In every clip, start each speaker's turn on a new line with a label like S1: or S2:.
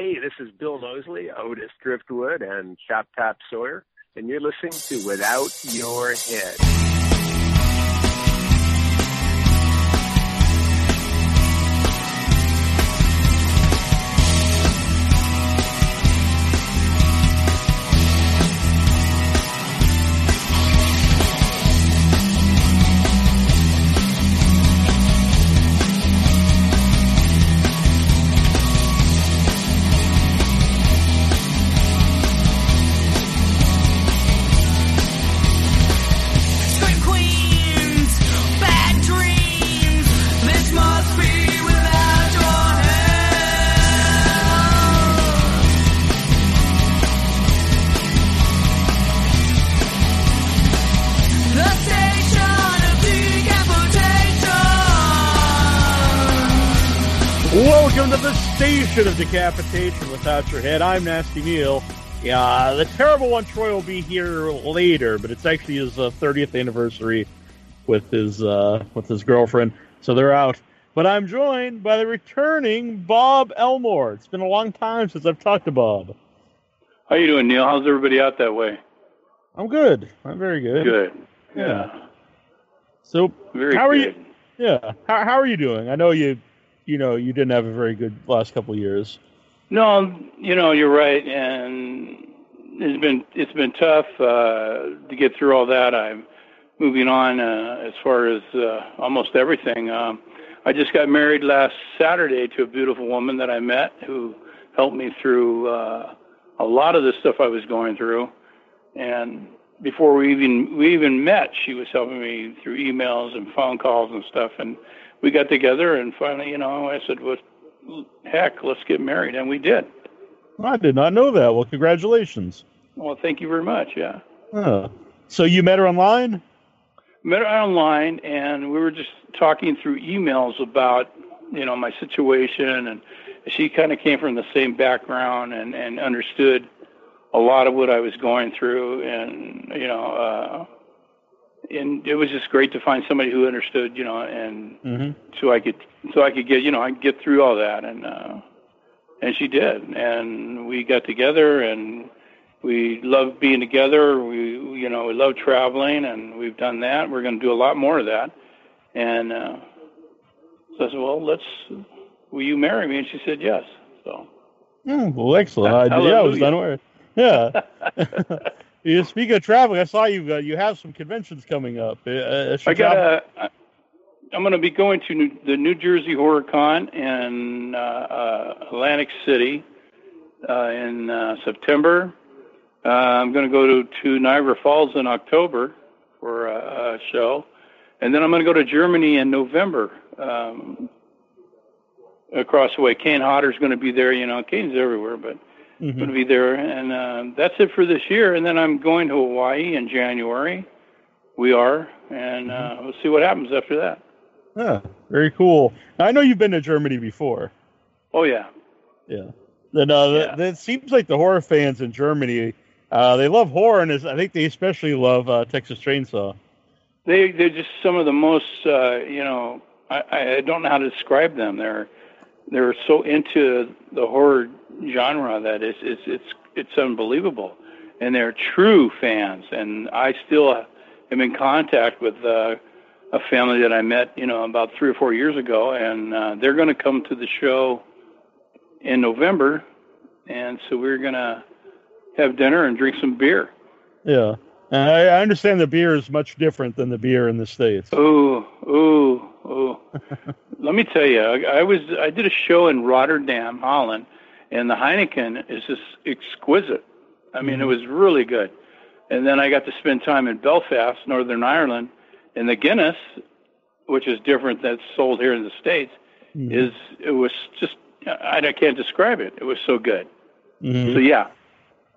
S1: Hey, this is Bill Moseley, Otis Driftwood, and Chop Top Sawyer, and you're listening to Without Your Head.
S2: Of decapitation
S3: without your head. I'm Nasty Neal. Yeah, the terrible one Troy will be here later, but it's actually his uh, 30th anniversary with his uh, with his girlfriend, so they're out. But I'm joined by the returning Bob Elmore. It's been a long time since I've talked to Bob.
S4: How you doing, Neal? How's everybody out that way?
S3: I'm good. I'm very good.
S4: Good.
S3: Yeah. So
S4: Very
S3: how are
S4: good.
S3: you? Yeah. How how are you doing? I know you you know you didn't have a very good last couple of years.
S4: No, you know you're right, and it's been it's been tough uh, to get through all that. I'm moving on uh, as far as uh, almost everything. Um, I just got married last Saturday to a beautiful woman that I met who helped me through uh, a lot of the stuff I was going through, and before we even we even met, she was helping me through emails and phone calls and stuff, and we got together, and finally, you know, I said, "Well, heck, let's get married," and we did.
S3: I did not know that. Well, congratulations.
S4: Well, thank you very much. Yeah,
S3: Huh. So you met her online?
S4: met her online, and we were just talking through emails about you know my situation, and she kind of came from the same background and and understood a lot of what I was going through, and you know. uh and it was just great to find somebody who understood, you know, and
S3: Mm-hmm.
S4: so I could so I could get you know I could get through all that and uh and she did and we got together and we love being together we you know we love traveling and we've done that we're going to do a lot more of that and uh so I said well let's will you marry me and she said yes so
S3: Mm, well, excellent. I, yeah, I was unaware. Yeah. you speak of traveling, I saw you. Uh, you have some conventions coming up. Uh, uh,
S4: I got a. I'm going to be going to New, the New Jersey Horror Con in uh, uh, Atlantic City uh, in uh, September. Uh, I'm going to go to, to Niagara Falls in October for a, a show, and then I'm going to go to Germany in November. Um, across the way, Kane Hodder's going to be there. You know, Kane's everywhere, but
S3: Mhm.
S4: going to be there, and uh, that's it for this year. And then I'm going to Hawaii in January. We are, and uh, we'll see what happens after that.
S3: Yeah, very cool. Now, I know you've been to Germany before.
S4: Oh yeah,
S3: Yeah. And uh,
S4: Yeah.
S3: the, it seems like the horror fans in Germany, uh, they love horror, and I think they especially love uh, Texas Chainsaw.
S4: they they're just some of the most uh, you know I, I don't know how to describe them. They're they're so into the horror genre that it's it's it's it's unbelievable, and they're true fans. And I still am in contact with uh, a family that I met you know about three or four years ago, and uh, they're going to come to the show in November, and so we're going to have dinner and drink some beer.
S3: Yeah. And I, I understand the beer is much different than the beer in the States.
S4: Ooh, ooh, ooh. Let me tell you, I, I was I did a show in Rotterdam, Holland, and the Heineken is just exquisite. I mean, it was really good. And then I got to spend time in Belfast, Northern Ireland, and the Guinness, which is different that's sold here in the states,
S3: Mhm.
S4: is it was just I, I can't describe it. It was so good.
S3: Mhm.
S4: So yeah,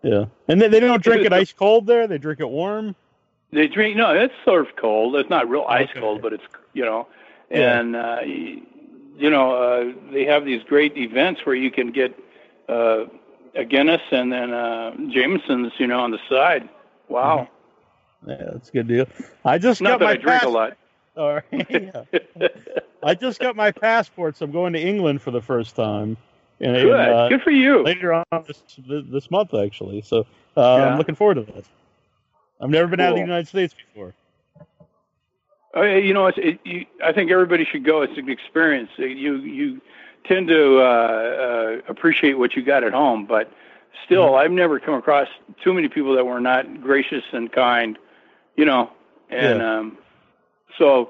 S3: Yeah. And they, they don't drink it ice cold there. They drink it warm.
S4: They drink no, it's served cold. It's not real ice
S3: Okay.
S4: cold, but it's you know,
S3: Yeah.
S4: and uh, you know uh, they have these great events where you can get uh, a Guinness and then uh, Jameson's, you know, on the side. Wow,
S3: Yeah, that's a good deal. I just
S4: not
S3: got
S4: that
S3: my
S4: I drink
S3: pass-
S4: a lot.
S3: All right. Yeah. I just got my passport, so I'm going to England for the first time. In,
S4: Good.
S3: uh,
S4: Good for you.
S3: later on this this month actually. So uh,
S4: Yeah.
S3: I'm looking forward to that. I've never been out of the United States before.
S4: Oh, yeah, you know, it's, it, you, I think everybody should go. It's an experience. You you tend to uh, uh, appreciate what you got at home, but still,
S3: Mm-hmm.
S4: I've never come across too many people that were not gracious and kind. You know, and
S3: Yeah.
S4: um, so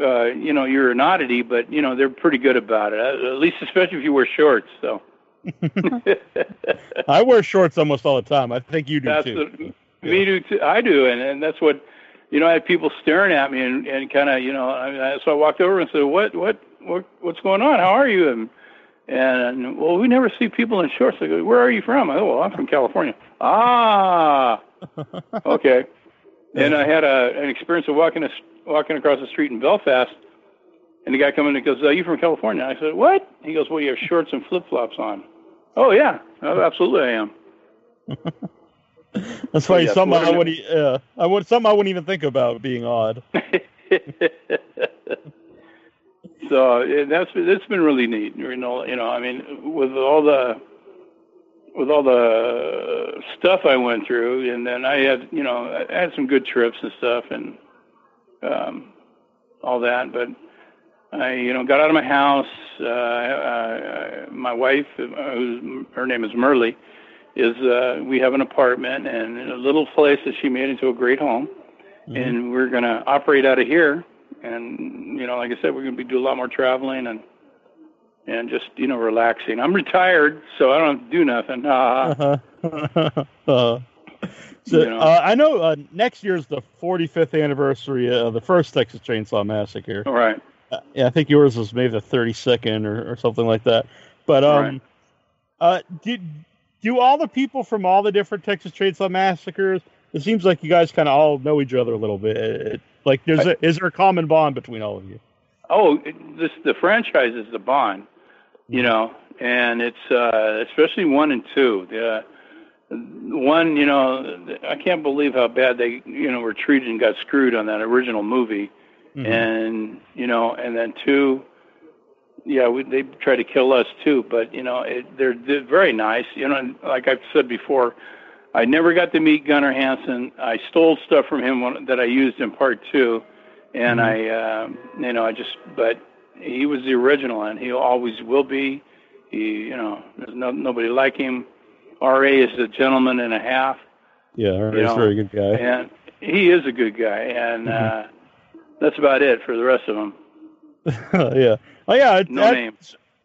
S4: uh, you know you're an oddity, but you know they're pretty good about it. At at least, especially if you wear shorts. So.
S3: I wear shorts almost all the time. I think you do
S4: That's
S3: too.
S4: the, me do too. I do, and, and that's what you know. I had people staring at me, and, and kind of you know. I, so I walked over and said, "What, what, what, what's going on? How are you?" And, and well, we never see people in shorts. I go, "Where are you from?" I go, "Well, I'm from California." Ah, okay. And I had a, an experience of walking a, walking across the street in Belfast, and the guy coming in goes, "Are you from California?" I said, "What?" He goes, "Well, you have shorts and flip flops on." Oh yeah, oh, absolutely, I am.
S3: That's why
S4: yeah,
S3: some I
S4: Florida-
S3: would uh, I would some I wouldn't even think about being odd.
S4: so it, that's that's been really neat. You know, you know, I mean, with all the with all the stuff I went through, and then I had, you know, I had some good trips and stuff, and um, all that. But I, you know, got out of my house. Uh, uh, my wife, who's, her name is Merle, is uh, we have an apartment and a little place that she made into a great home, and we're gonna operate out of here. And you know, like I said, we're gonna be do a lot more traveling and and just you know relaxing. I'm retired, so I don't have to do nothing. Ah,
S3: Uh-huh. uh, so
S4: You know.
S3: uh, I know uh, next year's the 45th anniversary of the first Texas Chainsaw Massacre.
S4: all right.
S3: Uh, yeah, I think yours was maybe the 32nd or, or something like that. But um,
S4: Right.
S3: uh, did do all the people from all the different Texas Chainsaw Massacres? It seems like you guys kind of all know each other a little bit. It- like, there's a, is there a common bond between all of you?
S4: Oh, this the franchise is the bond, you know, and it's uh, especially one and two. The one, you know, I can't believe how bad they, you know, were treated and got screwed on that original movie,
S3: Mhm.
S4: and you know, and then two, yeah, we, they tried to kill us too, but you know, it, they're, they're very nice. You know, like I've said before, I never got to meet Gunnar Hansen. I stole stuff from him one, that I used in part two, and I, uh, you know, I just, but he was the original, and he always will be. He, you know, there's no nobody like him. Ra is a gentleman and a half,
S3: Yeah, he's
S4: You
S3: a very good guy.
S4: and he is a good guy, and uh, that's about it for the rest of them.
S3: yeah. Oh yeah. It,
S4: No
S3: that-
S4: name.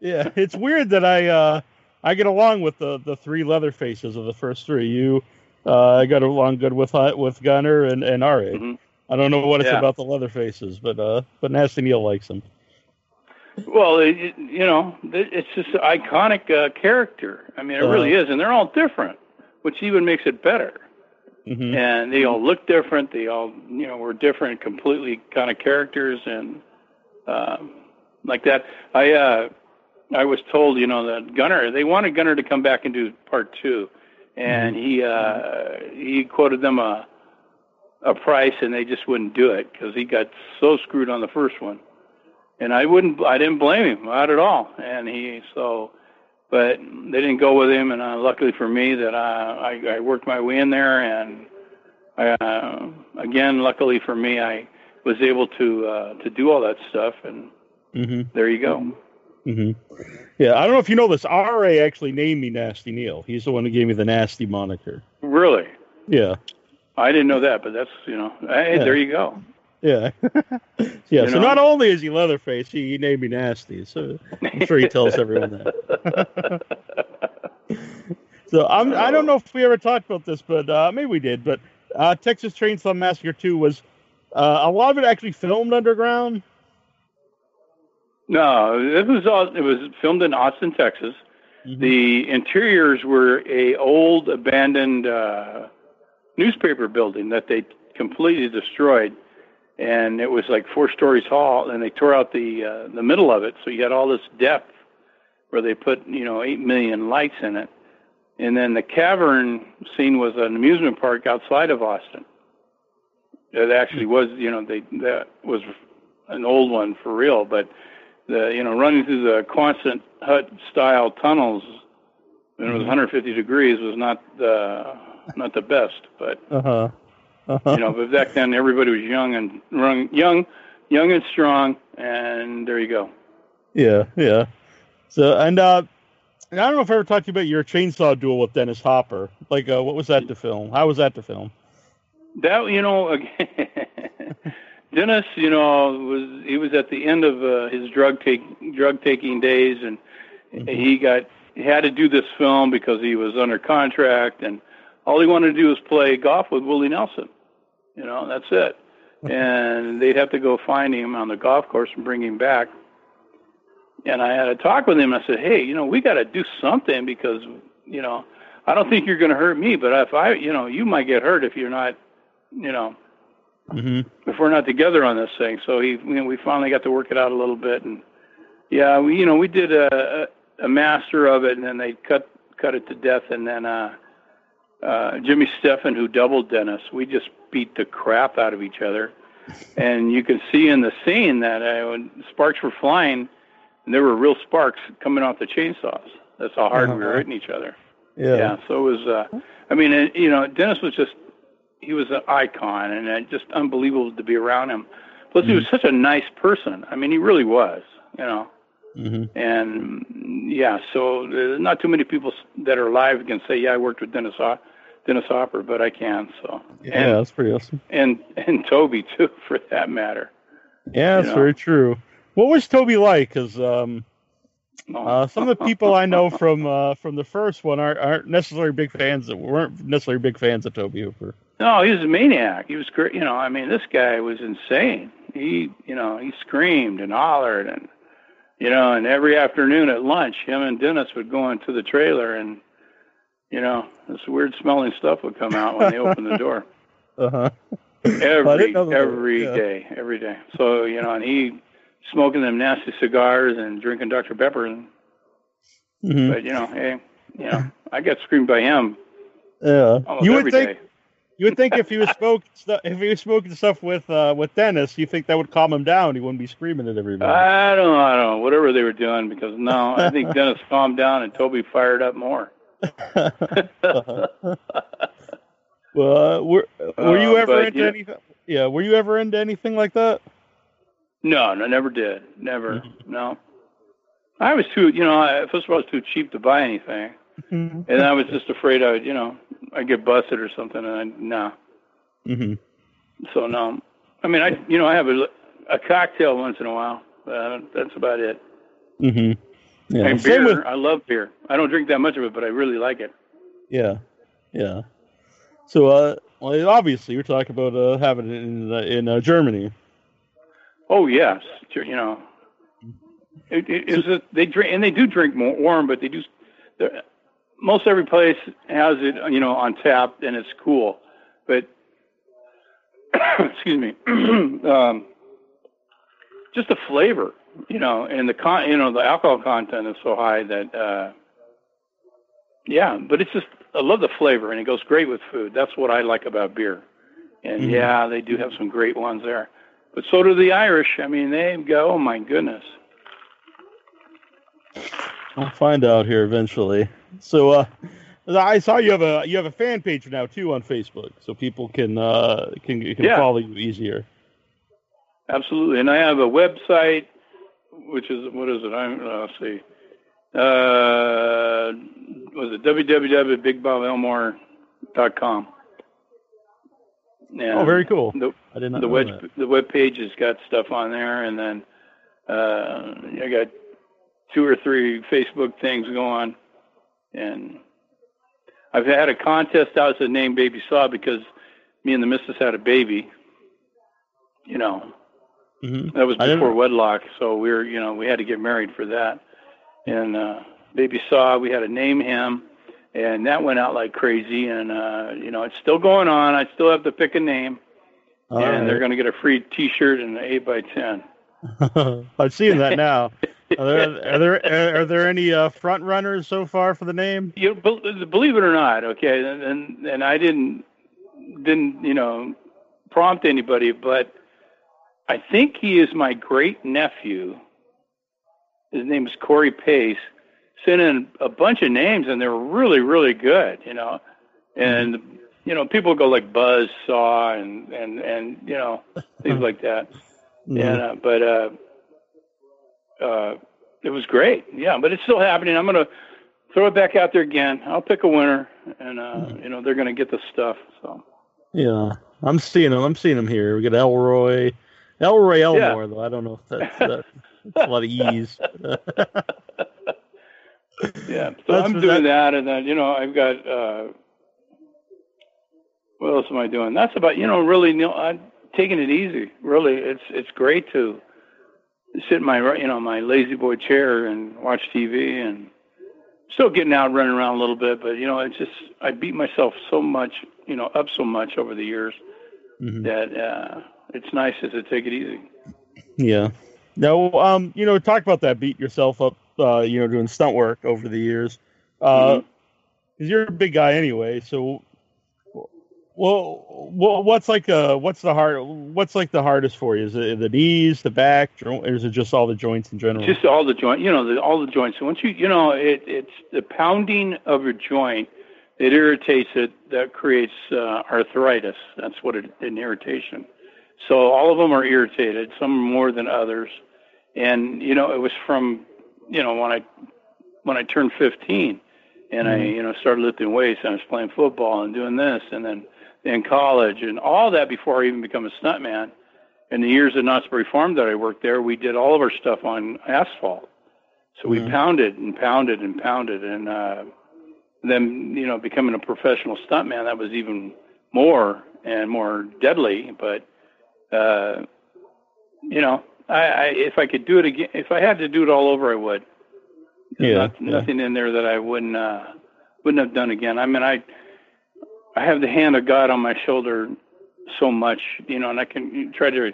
S3: Yeah, it's weird that I uh I get along with the the three leather faces of the first three. You uh I got along good with with Gunnar and and Ra.
S4: Mhm.
S3: I don't know what it's
S4: Yeah.
S3: about the leather faces, but uh but Nasty Neal likes them.
S4: Well, it, you know, it's just an iconic uh, character. I mean, it
S3: Uh-huh.
S4: really is, and they're all different, which even makes it better.
S3: hmm
S4: And they all look different. They all, you know, were different, completely kind of characters, and um, like that. I uh, I was told, you know, that Gunnar they wanted Gunnar to come back and do part two, and he uh, he quoted them a a price, and they just wouldn't do it because he got so screwed on the first one and I wouldn't, I didn't blame him, not at all. And he, so, but they didn't go with him, and uh, luckily for me that I, I, I worked my way in there, and I, uh, again, luckily for me, I was able to uh, to do all that stuff, and
S3: hmm
S4: there you go.
S3: hmm Yeah, I don't know if you know this. Ra actually named me Nasty Neal. He's the one who gave me the Nasty moniker.
S4: Really,
S3: Yeah,
S4: I didn't know that, but that's you know, hey,
S3: Yeah.
S4: there you go.
S3: Yeah, yeah.
S4: You
S3: so
S4: know?
S3: not only is he Leatherface, he, he named me Nasty. So I'm sure he tells everyone that. So I'm, I don't know if we ever talked about this, but uh, maybe we did. But uh, Texas Chainsaw Massacre 2 was uh, a lot of it actually filmed underground.
S4: No, it was all, it was filmed in Austin, Texas.
S3: Mhm.
S4: The interiors were a old abandoned uh, newspaper building that they completely destroyed, and it was like four stories tall. And they tore out the uh, the middle of it, so you had all this depth where they put you know eight million lights in it. And then the cavern scene was an amusement park outside of Austin. It actually was, you know, they that was an old one for real, but the you know running through the Quonset hut style tunnels when it was
S3: Mhm.
S4: 150 degrees was not the not the best, but
S3: Uh huh. Uh-huh.
S4: you know, but back then everybody was young and run- young, young and strong, and there you go.
S3: Yeah, yeah. So and uh and I don't know if I ever talked to you about your chainsaw duel with Dennis Hopper. Like, uh, what was that to film? How was that to film?
S4: That you know, Dennis, you know, was he was at the end of uh, his drug take drug taking days, and
S3: Mhm.
S4: he got he had to do this film because he was under contract, and all he wanted to do was play golf with Willie Nelson. You know, that's it. and they'd have to go find him on the golf course and bring him back. And I had a talk with him. I said, "Hey, you know, we got to do something because, you know, I don't think you're going to hurt me, but if I, you know, you might get hurt if you're not, you know,
S3: Mm-hmm.
S4: if we're not together on this thing." So he, you know, we finally got to work it out a little bit, and yeah, we, you know, we did a, a, a master of it, and then they cut cut it to death, and then uh, uh, Jimmy Steffen, who doubled Dennis, we just beat the crap out of each other, and you can see in the scene that uh, when sparks were flying, and there were real sparks coming off the chainsaws. That's how hard we were
S3: Uh-huh.
S4: hitting each other.
S3: Yeah.
S4: Yeah, so it was. Uh, I mean, it, you know, Dennis was just he was an icon, and uh, just unbelievable to be around him. Plus, he was such a nice person. I mean, he really was. You know,
S3: Mm-hmm.
S4: and yeah, so there's not too many people s- that are alive can say, "Yeah, I worked with Dennis Ho- Dennis Hopper," but I can. So
S3: Yeah,
S4: and
S3: that's pretty awesome.
S4: and and Tobe too, for that matter.
S3: Yeah, that's
S4: you know.
S3: very true. What was Tobe like? Because um,
S4: Oh.
S3: uh, some of the people I know from uh, from the first one aren't, aren't necessarily big fans. That weren't necessarily big fans of Tobe Hooper.
S4: No, he was a maniac. He was great. You know, I mean, this guy was insane. He, you know, he screamed and hollered, and you know, and every afternoon at lunch, him and Dennis would go into the trailer, and you know, this weird smelling stuff would come out when they opened the door.
S3: Uh huh.
S4: Every every
S3: Yeah.
S4: day, every day. So you know, and he smoking them nasty cigars and drinking Dr Pepper, and
S3: hmm
S4: but you know, hey, you know, I got screamed by him
S3: Yeah. You would
S4: every
S3: think
S4: day.
S3: you would think if he was smoking stu- if he was smoking stuff with uh, with Dennis, you think that would calm him down. He wouldn't be screaming at everybody.
S4: I don't know, I don't know, whatever they were doing, because no, I think Dennis calmed down and Tobe fired up more.
S3: well, uh, were were you
S4: Uh,
S3: ever
S4: but,
S3: into
S4: know-
S3: anything? Yeah, were you ever into anything like that?
S4: No, no, never did, never,
S3: Mm-hmm.
S4: no. I was too, you know, I, first of all, I was too cheap to buy anything, and I was just afraid I would, you know, I'd get busted or something, and I, no,
S3: hmm
S4: so no. I mean, I, you know, I have a, a cocktail once in a while, but that's about it.
S3: hmm Yeah.
S4: and beer,
S3: with
S4: I love beer. I don't drink that much of it, but I really like it.
S3: yeah, yeah. So, uh, well, obviously, you're talking about uh, having it in uh, in uh, Germany.
S4: Oh yes, you know, it, it, it's a, they drink and they do drink more warm, but they do. Most every place has it, you know, on tap, and it's cool. But excuse me, um, just the flavor, you know, and the con, you know, the alcohol content is so high that, uh, yeah. But it's just I love the flavor, and it goes great with food. That's what I like about beer. And
S3: Mhm.
S4: yeah, they do have some great ones there. But so do the Irish. I mean, they go, oh my goodness.
S3: I'll find out here eventually. So, uh, I saw you have a you have a fan page now too on Facebook, so people can uh can can
S4: Yeah.
S3: follow you easier.
S4: Absolutely. And I have a website, which is, what is it? I'm, uh, let's see. Uh, was it www.bigbobelmore.com? And
S3: Oh, very cool.
S4: The,
S3: I did not
S4: the web the web page has got stuff on there, and then uh, I got two or three Facebook things going, and I've had a contest out to name Baby Saw because me and the missus had a baby. You know,
S3: Mhm.
S4: that was before wedlock, so we were, you know, we had to get married for that. And uh, Baby Saw, we had to name him, and that went out like crazy. And uh, you know, it's still going on. I still have to pick a name,
S3: All
S4: and they're going to get a free T-shirt and an eight by ten.
S3: I'm seeing that now. Are there are there, are there any uh, front runners so far for the name?
S4: You believe it or not, okay, and and, and I didn't didn't you know prompt anybody, but I think he is my great nephew his name is Corey Pace, sent in a bunch of names, and they're really, really good, you know. And you know, people go like Buzz Saw and and and you know things like that.
S3: Mhm.
S4: And uh, but uh, uh, it was great, yeah. But it's still happening. I'm gonna throw it back out there again. I'll pick a winner, and uh, you know they're gonna get the stuff. So
S3: Yeah, I'm seeing them. I'm seeing them here. We got Elroy, Elroy Elmore though. I don't know if that's, that, that's a lot of ease.
S4: yeah, so
S3: That's-
S4: I'm doing that, and then you know I've got. Uh, what else am I doing? That's about you know really you know, I'm taking it easy. Really, it's it's great to sit in my you know my lazy boy chair and watch TV and still getting out running around a little bit, but you know it's just I beat myself so much you know up so much over the years
S3: Mhm.
S4: that uh, it's nice to take it easy.
S3: Yeah. No, um, you know, talk about that. Beat yourself up. Uh, you know, doing stunt work over the years. Uh,
S4: Mhm.
S3: 'cause you're a big guy anyway. So, well, well, what's like uh, what's the hard? What's like the hardest for you? Is it the knees, the back, or is it just all the joints in general?
S4: Just all the joint, you know, the, all the joints. So once you, you know, it, it's the pounding of your joint. It irritates it. That creates uh, arthritis. That's what it, an irritation. So all of them are irritated. Some more than others. And you know, it was from, you know, when I when I turned 15, and I,
S3: Mhm.
S4: you know, started lifting weights. And I was playing football and doing this, and then in college, and all that before I even become a stuntman. In the years at Knott's Berry Farm that I worked there, we did all of our stuff on asphalt. So we
S3: Mhm.
S4: pounded and pounded and pounded, and uh, then you know, becoming a professional stuntman, that was even more and more deadly. But uh, you know, I, I if I could do it again, if I had to do it all over, I would. There's
S3: Yeah,
S4: not-
S3: yeah.
S4: nothing in there that I wouldn't uh, wouldn't have done again. I mean, I I have the hand of God on my shoulder so much, you know, and I can try to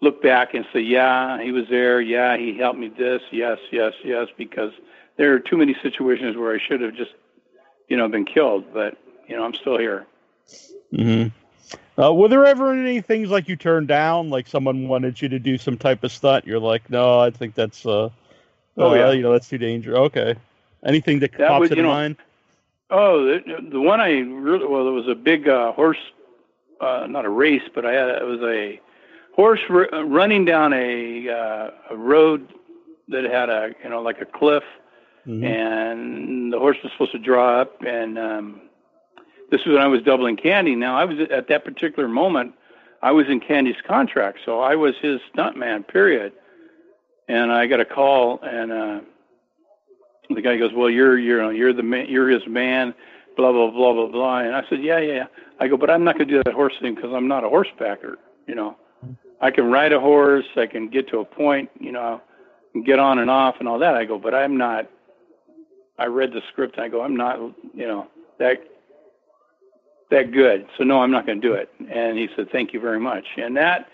S4: look back and say, yeah, he was there. Yeah, he helped me this. Yes, yes, yes, because there are too many situations where I should have just, you know, been killed. But you know, I'm still here.
S3: hmm Uh, were there ever any things like you turned down, like someone wanted you to do some type of stunt? You're like, no, I think that's, uh,
S4: Oh,
S3: uh,
S4: yeah.
S3: you know, that's too dangerous. Okay. Anything that,
S4: That
S3: pops
S4: was,
S3: into
S4: know,
S3: mind?
S4: Oh, the, the one I really well, it was a big uh, horse, uh, not a race, but I had it was a horse r- uh, running down a uh, a road that had a you know like a cliff,
S3: Mhm.
S4: and the horse was supposed to draw up, and um, this was when I was doubling Candy. Now I was at that particular moment, I was in Candy's contract, so I was his stuntman. Period. And I got a call, and uh, the guy goes, "Well, you're you're you're the man, you're his man." Blah blah blah blah blah. And I said, "Yeah, yeah." yeah." I go, "But I'm not going to do that horse thing because I'm not a horsebacker. You know, I can ride a horse. I can get to a point. You know, get on and off and all that." I go, "But I'm not." I read the script. And I go, "I'm not. You know that that good. So no, I'm not going to do it." And he said, "Thank you very much." And that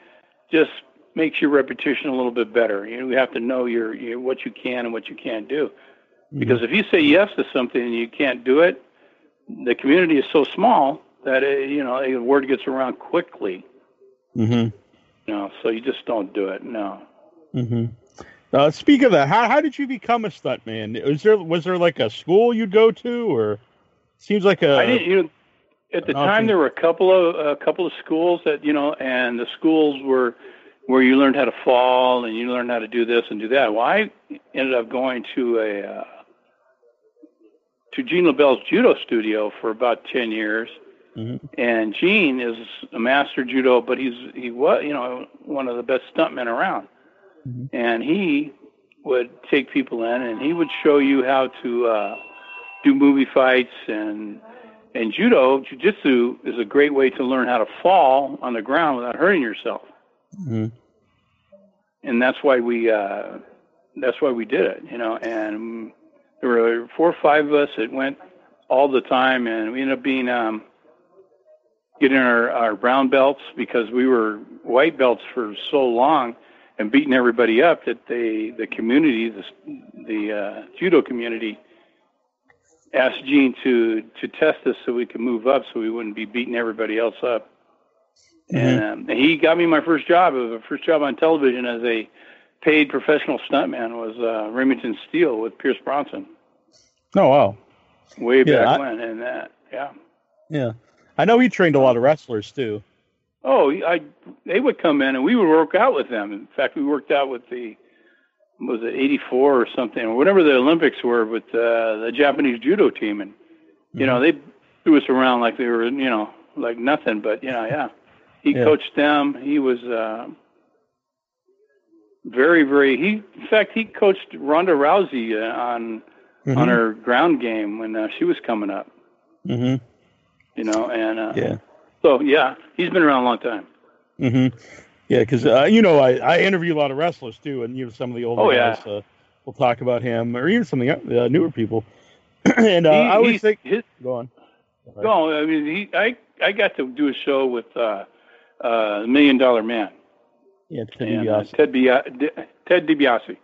S4: just makes your reputation a little bit better. You have to know your, your what you can and what you can't do. Because if you say yes to something and you can't do it, the community is so small that it, you know the word gets around quickly.
S3: Mm-hmm.
S4: You know, so you just don't do it. No.
S3: Mm-hmm. Uh, speak of that, how how did you become a stuntman? Was there was there like a school you'd go to, or seems like a
S4: I didn't. You know, at the time there were a couple of a couple of schools that you know, and the schools were where you learned how to fall and you learned how to do this and do that. Well, I ended up going to a uh, to Gene LeBell's judo studio for about ten years.
S3: Mhm.
S4: And Gene is a master judo, but he's he was you know one of the best stuntmen around.
S3: Mhm.
S4: And he would take people in, and he would show you how to uh, do movie fights and and judo. Jiu-jitsu is a great way to learn how to fall on the ground without hurting yourself,
S3: Mhm.
S4: and that's why we uh, that's why we did it. You know, and there were four or five of us that went all the time, and we ended up being um, getting our, our brown belts because we were white belts for so long and beating everybody up that they the community the the uh, judo community asked Gene to to test us so we could move up so we wouldn't be beating everybody else up. And, um, he got me my first job. It was my first job on television as a paid professional stuntman was uh, Remington Steele with Pierce Brosnan
S3: Oh wow.
S4: way
S3: Yeah,
S4: back
S3: I-
S4: when, and that yeah.
S3: Yeah. I know he trained a lot of wrestlers too.
S4: Oh, I they would come in and we would work out with them. In fact, we worked out with the was it '84 or something, or whatever the Olympics were with uh, the Japanese judo team, and you know they threw us around like they were you know like nothing. But you know, yeah, he
S3: Yeah.
S4: coached them. He was uh, very, very. He in fact he coached Ronda Rousey uh, on
S3: Mm-hmm.
S4: on her ground game when uh, she was coming up.
S3: hmm
S4: You know, and uh,
S3: Yeah.
S4: so yeah, he's been around a long time.
S3: hmm Yeah, because uh, you know I, I interview a lot of wrestlers too, and you know some of the older
S4: Oh, yeah.
S3: guys uh, will talk about him, or even some of the uh, newer people. and uh,
S4: He-
S3: I always think,
S4: his,
S3: go on.
S4: No, I mean, he, I, I got to do a show with uh, uh, Million Dollar Man,
S3: Yeah, Ted
S4: and, uh,
S3: DiBiase.
S4: Ted, Bia- Ted DiBiase.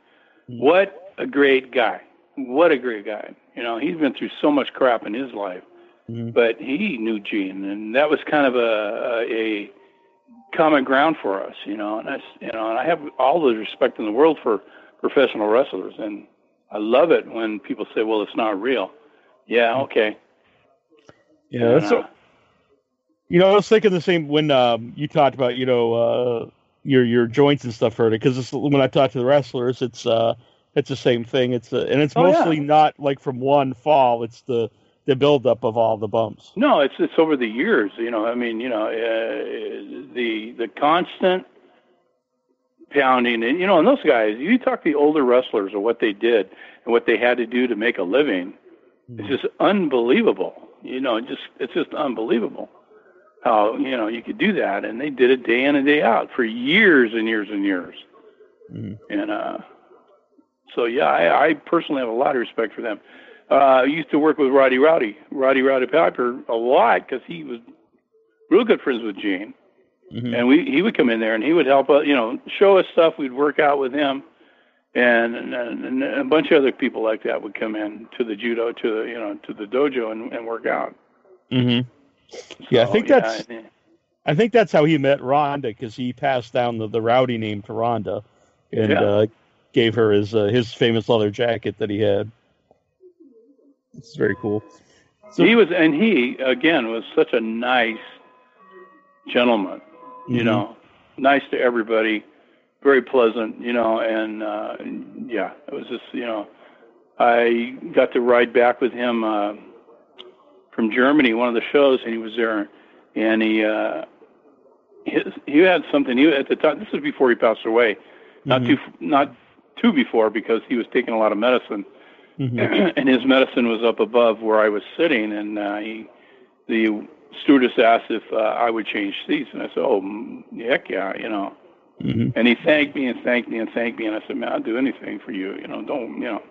S3: Mhm.
S4: What a great guy! What a great guy! You know, he's been through so much crap in his life,
S3: Mhm.
S4: but he knew Gene, and that was kind of a, a common ground for us. You know, and that's you know, and I have all the respect in the world for professional wrestlers, and I love it when people say, "Well, it's not real." Yeah, okay.
S3: Yeah, that's
S4: And, uh,
S3: You know, I was thinking the same when um, you talked about you know uh, your your joints and stuff hurting because when I talk to the wrestlers, it's uh, it's the same thing. It's uh, and it's
S4: Oh, yeah.
S3: mostly not like from one fall. It's the the buildup of all the bumps.
S4: No, it's it's over the years. You know, I mean, you know, uh, the the constant pounding, and you know, and those guys. You talk to the older wrestlers or what they did and what they had to do to make a living. It's just unbelievable. You know, just it's just unbelievable how you know you could do that, and they did it day in and day out for years and years and years.
S3: Mhm.
S4: And uh, so, yeah, I, I personally have a lot of respect for them. Uh, I used to work with Roddy Rowdy, Roddy Rowdy Piper, a lot because he was real good friends with Gene,
S3: Mhm.
S4: and we he would come in there and he would help us, you know, show us stuff. We'd work out with him, and, and, and a bunch of other people like that would come in to the judo, to the you know, to the dojo and, and work out.
S3: Mhm. Yeah, I think that's
S4: yeah,
S3: I think that's how he met Ronda because he passed down the, the rowdy name to Ronda, and
S4: Yeah.
S3: uh, gave her his uh, his famous leather jacket that he had. It's very cool. So-
S4: he was, and he again was such a nice gentleman. you
S3: Mhm.
S4: know, nice to everybody, very pleasant, you know, and uh, yeah, it was just, you know, I got to ride back with him uh, from Germany, one of the shows, and he was there, and he uh, his, he had something. He at the time, this was before he passed away, not
S3: Mhm.
S4: too not too before because he was taking a lot of medicine,
S3: Mhm.
S4: and his medicine was up above where I was sitting, and uh, he, the stewardess asked if uh, I would change seats, and I said, "Oh, mm, heck yeah," you know.
S3: Mhm.
S4: And he thanked me and thanked me and thanked me, and I said, "Man, I'll do anything for you, you know. Don't, you know,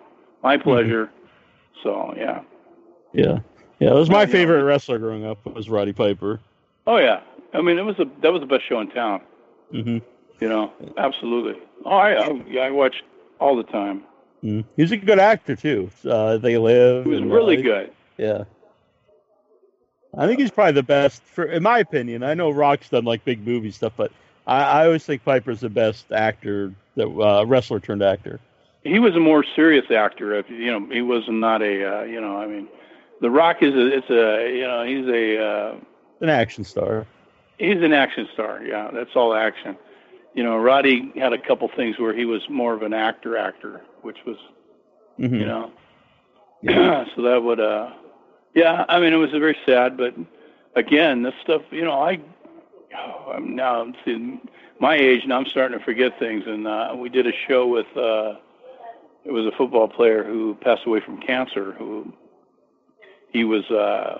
S4: my pleasure." So yeah.
S3: Yeah, yeah. It was my
S4: Yeah.
S3: favorite wrestler growing up was Roddy Piper.
S4: Oh yeah. I mean, it was a that was the best show in town.
S3: hmm
S4: You know, absolutely. Oh, I, I yeah, I watched all the time.
S3: Mm He's a good actor too. Uh, they live. And,
S4: really good.
S3: Yeah. I think he's probably the best, for in my opinion. I know Rock's done like big movie stuff, but I, I always think Piper's the best actor, that uh, wrestler turned actor.
S4: He was a more serious actor. If you know, he was not a uh, you know. I mean, The Rock is a it's a you know he's a uh,
S3: An action star.
S4: he's an action star. Yeah, that's all action. You know, Roddy had a couple things where he was more of an actor actor, which was
S3: hmm
S4: you know. yeah. so that would uh yeah, I mean it was very sad, but again, this stuff, you know, I oh, I'm now I'm seeing my age and I'm starting to forget things and uh we did a show with uh it was a football player who passed away from cancer who he was uh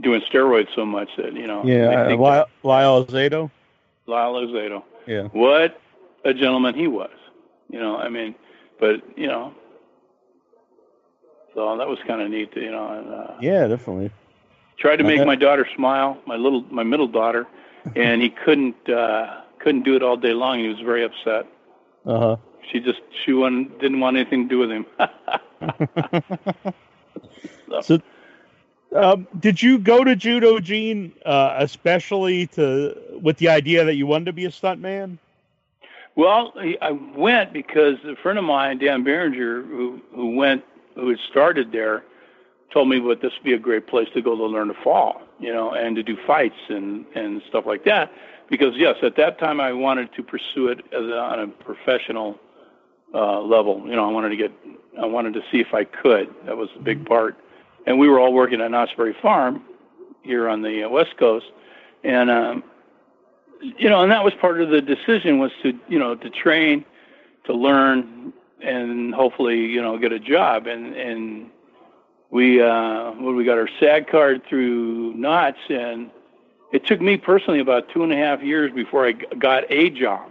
S4: doing steroids so much that, you know,
S3: Yeah, uh, Lyle, Lyle Zato.
S4: Lyle Alzado
S3: Yeah.
S4: what a gentleman he was. You know, I mean, but you know, so that was kind of neat. You know, and uh,
S3: Yeah, definitely.
S4: tried to make my daughter smile, my little, my middle daughter, and he couldn't, uh, couldn't do it all day long. He was very upset.
S3: Uh huh.
S4: She just, she wanted, didn't want anything to do with him.
S3: so, um, did you go to judo, Gene, uh, especially to with the idea that you wanted to be a stuntman?
S4: Well, I went because a friend of mine, Dan Behringer, who who went, who had started there, told me what this would be a great place to go to learn to fall, you know, and to do fights and and stuff like that. Because yes, at that time I wanted to pursue it as a, on a professional uh, level. You know, I wanted to get, I wanted to see if I could. That was the big part. And we were all working at Knott's Berry Farm here on the uh, West Coast, and um, you know, and that was part of the decision was to, you know, to train, to learn, and hopefully, you know, get a job. And and we, uh, well, we got our SAG card through Knott's, and it took me personally about two and a half years before I got a job.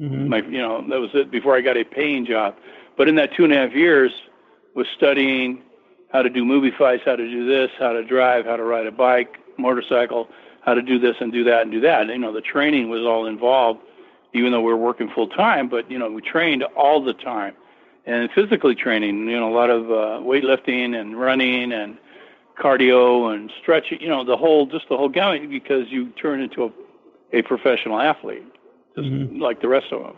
S3: Mhm.
S4: My, you know, that was it before I got a paying job. But in that two and a half years, was studying how to do movie fights, how to do this, how to drive, how to ride a bike, motorcycle, how to do this and do that and do that. You know, the training was all involved, even though we were working full time. But you know, we trained all the time, and physically training. You know, a lot of uh, weightlifting and running and cardio and stretching. You know, the whole just the whole gamut because you turn into a, a professional athlete, just
S3: Mhm.
S4: like the rest of them.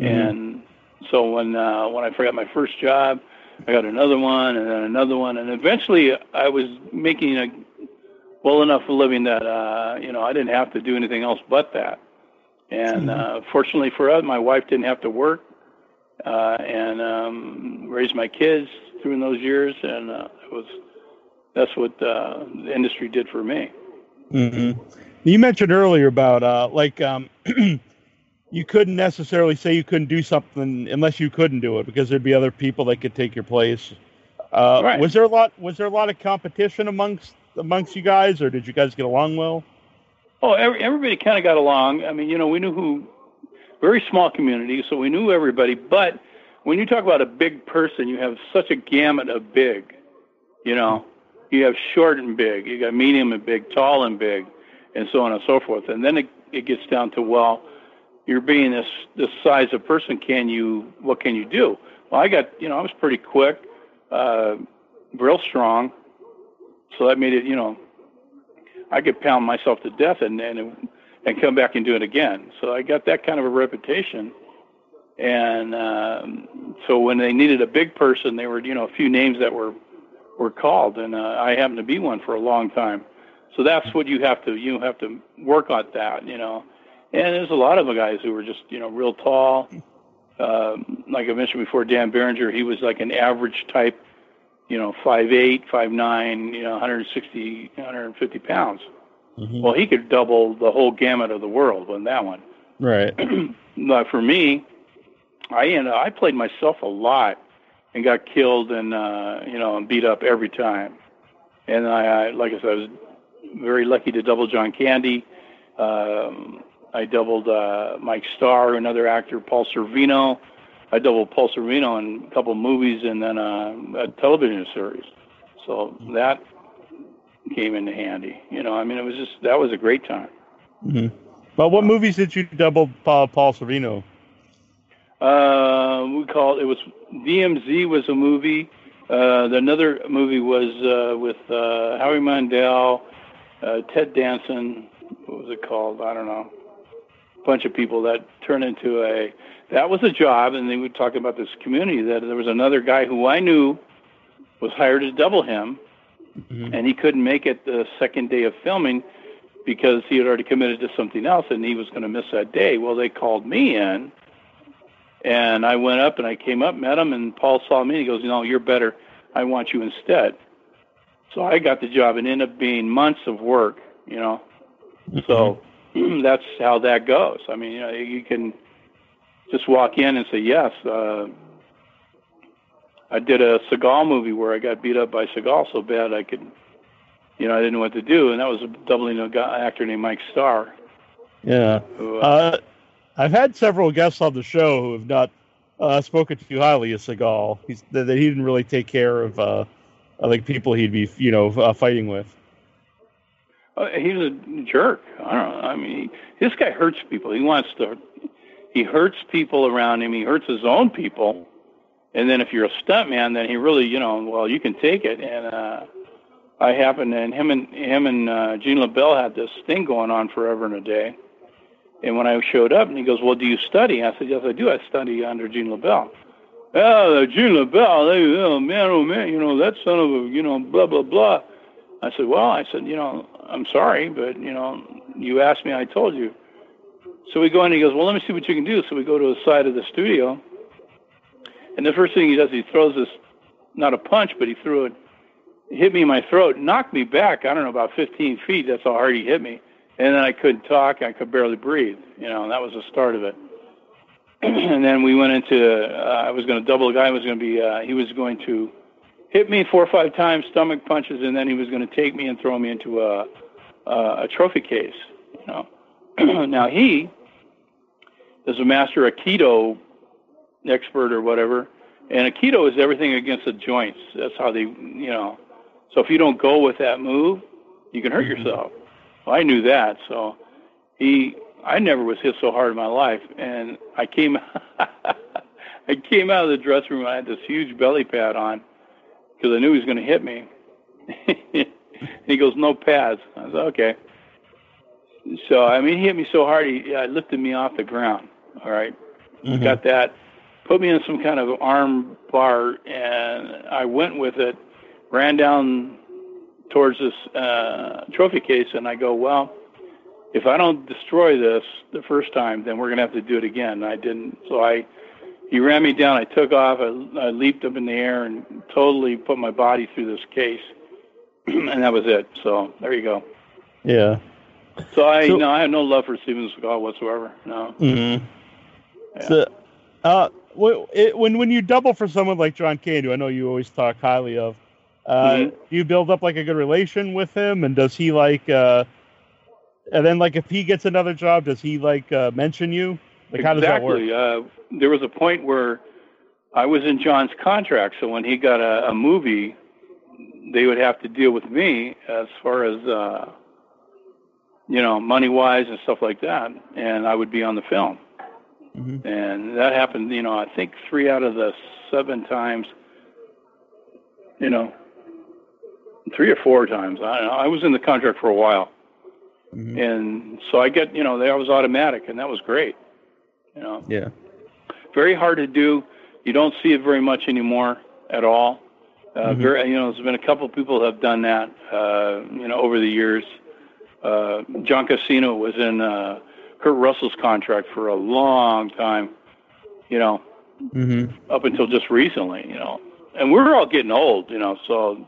S3: Mhm.
S4: And so when uh, when I got my first job, I got another one and then another one, and eventually I was making a well enough a living that uh, you know I didn't have to do anything else but that. And uh, fortunately for us, my wife didn't have to work uh, and um, raise my kids during those years, and uh, it was that's what uh, the industry did for me.
S3: hmm You mentioned earlier about uh, like um, you couldn't necessarily say you couldn't do something unless you couldn't do it because there'd be other people that could take your place. Uh,
S4: Right.
S3: Was there a lot? Was there a lot of competition amongst amongst you guys, or did you guys get along well?
S4: Oh, every, everybody kind of got along. I mean, you know, we knew who, very small community, so we knew everybody. But when you talk about a big person, you have such a gamut of big. You know, you have short and big, you got medium and big, tall and big, and so on and so forth. And then it, it gets down to well, you're being this this size of person. Can you? What can you do? Well, I got you know, I was pretty quick, uh, real strong, so that made it you know I could pound myself to death and and and come back and do it again. So I got that kind of a reputation. And um, so when they needed a big person, there were you know a few names that were were called, and uh, I happened to be one for a long time. So that's what you have to you have to work on that, you know. And there's a lot of guys who were just you know real tall. Um, like I mentioned before, Dan Behringer, he was like an average type you know, five eight, five nine, you know, 160, 150 pounds.
S3: Mhm.
S4: Well, he could double the whole gamut of the world on that one.
S3: Right.
S4: but for me, I ended, I played myself a lot and got killed and uh, you know and beat up every time. And I, I like I said, I was very lucky to double John Candy. Um, I doubled uh, Mike Starr, another actor, Paul Sorvino. I doubled Paul Sorvino in a couple of movies and then uh, a television series. So that came into handy. You know, I mean, it was just that was a great time.
S3: hmm Well, what movies did you double Paul, Paul Sorvino?
S4: Uh, we called it was DMZ was a movie. Uh, another movie was uh, with uh, Howie Mandel, uh, Ted Danson. What was it called? I don't know. A bunch of people that turned into a. That was a job, and they were talking about this community. That there was another guy who I knew was hired to double him,
S3: Mhm.
S4: and he couldn't make it the second day of filming because he had already committed to something else, and he was going to miss that day. Well, they called me in and I went up and I came up, met him, and Paul saw me. And he goes, "No, you're better. I want you instead." So I got the job, and ended up being months of work. You know, so that's how that goes. I mean, you know, you can just walk in and say yes. Uh, I did a Seagal movie where I got beat up by Seagal so bad I could, you know, I didn't know what to do, and that was a doubling a guy, actor named Mike Starr.
S3: Yeah.
S4: Who, uh,
S3: Uh, I've had several guests on the show who have not uh, spoken too highly of Seagal. He's that that he didn't really take care of uh, uh, like people he'd be you know uh, fighting with.
S4: Uh, he's a jerk. I don't know. I mean, he, this guy hurts people. He wants to. He hurts people around him. He hurts his own people. And then if you're a stuntman, then he really, you know, well, you can take it. And uh, I happened, and him and him and uh, Gene LeBell had this thing going on forever and a day. And when I showed up, and he goes, "Well, do you study?" I said, "Yes, I do. I study under Gene LeBell." Oh, Gene LeBell, they, oh man, oh man, you know that son of a, you know, blah blah blah. I said, "Well, I said, you know, I'm sorry, but you know, you asked me, I told you." So we go in. And he goes, "Well, let me see what you can do." So we go to the side of the studio, and the first thing he does, he throws this, not a punch, but he threw it, hit me in my throat, knocked me back. I don't know about 15 feet. That's how hard he hit me and then I couldn't talk. I could barely breathe. You know, and that was the start of it. and then we went into. Uh, I was going to double. The guy was going to be. Uh, he was going to hit me four or five times, stomach punches, and then he was going to take me and throw me into a a, a trophy case. You know. now he is a master Aikido expert or whatever, and Aikido is everything against the joints. That's how they. You know. So if you don't go with that move, you can hurt mm-hmm. yourself. Well, I knew that, so he. I never was hit so hard in my life, and I came. I came out of the dressing room. I had this huge belly pad on because I knew he was going to hit me. he goes, "No pads." I said, "Okay." So I mean, he hit me so hard, he uh, lifted me off the ground. All right? mm-hmm. got that, put me in some kind of arm bar, and I went with it, ran down towards this uh, trophy case, and I go, well, if I don't destroy this the first time, then we're gonna have to do it again. And I didn't, so I he ran me down. I took off. I, I leaped up in the air and totally put my body through this case, and that was it. So there you go.
S3: Yeah.
S4: So I so, no, I have no love for Steven Seagal whatsoever. No.
S3: Mm-hmm. Yeah. So, uh, when when you double for someone like John Candy, I know you always talk highly of. Uh, mm-hmm. Do you build up like a good relation with him, and does he like? Uh, and then like if he gets another job, does he like uh, mention you? Like how
S4: exactly.
S3: does that
S4: work? Uh, there was a point where I was in John's contract, so when he got a, a movie, they would have to deal with me as far as uh, you know money wise and stuff like that, and I would be on the film. Mm-hmm. And that happened, you know, I think three out of the seven times, you know, three or four times. I, I was in the contract for a while, mm-hmm. and so I get you know that was automatic, and that was great. You know.
S3: Yeah.
S4: Very hard to do. You don't see it very much anymore at all. Uh, mm-hmm. Very, you know, there's been a couple of people have done that. Uh, you know, over the years. Uh, John Casino was in uh, Kurt Russell's contract for a long time. You know,
S3: mm-hmm.
S4: up until just recently. You know, and we're all getting old. You know, so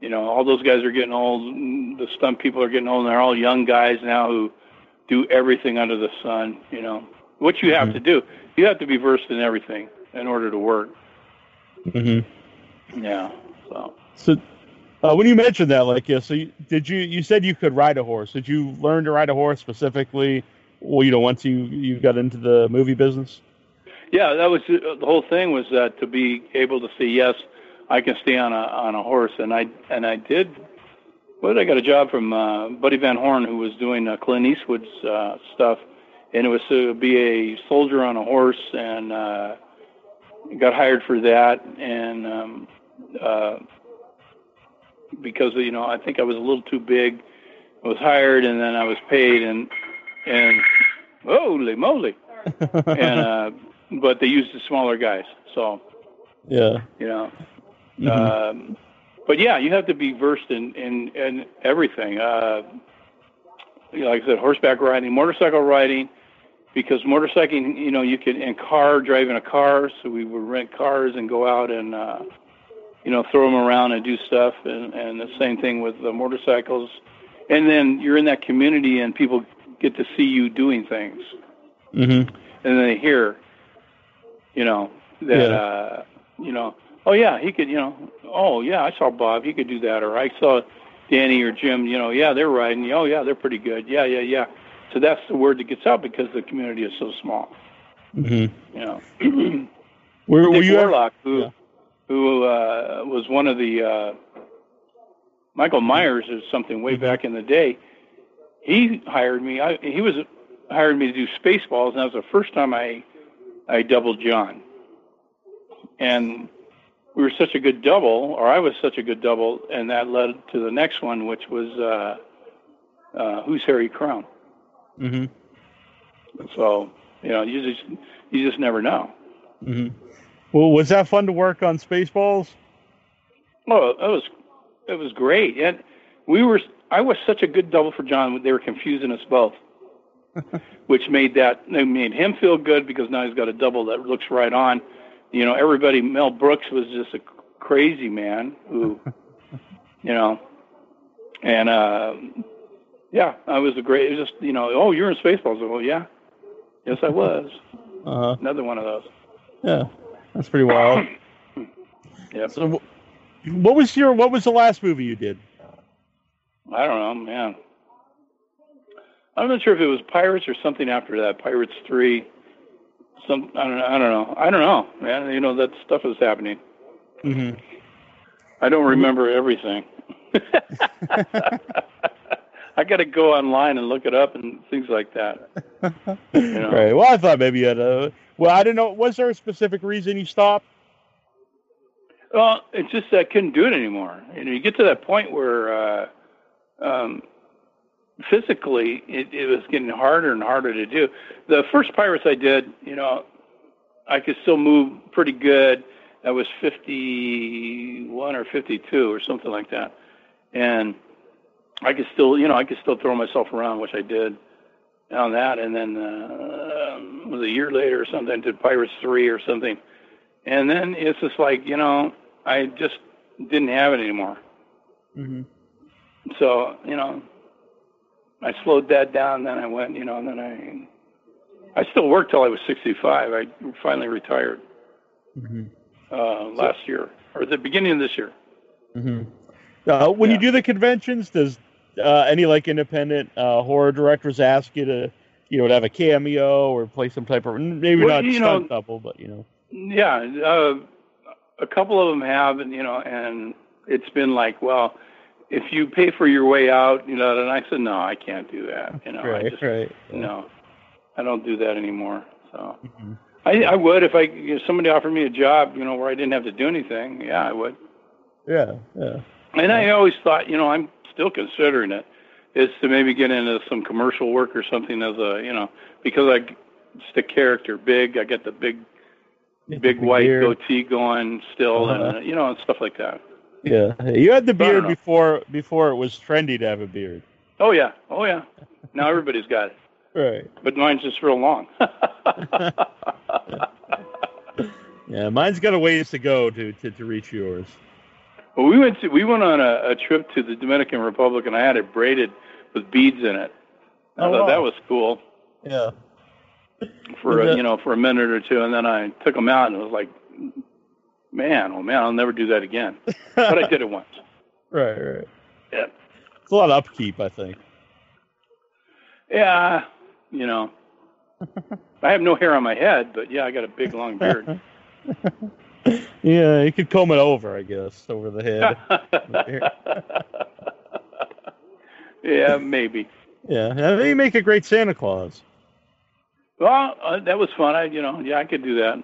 S4: you know, all those guys are getting old. The stunt people are getting old. And they're all young guys now who do everything under the sun. You know, what you have mm-hmm. to do, you have to be versed in everything in order to work.
S3: Mm-hmm.
S4: Yeah. So.
S3: So, uh, when you mentioned that, like, yeah, so you, did you? You said you could ride a horse. Did you learn to ride a horse specifically? Well, you know, once you you got into the movie business.
S4: Yeah, that was uh, the whole thing. Was that to be able to say yes I can stay on a on a horse, and I and I did. Well, I got a job from uh, Buddy Van Horn, who was doing uh, Clint Eastwood's uh, stuff, and it was to be a soldier on a horse, and uh, got hired for that, and um, uh, because you know I think I was a little too big, I was hired, and then I was paid, and and holy moly, and uh, but they used the smaller guys, so
S3: yeah,
S4: you know. Mm-hmm. Um, but yeah, you have to be versed in in, in everything. Uh, you know, like I said, horseback riding, motorcycle riding, because motorcycling, you know, you can in car driving a car. So we would rent cars and go out and uh, you know throw them around and do stuff, and and the same thing with the motorcycles. And then you're in that community, and people get to see you doing things,
S3: mm-hmm.
S4: and then they hear, you know, that yeah. uh, you know oh yeah, he could, you know, oh yeah, I saw Bob, he could do that, or I saw Danny or Jim, you know, yeah, they're riding, oh yeah, they're pretty good, yeah, yeah, yeah. So that's the word that gets out because the community is so small.
S3: Mm-hmm.
S4: You know,
S3: were, were you
S4: Warlock, who yeah. Who uh, was one of the uh, Michael Myers or something way back in the day. He hired me. I, he was hired me to do Spaceballs, and that was the first time I I doubled John. And we were such a good double, or I was such a good double, and that led to the next one, which was uh, uh, Who's Harry Crumb?
S3: hmm
S4: So you know, you just you just never know.
S3: hmm Well, was that fun to work on Spaceballs?
S4: Oh, it was it was great, and we were. I was such a good double for John. They were confusing us both, which made that made him feel good because now he's got a double that looks right on. You know, everybody. Mel Brooks was just a crazy man who, you know, and uh, yeah, I was a great. It was just you know, oh, you're in Spaceballs. Well, yeah, yes, I was.
S3: Uh,
S4: Another one of those.
S3: yeah, that's pretty wild.
S4: yeah.
S3: So, what was your what was the last movie you did?
S4: I don't know, man. I'm not sure if it was Pirates or something after that. Pirates three. Some I don't know. I don't know. I don't know, man. You know that stuff is happening.
S3: Mm-hmm.
S4: I don't remember everything. I got to go online and look it up and things like that. know.
S3: Right. Well, I thought maybe you had a. Well, I didn't know. Was there a specific reason you stopped?
S4: Well, it's just that I couldn't do it anymore. You know, you get to that point where uh, um, physically it, it was getting harder and harder to do. The first Pirates I did, you know, I could still move pretty good. I was 51 or 52 or something like that, and I could still, you know, I could still throw myself around, which I did on that. And then uh, was a year later or something, I did Pirates three or something, and then it's just like, you know, I just didn't have it anymore.
S3: Mm-hmm.
S4: So, you know, I slowed that down. Then I went, you know, and then I, I still worked till I was 65. I finally retired
S3: Mm-hmm.
S4: uh, last year or the beginning of this year.
S3: hmm Uh, when you do the conventions, does uh, any like independent uh, horror directors ask you to, you know, to have a cameo or play some type of maybe
S4: Well,
S3: not
S4: you
S3: stunt
S4: know-
S3: double, but you know.
S4: Yeah, uh, a couple of them have, and you know, and it's been like, well, if you pay for your way out, you know, and I said, no, I can't do that. You know, I
S3: right,
S4: just
S3: right.
S4: no, I don't do that anymore. So
S3: Mhm.
S4: I, I would if I if somebody offered me a job, you know, where I didn't have to do anything. Yeah, I would.
S3: Yeah, yeah.
S4: And I always thought, you know, I'm still considering it, is to maybe get into some commercial work or something as a, you know, because I, it's the character big. I got the big,
S3: Get the
S4: big white
S3: beard.
S4: goatee going still,
S3: Uh-huh.
S4: and uh, you know, and stuff like that.
S3: Yeah, you had the beard
S4: know.
S3: before before it was trendy to have a beard.
S4: Oh yeah, oh yeah. Now everybody's got it,
S3: Right.
S4: but mine's just real long.
S3: Yeah, mine's got a ways to go to to, to reach yours.
S4: Well, we went to we went on a, a trip to the Dominican Republic, and I had it braided with beads in it. I
S3: Oh,
S4: thought
S3: wow.
S4: that was cool
S3: Yeah.
S4: for a, uh,
S3: that-
S4: you know for a minute or two, and then I took them out, and it was like, man, oh man, I'll never do that again. But I did it once.
S3: Right, right.
S4: Yeah.
S3: It's a lot of upkeep, I think.
S4: Yeah, you know, I have no hair on my head, but yeah, I got a big long beard.
S3: Yeah, you could comb it over, I guess, over the head.
S4: yeah, maybe.
S3: yeah, you make a great Santa Claus.
S4: Well, uh, that was fun. I, you know, yeah, I could do that.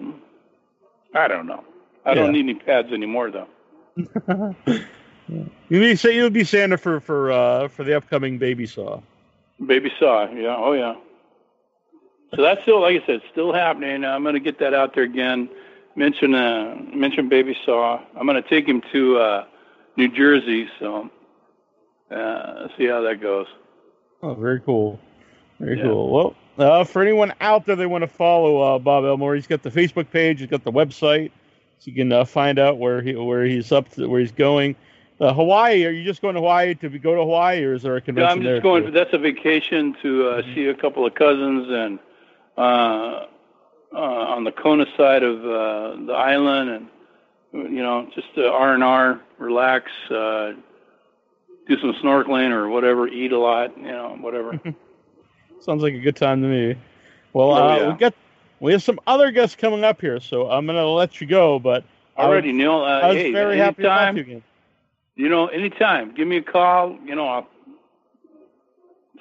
S4: I don't know. I don't need any pads anymore, though.
S3: You may say you would be Santa for for uh, for the upcoming Baby Saw.
S4: Baby saw, yeah, oh yeah. So that's still, like I said, still happening. I'm going to get that out there again. Mention, uh, mention Baby Saw. I'm going to take him to uh, New Jersey, so uh, see how that goes.
S3: Oh, very cool. Very
S4: Yeah.
S3: cool. Well, uh, for anyone out there they want to follow uh, Bob Elmore, he's got the Facebook page, he's got the website, so you can uh, find out where he where he's up to, where he's going. Uh, Hawaii? Are you just going to Hawaii to be, go to Hawaii, or is there a
S4: Yeah,
S3: convention
S4: I'm
S3: there?
S4: just going. That's a vacation to uh, see a couple of cousins and uh, on the Kona side of uh, the island, and you know, just R and R, relax, uh, do some snorkeling or whatever, eat a lot, you know, whatever.
S3: Sounds like a good time to me. Well,
S4: Oh,
S3: uh,
S4: yeah.
S3: we got we have some other guests coming up here, so I'm going to let you go. But was-
S4: Neal. Uh,
S3: I was
S4: hey,
S3: very happy to talk to you again.
S4: you know, anytime, give me a call. You know, I'll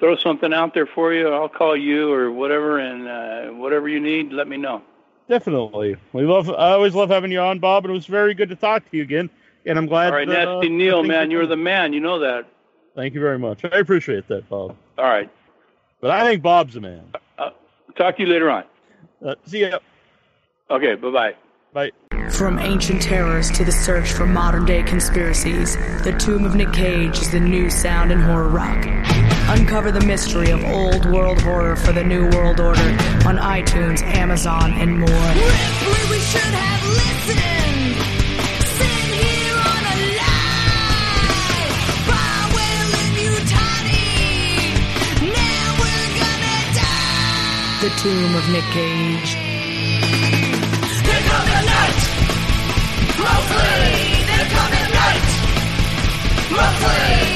S4: throw something out there for you. I'll call you or whatever, and uh, whatever you need, let me know.
S3: Definitely, we love. I always love having you on, Bob, and it was very good to talk to you again. And I'm glad.
S4: All right,
S3: that,
S4: Nasty
S3: uh, Neal,
S4: man, you're the man. You know that.
S3: Thank you very much. I appreciate that, Bob.
S4: All right.
S3: But I think Bob's a man.
S4: Talk to you later on.
S3: Uh, see ya.
S4: Okay, bye bye.
S3: Bye.
S2: From ancient terrors to the search for modern day conspiracies, The Tomb of Nick Cage is the new sound in horror rock. Uncover the mystery of old world horror for the new world order on iTunes, Amazon, and more.
S5: Ripley, we should have listened. Sitting here on a lie. Bywell and Utani. Now we're gonna die.
S2: The Tomb of Nick Cage.
S5: They're coming night. Mostly, they're coming night. Mostly,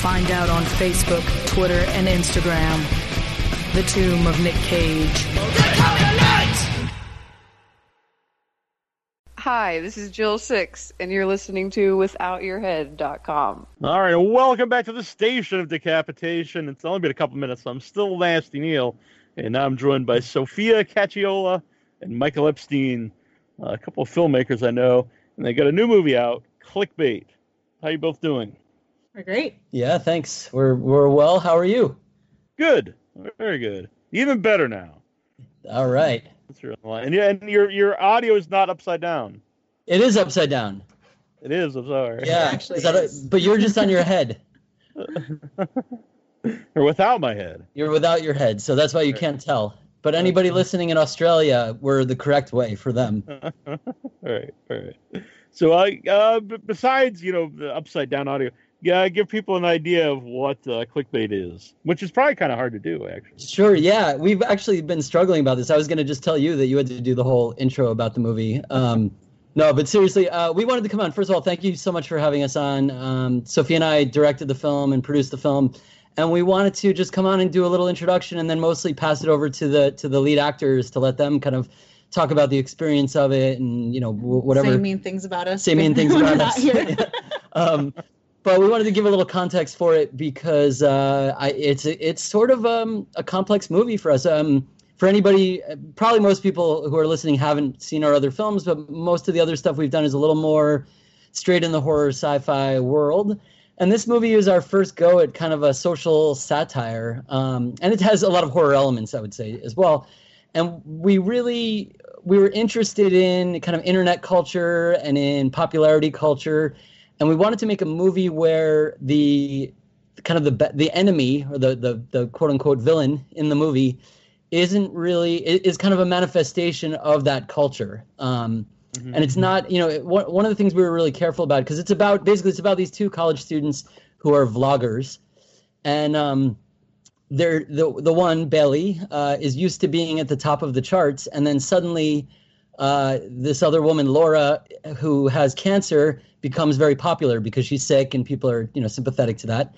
S2: Find out on Facebook, Twitter, and Instagram. The Tomb of Nick Cage.
S5: They're coming night.
S6: Hi, this is Jill Six, and you're listening to WithoutYourHead.com.
S3: All right, welcome back to the station of decapitation. It's only been a couple minutes, so I'm still Nasty Neal, and now I'm joined by Sophia Cacciola and Michael Epstein, Uh, a couple of filmmakers I know, and they got a new movie out, Clickbait. How you both doing?
S7: We're great.
S8: Yeah, thanks. We're we're well. How are you?
S3: Good, very good, even better now.
S8: All right.
S3: That's your line, and, yeah, and your your audio is not upside down.
S8: It is upside down.
S3: It is. I'm sorry.
S8: Yeah.
S7: actually
S8: Is that a- but you're just on your head.
S3: or without my head.
S8: You're without your head, so that's why you can't tell. But anybody listening in Australia, we're the correct way for them.
S3: all right, all right. So, I uh, b- besides you know the upside down audio, yeah, give people an idea of what uh, clickbait is, which is probably kind of hard to do, actually.
S8: Sure. Yeah, we've actually been struggling about this. I was going to just tell you that you had to do the whole intro about the movie. Um, no, but seriously, uh, we wanted to come on. First of all, thank you so much for having us on. Um, Sophie and I directed the film and produced the film, and we wanted to just come on and do a little introduction, and then mostly pass it over to the to the lead actors to let them kind of talk about the experience of it and you know whatever
S7: Say mean things about us.
S8: say mean things about us. um, but we wanted to give a little context for it because uh, I, it's it's sort of um, a complex movie for us. Um, for anybody, probably most people who are listening haven't seen our other films, but most of the other stuff we've done is a little more straight in the horror sci-fi world. And this movie is our first go at kind of a social satire, um, and it has a lot of horror elements, I would say, as well. And we really we were interested in kind of internet culture and in popularity culture, and we wanted to make a movie where the kind of the the enemy or the the, the quote unquote villain in the movie isn't really is kind of a manifestation of that culture. Um, and it's not you know it, one, of the things we were really careful about because it's about basically it's about these two college students who are vloggers and um, they're the the one Bailey uh, is used to being at the top of the charts, and then suddenly uh, this other woman Laura, who has cancer, becomes very popular because she's sick, and people are you know sympathetic to that.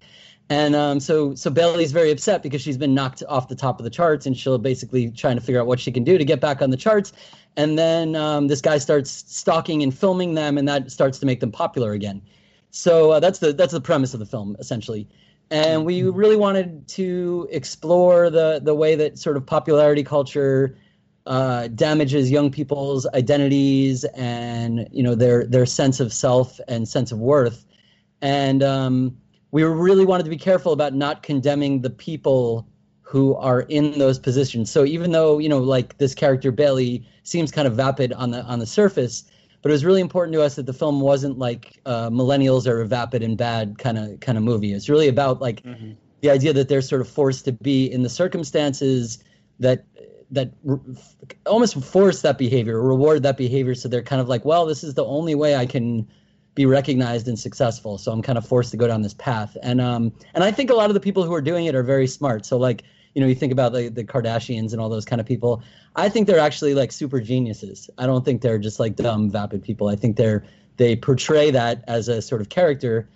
S8: And um, so so Bailey's very upset because she's been knocked off the top of the charts, and she'll basically trying to figure out what she can do to get back on the charts. And then um, this guy starts stalking and filming them, and that starts to make them popular again. So uh, that's the that's the premise of the film essentially. And we really wanted to explore the the way that sort of popularity culture uh, damages young people's identities and you know their their sense of self and sense of worth. And um, we really wanted to be careful about not condemning the people who are in those positions so even though you know like this character bailey seems kind of vapid on the on the surface but it was really important to us that the film wasn't like uh, millennials are a vapid and bad kind of kind of movie. It's really about like the idea that they're sort of forced to be in the circumstances that that re- almost force that behavior, reward that behavior. So they're kind of like, well, this is the only way I can be recognized and successful. So I'm kind of forced to go down this path. And um and I think a lot of the people who are doing it are very smart. So like you know, you think about the, the Kardashians and all those kind of people. I think they're actually like super geniuses. I don't think they're just like dumb, vapid people. I think they're they portray that as a sort of character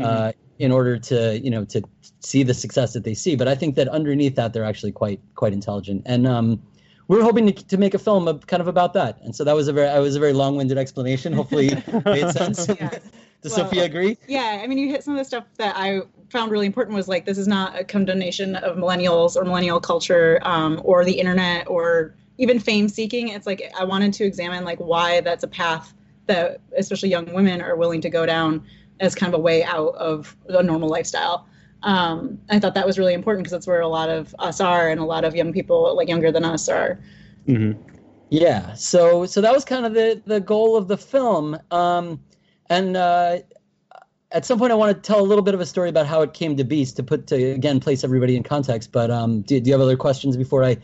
S8: uh, in order to you know to see the success that they see. But I think that underneath that, they're actually quite quite intelligent. And um, we were hoping to, to make a film of, kind of about that. And so that was a very I was a very long winded explanation. Hopefully, it made sense.
S7: Yeah.
S8: Does
S7: Well,
S8: Sophia agree?
S7: Yeah, I mean, you hit some of the stuff that I found really important was like, this is not a condemnation of millennials or millennial culture um, or the internet or even fame seeking. It's like, I wanted to examine like why that's a path that especially young women are willing to go down as kind of a way out of a normal lifestyle. Um, I thought that was really important because that's where a lot of us are, and a lot of young people like younger than us are.
S3: Mm-hmm.
S8: Yeah, so so that was kind of the the goal of the film, um, and uh, at some point I want to tell a little bit of a story about how it came to be to put to again place everybody in context. But um, do, do you have other questions before I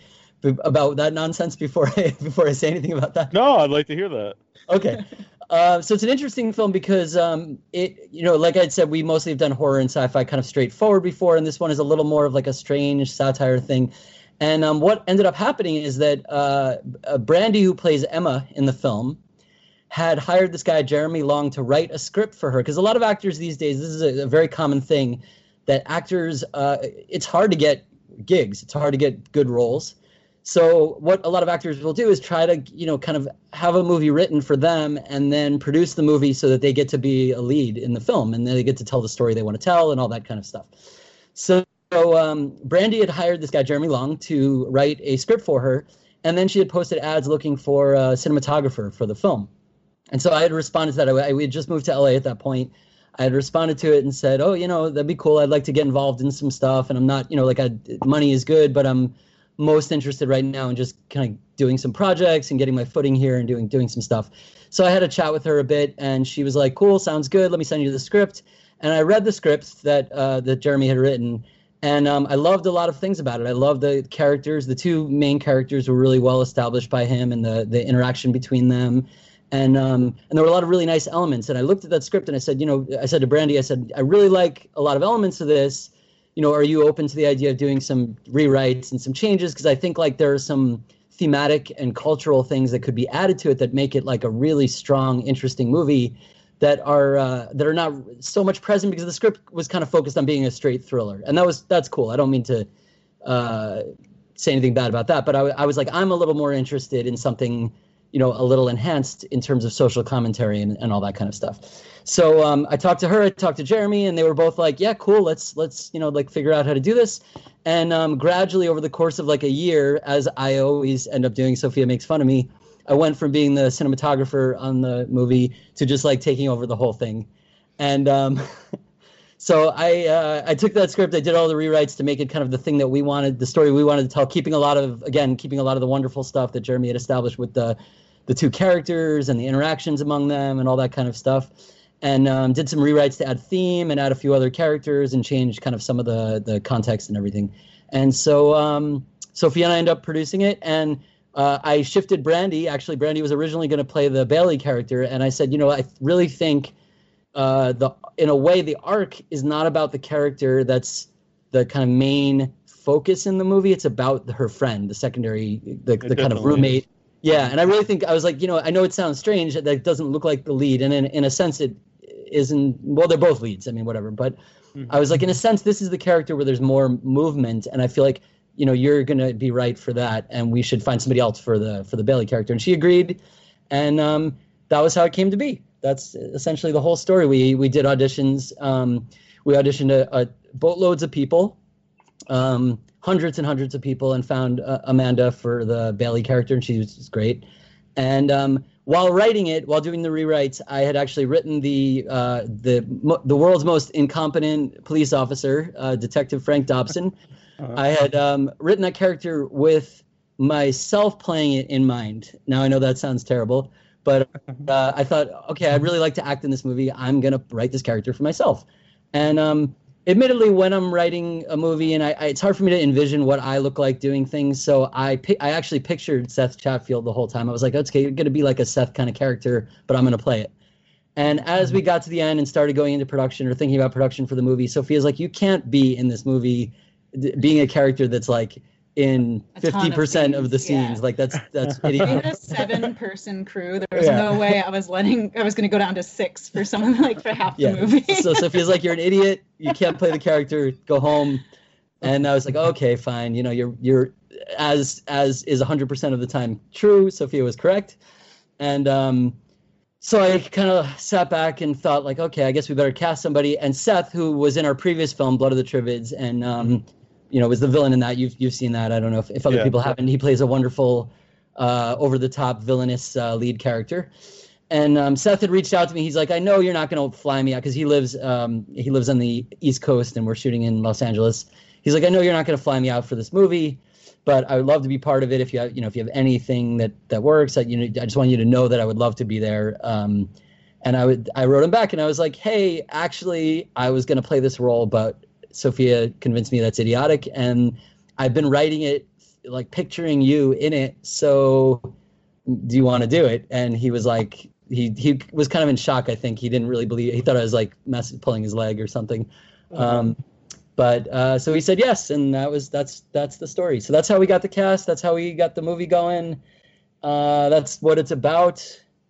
S8: about that nonsense before I before I say anything about that?
S3: No, I'd like to hear that.
S8: Okay. Uh, so it's an interesting film because um, it, you know, like I said, we mostly have done horror and sci-fi kind of straightforward before, and this one is a little more of like a strange satire thing. And um, what ended up happening is that uh, uh, Brandi, who plays Emma in the film, had hired this guy Jeremy Long to write a script for her because a lot of actors these days, this is a, a very common thing, that actors, uh, it's hard to get gigs, it's hard to get good roles. So what a lot of actors will do is try to, you know, kind of have a movie written for them and then produce the movie so that they get to be a lead in the film and then they get to tell the story they want to tell and all that kind of stuff. So, um, Brandi had hired this guy Jeremy Long to write a script for her, and then she had posted ads looking for a cinematographer for the film. And so I had responded to that. I, we had just moved to LA at that point. I had responded to it and said, "Oh, you know, that'd be cool. I'd like to get involved in some stuff, and I'm not, you know, like I, money is good, but I'm most interested right now in just kind of doing some projects and getting my footing here and doing doing some stuff. So I had a chat with her a bit, and she was like, "Cool, sounds good. Let me send you the script." And I read the script that uh, that Jeremy had written, and um, I loved a lot of things about it. I loved the characters. The two main characters were really well established by him, and the the interaction between them. And um, and there were a lot of really nice elements. And I looked at that script and I said, you know, I said to Brandi, I said, I really like a lot of elements of this you know, are you open to the idea of doing some rewrites and some changes? Because I think like there are some thematic and cultural things that could be added to it that make it like a really strong, interesting movie that are uh, that are not so much present because the script was kind of focused on being a straight thriller, and that was that's cool. I don't mean to uh, say anything bad about that, but I, I was like, I'm a little more interested in something you know, a little enhanced in terms of social commentary and, and all that kind of stuff. So um, I talked to her, I talked to Jeremy, and they were both like, "Yeah, cool. Let's let's you know like figure out how to do this." And um, gradually, over the course of like a year, as I always end up doing, Sophia makes fun of me. I went from being the cinematographer on the movie to just like taking over the whole thing, and um, so I uh, I took that script, I did all the rewrites to make it kind of the thing that we wanted, the story we wanted to tell, keeping a lot of again keeping a lot of the wonderful stuff that Jeremy had established with the the two characters and the interactions among them and all that kind of stuff. And um, did some rewrites to add theme and add a few other characters and change kind of some of the the context and everything. And so um, Sophia and I ended up producing it, and uh, I shifted Brandi. Actually, Brandi was originally going to play the Bailey character, and I said, you know, I really think uh, the in a way the arc is not about the character that's the kind of main focus in the movie. It's about her friend, the secondary, the, the kind of roommate yeah, and I really think I was like, you know, I know it sounds strange that it doesn't look like the lead, and in in a sense, it isn't. Well, they're both leads. I mean, whatever. But mm-hmm. I was like, in a sense, this is the character where there's more movement, and I feel like you know you're gonna be right for that, and we should find somebody else for the for the Bailey character. And she agreed, and um, that was how it came to be. That's essentially the whole story. We we did auditions. Um, we auditioned a, a boatloads of people. Um, hundreds and hundreds of people and found uh, Amanda for the Bailey character, and she was great. And um, while writing it, while doing the rewrites, I had actually written the uh, the the world's most incompetent police officer, uh, Detective Frank Dobson. Uh-huh. I had um, written that character with myself playing it in mind. Now I know that sounds terrible, but uh, I thought, okay, I'd really like to act in this movie. I'm gonna write this character for myself, and um, admittedly when i'm writing a movie and I, I, it's hard for me to envision what i look like doing things so i i actually pictured seth chatfield the whole time. I was like okay you're going to be like a seth kind of character but i'm going to play it. And as we mm-hmm. got to the end and started going into production or thinking about production for the movie sophia's like you can't be in this movie being a character that's like in fifty percent of, of, the scenes. Yeah. Like that's that's
S7: had a seven person crew. There was yeah. no way I was letting I was gonna go down to six for someone like for half yeah. the movie.
S8: so Sophia's like, You're an idiot, you can't play the character, go home. And I was like, Okay, fine, you know, you're you're as as is hundred percent of the time true. Sophia was correct. And um so I kind of sat back and thought, like, okay, I guess we better cast somebody. And Seth, who was in our previous film, Blood of the Tribades, and um, you know was the villain in that. You've you've seen that. I don't know if, if other yeah. people haven't. He plays a wonderful, uh, over the top villainous uh, lead character. and um, Seth had reached out to me. He's like, I know you're not going to fly me out because he lives um, he lives on the East Coast and we're shooting in Los Angeles. He's like, I know you're not going to fly me out for this movie, but I would love to be part of it. If you have, you know, if you have anything that that works, that you know, I just want you to know that I would love to be there. Um, and I would I wrote him back and I was like, hey, actually, I was going to play this role, but Sophia convinced me that's idiotic, and I've been writing it like picturing you in it. So do you want to do it? And he was like, he he was kind of in shock. I think he didn't really believe. He thought I was like mess, pulling his leg or something. Um, but uh, so he said yes, and that was that's that's the story. So that's how we got the cast. That's how we got the movie going. Uh, that's what it's about.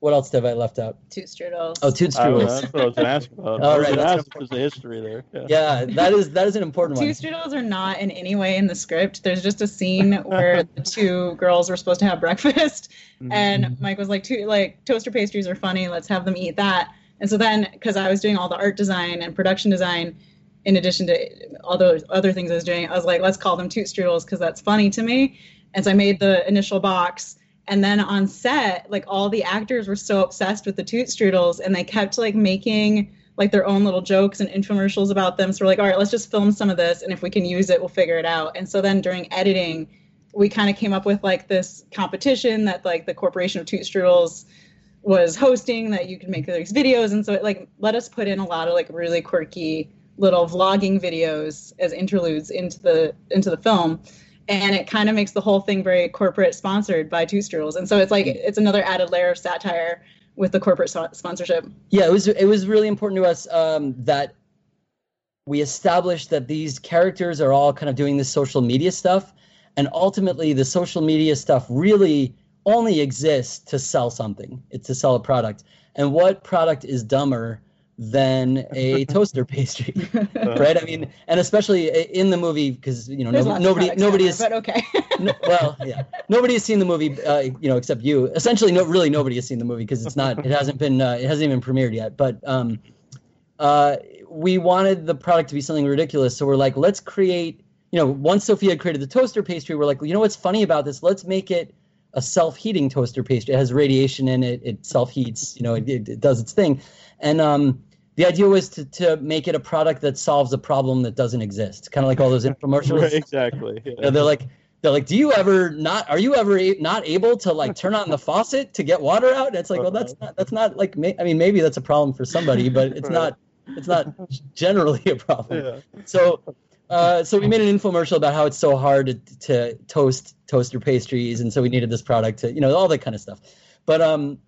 S8: What else have I left out?
S7: Toot strudels.
S8: Oh, Toot
S3: I was,
S8: Strudels.
S3: that's what I was going to ask about.
S8: All
S3: I was
S8: right, that's
S3: ask if there's a history there. Yeah.
S8: Yeah, that is that is an important
S7: Two
S8: one.
S7: strudels are not in any way in the script. There's just a scene where the two girls were supposed to have breakfast,
S8: Mm-hmm.
S7: and Mike was like, "Two like toaster pastries are funny. Let's have them eat that." And so then, because I was doing all the art design and production design, in addition to all those other things I was doing, I was like, "Let's call them toot strudels because that's funny to me." And so I made the initial box. And then on set, like all the actors were so obsessed with the toot strudels, and they kept like making like their own little jokes and infomercials about them. So we're like, all right, let's just film some of this, and if we can use it, we'll figure it out. And so then during editing, we kind of came up with like this competition that like the Corporation of Toot Strudels was hosting that you could make these videos, and so it like let us put in a lot of like really quirky little vlogging videos as interludes into the into the film. And it kind of makes the whole thing very corporate sponsored by Toot Strudels. And so it's like it's another added layer of satire with the corporate so- sponsorship.
S8: Yeah, it was it was really important to us um, that we established that these characters are all kind of doing this social media stuff, and ultimately the social media stuff really only exists to sell something. It's to sell a product, and what product is dumber than a toaster pastry, right? I mean, and especially in the movie because you know
S7: There's
S8: nobody nobody,
S7: products
S8: nobody
S7: out
S8: is
S7: but okay.
S8: no, well, yeah. Nobody has seen the movie, uh, you know, except you. Essentially, no, really, nobody has seen the movie because it's not. It hasn't been. Uh, it hasn't even premiered yet. But um, uh, we wanted the product to be something ridiculous, so we're like, let's create. You know, once Sophia created the toaster pastry, we're like, you know what's funny about this? Let's make it a self-heating toaster pastry. It has radiation in it. It self-heats. You know, it, it, it does its thing, and um, the idea was to to make it a product that solves a problem that doesn't exist. Kind of like all those infomercials.
S3: Right, exactly. yeah.
S8: You know, they're like they're like do you ever not are you ever a- not able to like turn on the faucet to get water out and it's like well that's not that's not like ma- i mean maybe that's a problem for somebody but it's
S3: Right.
S8: not it's not generally a problem
S3: Yeah.
S8: so uh, so we made an infomercial about how it's so hard to, to toast toaster pastries. And so we needed this product to you know all that kind of stuff. But um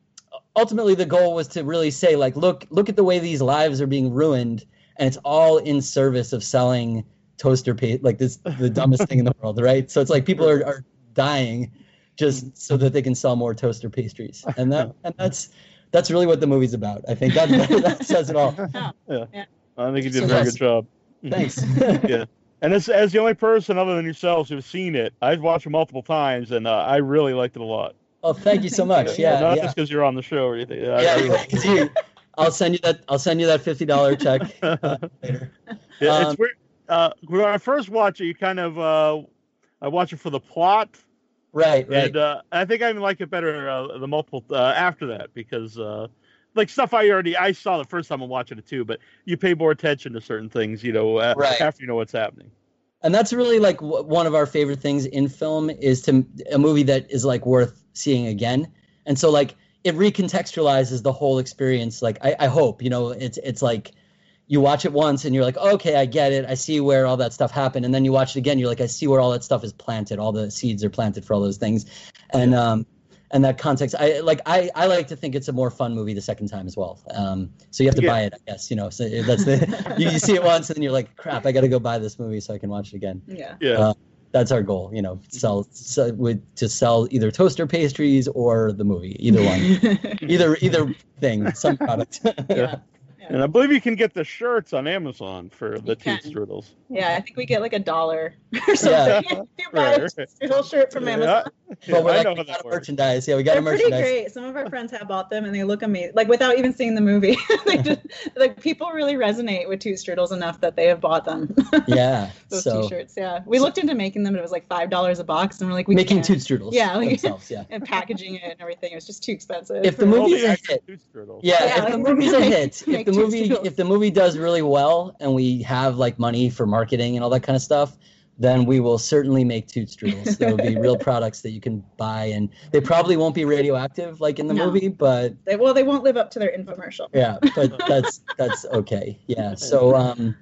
S8: ultimately the goal was to really say like look look at the way these lives are being ruined. And it's all in service of selling toaster paste like this the dumbest thing in the world right? So it's like people are, are dying just so that they can sell more toaster pastries. And that and that's that's really what the movie's about i think. That that says it all.
S3: Yeah, I think you did a
S8: So
S3: very good job.
S8: thanks
S3: yeah. And as, as the only person other than yourselves who's seen it, I've watched it multiple times, and uh, I really liked it a lot.
S8: oh thank you so much yeah
S3: not
S8: yeah
S3: just because you're on the show or anything. I-
S8: yeah, yeah, 'cause you- I'll send you that. I'll send you that fifty dollar check uh, later.
S3: Yeah,
S8: Um,
S3: it's weird. Uh, when I first watch it, you kind of uh, I watch it for the plot,
S8: Right, right.
S3: and uh, I think I even like it better uh, the multiple uh, after that because uh, like stuff I already I saw the first time I'm watching it too, but you pay more attention to certain things, you know, uh,
S8: Right.
S3: after you know what's happening.
S8: and that's really like w- one of our favorite things in film is to a movie that is like worth seeing again. And so like it recontextualizes the whole experience. Like i, I hope you know it's it's like you watch it once and you're like okay i get it. I see where all that stuff happened. And then you watch it again you're like i see where all that stuff is planted. All the seeds are planted for all those things. And um and that context i like i i like to think it's a more fun movie the second time as well um so you have to
S3: Yeah.
S8: buy it i guess you know so that's the you, you see it once and then you're like crap i gotta go buy this movie so i can watch it again
S7: Yeah.
S3: Yeah.
S8: Uh, that's our goal you know sell, sell with to sell either toaster pastries or the movie either one either either thing some product
S7: yeah.
S3: And I believe you can get the shirts on Amazon for the
S7: can.
S3: Toot Strudels.
S7: Yeah, I think we get like a dollar or something. if you buy
S3: Right,
S7: a strudel shirt from
S3: Yeah.
S7: Amazon.
S8: but we're
S3: I
S8: like, we got
S3: works.
S8: merchandise. Yeah, we got
S7: They're
S8: a
S7: pretty
S8: merchandise.
S7: great. Some of our friends have bought them, and they look amazing. Like without even seeing the movie, they just like people really resonate with Toot Strudels enough that they have bought them.
S8: Yeah.
S7: Those
S8: so
S7: T-shirts. Yeah, we looked into making them. and It was like five dollars a box, and we're like, we
S8: making
S7: can't.
S8: toot strudels.
S7: Yeah, like-
S8: themselves. Yeah.
S7: and packaging it and everything. It was just too expensive.
S8: If the movie's a hit. Yeah,
S7: Yeah,
S8: if
S7: like,
S8: the movie's a hit, if the
S7: two
S8: movie if the movie does really well and we have like money for marketing and all that kind of stuff, then we will certainly make toot strudels. there will be real products that you can buy, and they probably won't be radioactive like in the
S7: No.
S8: movie, but
S7: They, well, they won't live up to their infomercial.
S8: yeah, but that's that's okay. Yeah, so um,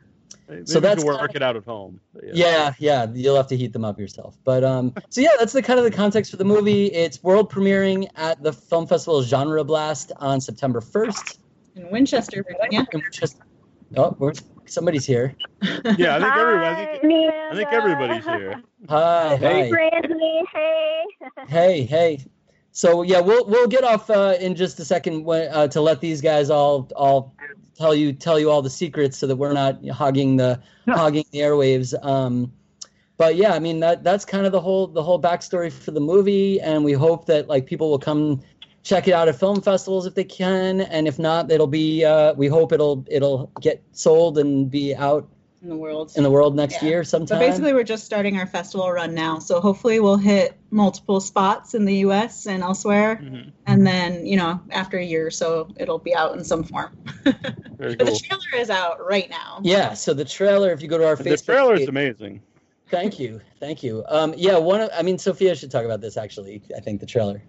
S3: Maybe
S8: So that's
S3: can work
S8: kinda-
S3: it out at home. But
S8: yeah, yeah, you'll have to heat them up yourself. But um, so yeah, that's the kind of the context for the movie. It's world premiering at the film festival Genre Blast on September first.
S7: In Winchester, Virginia.
S8: And we're oh, we're, somebody's here.
S3: Yeah, I think everybody. I think, I think everybody's here.
S8: Hi,
S1: Hey.
S8: hi.
S9: Brandi, hey.
S8: hey, hey. So yeah, we'll we'll get off uh, in just a second uh, to let these guys all all tell you tell you all the secrets so that we're not hogging the hogging the airwaves. Um, but yeah, I mean that that's kind of the whole the whole backstory for the movie, and we hope that like people will come check it out at film festivals if they can, and if not, it'll be uh, we hope it'll it'll get sold and be out
S7: in the world.
S8: in the world next
S7: Yeah.
S8: year sometime.
S7: So basically, we're just starting our festival run now. So hopefully, we'll hit multiple spots in the U.S. and elsewhere,
S3: Mhm.
S7: and then you know, after a year or so, it'll be out in some form.
S3: Very
S7: But
S3: cool.
S7: the trailer is out right now.
S8: yeah, so the trailer, if you go to our
S3: The
S8: Facebook
S3: trailer is amazing.
S8: Thank you, thank you. Um, yeah, one. Of, I mean, Sophia should talk about this. Actually, I think the trailer.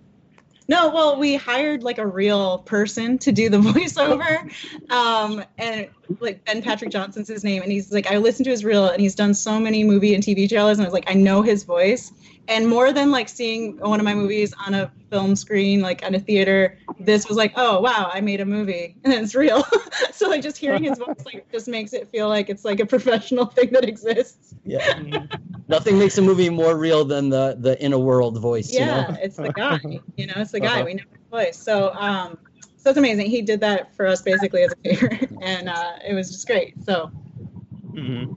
S7: No, well, we hired like a real person to do the voiceover, um, and like Ben Patrick Johnson's his name, and he's like, I listened to his reel, and he's done so many movie and TV trailers, and I was like, I know his voice, and more than like seeing one of my movies on a film screen, like at a theater, this was like, oh wow, I made a movie, and it's real. so like just hearing his voice like just makes it feel like it's like a professional thing that exists.
S8: Yeah, nothing makes a movie more real than the the in a world voice. you
S7: yeah,
S8: know?
S7: it's the guy. You know, it's the guy.
S3: Uh-huh.
S7: We know his voice. So, um, so it's amazing. He did that for us basically as a favor, and uh, it was just great. So,
S3: hmm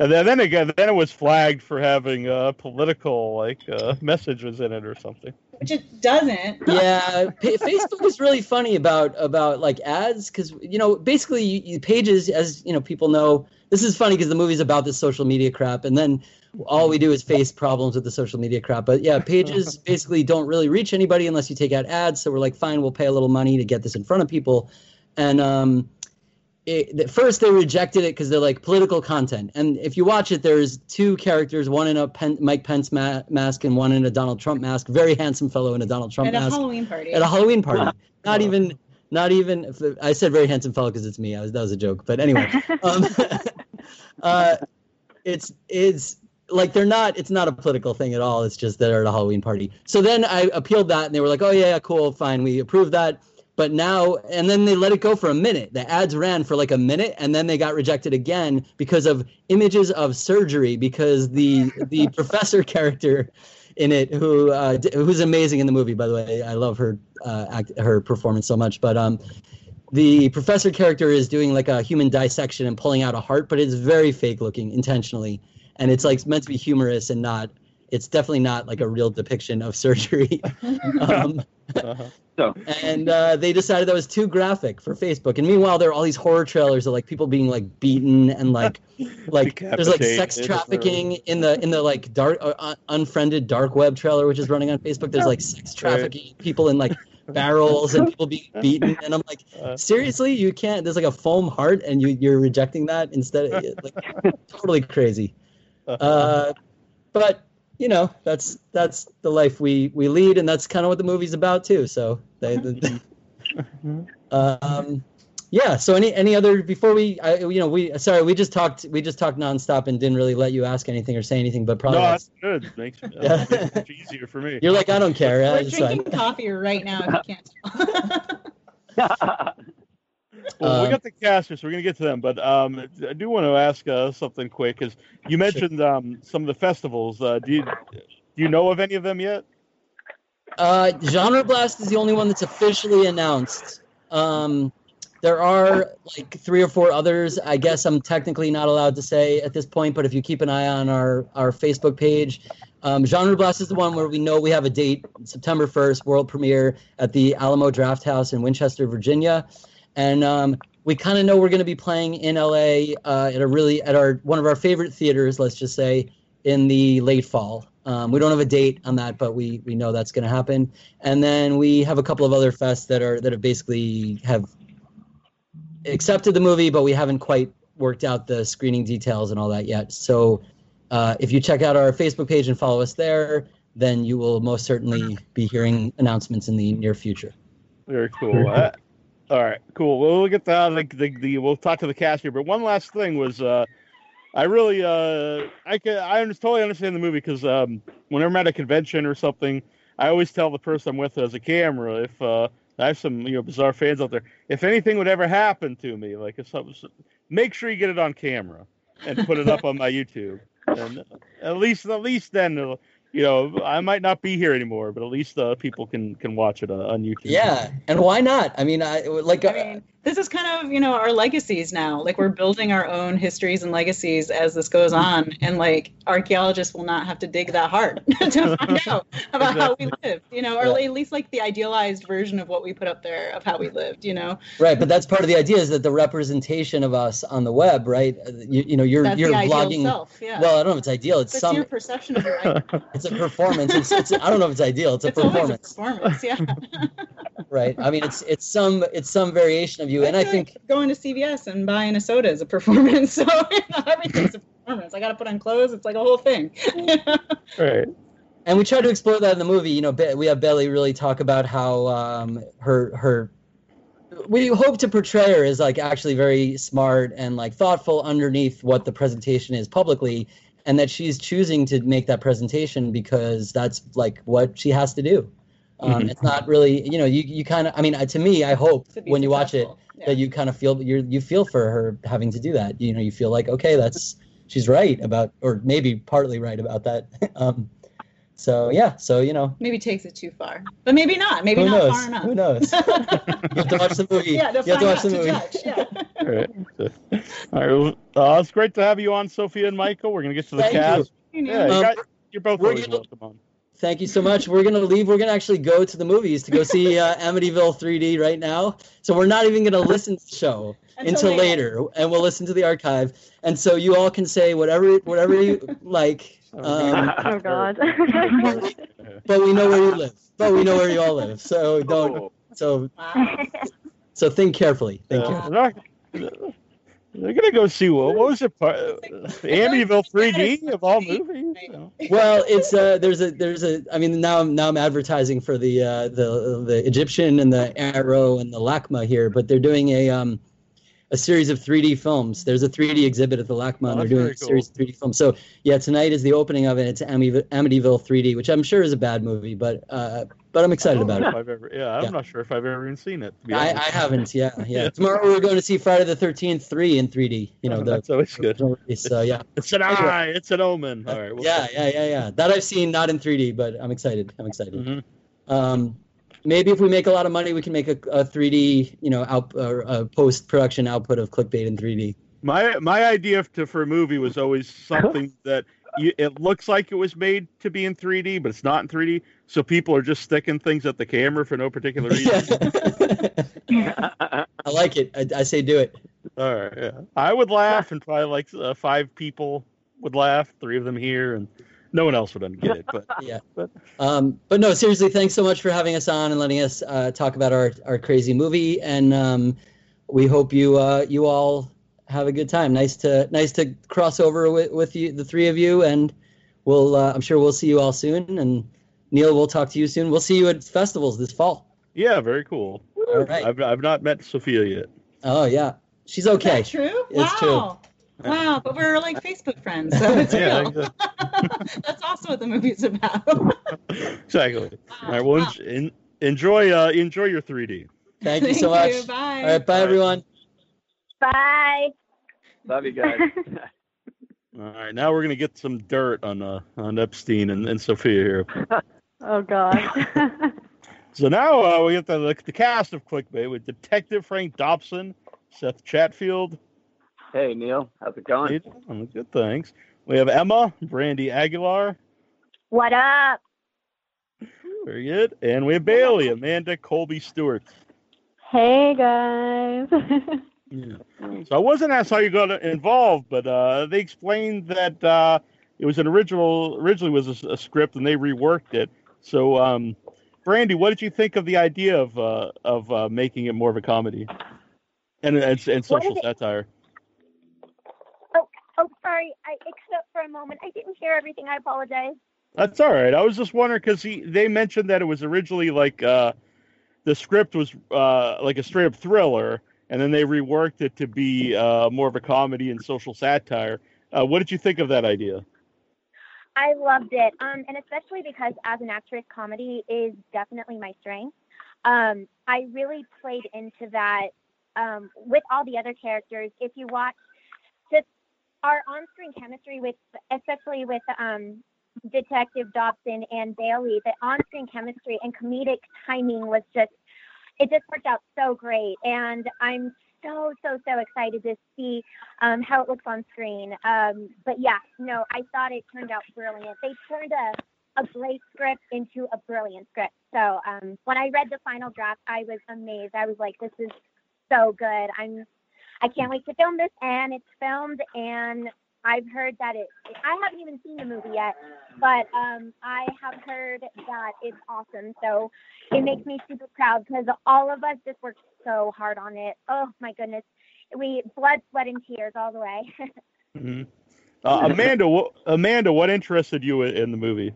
S3: And then, then again, then it was flagged for having a political like uh, messages in it or something.
S7: which it doesn't.
S8: yeah, Facebook is really funny about about like ads because you know basically you, you, pages as you know people know this is funny because the movie's about this social media crap and then all we do is face problems with the social media crap. But yeah, pages basically don't really reach anybody unless you take out ads. So we're like, fine, we'll pay a little money to get this in front of people. And um, it, at first they rejected it because they're like political content. And if you watch it, there's two characters, one in a Pen- Mike Pence ma- mask and one in a Donald Trump mask. Very handsome fellow in a Donald Trump mask.
S7: At a Halloween party.
S8: at a Halloween party. Not even, not even. I said very handsome fellow because it's me. I was, that was a joke. But anyway, um, uh, it's it's like they're not. It's not a political thing at all. It's just they're at a Halloween party. So then I appealed that, and they were like, "Oh yeah, cool, fine, we approve that." But now, and then they let it go for a minute. The ads ran for like a minute, and then they got rejected again because of images of surgery. Because the the professor character in it, who uh, who's amazing in the movie, by the way, I love her uh, act, her performance so much. But um, the professor character is doing like a human dissection and pulling out a heart, but it's very fake looking intentionally, and it's like meant to be humorous and not. It's definitely not like a real depiction of surgery. um,
S3: Uh-huh.
S8: And uh, they decided that was too graphic for Facebook. And meanwhile, there are all these horror trailers of like people being like beaten and like like there's like sex trafficking in the in the like dark uh, unfriended dark web trailer which is running on Facebook. There's like sex trafficking people in like barrels and people being beaten. And I'm like,
S3: Uh,
S8: seriously, you can't. There's like a foam heart and you you're rejecting that instead. Of, like totally crazy. Uh, but you know that's that's the life we we lead and that's kind of what the movie's about too so they, the, um yeah so any any other before we I, you know we sorry we just talked we just talked nonstop and didn't really let you ask anything or say anything but probably
S3: no,
S8: probably
S3: that's good. Makes, uh,
S8: Yeah.
S3: makes it much easier for me.
S8: you're like i don't care
S7: We're
S8: yeah, it's fine.
S7: drinking coffee right now. If you can't tell.
S3: Well, we
S8: Um,
S3: got the casters, so we're gonna get to them. But um, I do want to ask uh, something quick, because you mentioned um, some of the festivals. Uh, do you do you know of any of them yet?
S8: Uh, Genre Blast is the only one that's officially announced. Um, there are like three or four others. I guess I'm technically not allowed to say at this point, but if you keep an eye on our our Facebook page, Um, Genre Blast is the one where we know we have a date, September 1st, world premiere at the Alamo Draft House in Winchester, Virginia, and um, we kind of know we're going to be playing in LA uh, at a really at our one of our favorite theaters, let's just say, in the late fall. Um, we don't have a date on that, but we we know that's going to happen. And then we have a couple of other fests that are that have basically have accepted the movie, but we haven't quite worked out the screening details and all that yet. So uh, if you check out our Facebook page and follow us there, then you will most certainly be hearing announcements in the near future.
S3: Very cool. All right, cool. Well, we'll get the, the, the we'll talk to the cast here. But one last thing was, uh, I really, uh, I can, I totally understand the movie because um, whenever I'm at a convention or something, I always tell the person I'm with as a camera if uh, I have some you know bizarre fans out there. If anything would ever happen to me, like if something, make sure you get it on camera and put it up on my YouTube. And at least, at least then, it'll- you know, I might not be here anymore, but at least uh, people can can watch it uh, on YouTube.
S8: Yeah, and why not? I mean, I like.
S7: I mean, this is kind of you know our legacies now. Like we're building our own histories and legacies as this goes on, and like archaeologists will not have to dig that hard to find out about how we lived. You know, or
S8: Yeah.
S7: at least like the idealized version of what we put up there of how we lived. You know,
S8: Right, but that's part of the idea is that the representation of us on the web, right? uh, You, you know, you're
S7: That's
S8: you're vlogging.
S7: self, yeah.
S8: Well, I don't know if it's ideal. It's
S7: That's
S8: some.
S7: your perception of your.
S8: It's a performance. It's, it's I don't know if it's ideal. It's a
S7: It's always a
S8: performance,
S7: performance, yeah.
S8: right? I mean, it's it's some it's some variation of you, and I think
S7: like going to CVS and buying a soda is a performance. So you know, everything's a performance. I got to put on clothes. It's like a whole thing.
S3: Right.
S8: and we try to explore that in the movie. You know, we have Bailey really talk about how um, her her. We hope to portray her as like actually very smart and like thoughtful underneath what the presentation is publicly, and that she's choosing to make that presentation because that's like what she has to do. Um,
S3: Mhm.
S8: It's not really, you know, you you kind of. I mean, to me, I hope
S7: To be
S8: when you watch it
S7: yeah.
S8: that you kind of feel you you feel for her having to do that. You know, you feel like okay, that's she's right about, or maybe partly right about that. um, so yeah, so you know,
S7: Maybe takes it too far, but maybe not. Maybe not
S8: knows?
S7: far enough.
S8: Who knows? you have to watch the movie.
S7: yeah, to
S8: you have to watch the movie.
S7: judge. Yeah.
S3: All right. All right. Well, uh, it's great to have you on, Sophia and Michael. We're gonna get to the
S8: Thank
S3: cast.
S7: You know,
S3: Yeah, you
S8: Um,
S3: got, you're both always
S8: gonna-
S3: welcome on.
S8: Thank you so much. We're gonna leave. We're gonna actually go to the movies to go see uh, Amityville 3D right now. So we're not even gonna listen to the show
S7: Until
S8: until,
S7: later.
S8: later. and we'll listen to the archive. And so you all can say whatever whatever you like. Um,
S9: Oh God.
S8: but we know where you live. But we know where you all live. So don't.
S1: Oh,
S8: So
S7: wow.
S8: so think carefully. Think
S3: Uh,
S8: carefully.
S3: They're, gonna go see what, what was it? part- Amityville 3D of all movies. So.
S8: Well, it's uh, there's a there's a. I mean, now I'm now I'm advertising for the uh, the the Egyptian and the Arrow and the LACMA here, but they're doing a um a series of 3D films. There's a 3D exhibit at the LACMA,
S3: Oh,
S8: they're doing a series of 3D films. So yeah, tonight is the opening of it. It's Amityville, Amityville 3D, which I'm sure is a bad movie, but uh, but I'm excited about it.
S3: I've ever, yeah, I'm
S8: Yeah.
S3: not sure if I've ever even seen it.
S8: I, I haven't. Yeah, yeah. Tomorrow we're going to see Friday the 13th 3 in 3D. You know,
S3: Oh,
S8: the
S3: that's always good.
S8: So yeah.
S3: It's an eye. It's an omen. All right. well-
S8: yeah, yeah, yeah, yeah. That I've seen, not in 3D, but I'm excited. I'm excited.
S3: Mhm.
S8: Um, maybe if we make a lot of money, we can make a, a 3D, you know, out or a post production output of clickbait in 3D.
S3: My my idea to, for a movie was always something that you, it looks like it was made to be in 3D, but it's not in 3D. So people are just sticking things at the camera for no particular reason.
S8: I like it. I, I say do it.
S3: All right. Yeah. I would laugh, and probably like uh, five people would laugh. Three of them here, and no one else would get it. But
S8: Yeah.
S3: But-
S8: Um, but no, seriously, thanks so much for having us on and letting us uh, talk about our, our crazy movie. And um, we hope you uh, you all have a good time. Nice to nice to cross over with, with you, the three of you, and we'll uh, I'm sure we'll see you all soon. And Neal, we'll talk to you soon. We'll see you at festivals this fall.
S3: yeah, very cool.
S8: All right.
S3: I've I've not met Sophia yet.
S8: Oh yeah, she's
S7: Is
S8: okay.
S7: that true?
S8: It's true.
S7: Wow. Wow, but we're like Facebook friends, so it's
S3: Yeah,
S7: real.
S3: exactly.
S7: That's also what the movie's about.
S3: exactly. All right. Well, en- en- enjoy uh, enjoy your 3D.
S8: Thank you so much.
S7: you. Bye.
S8: All right, bye everyone.
S9: Bye.
S1: Love you guys.
S3: All right. Now we're gonna get some dirt on uh, on Epstein and, and Sophia here.
S9: Oh God.
S3: So now uh, we get the, the cast of Clickbait with Detective Frank Dobson, Seth Chatfield.
S1: Hey, Neal. How's it
S3: Hey,
S1: going?
S3: John, Good, thanks. We have Emma, Brandi Aguilar,
S9: What up?
S3: Very good. And we have Bailey, Amanda Colby Stewart.
S9: Hey guys.
S3: Yeah. So I wasn't asked how you got involved, but uh, they explained that uh, it was an original, originally was a, a script, and they reworked it. So, um, Brandi, what did you think of the idea of uh, of uh, making it more of a comedy and and, and social satire?
S9: Sorry. I except for a moment. I didn't hear everything. I apologize.
S3: That's all right. I was just wondering because he they mentioned that it was originally like uh, the script was uh, like a straight up thriller, and then they reworked it to be uh, more of a comedy and social satire. Uh, what did you think of that idea?
S9: I loved it. Um, and especially because as an actress, comedy is definitely my strength. Um, I really played into that um, with all the other characters. If you watch our on-screen chemistry with, especially with um, Detective Dobson and Bailey, the on-screen chemistry and comedic timing was just, it just worked out so great. And I'm so, so, so excited to see um, how it looks on screen. Um, but yeah, no, I thought it turned out brilliant. They turned a, a great script into a brilliant script. So um, when I read the final draft, I was amazed. I was like, this is so good. I'm, I can't wait to film this, and it's filmed. And I've heard that it. I haven't even seen the movie yet, but um, I have heard that it's awesome. So it makes me super proud because all of us just worked so hard on it. Oh my goodness, we blood, sweat, and tears all the way.
S3: hmm Uh, Amanda, what, Amanda, what interested you in, in the movie?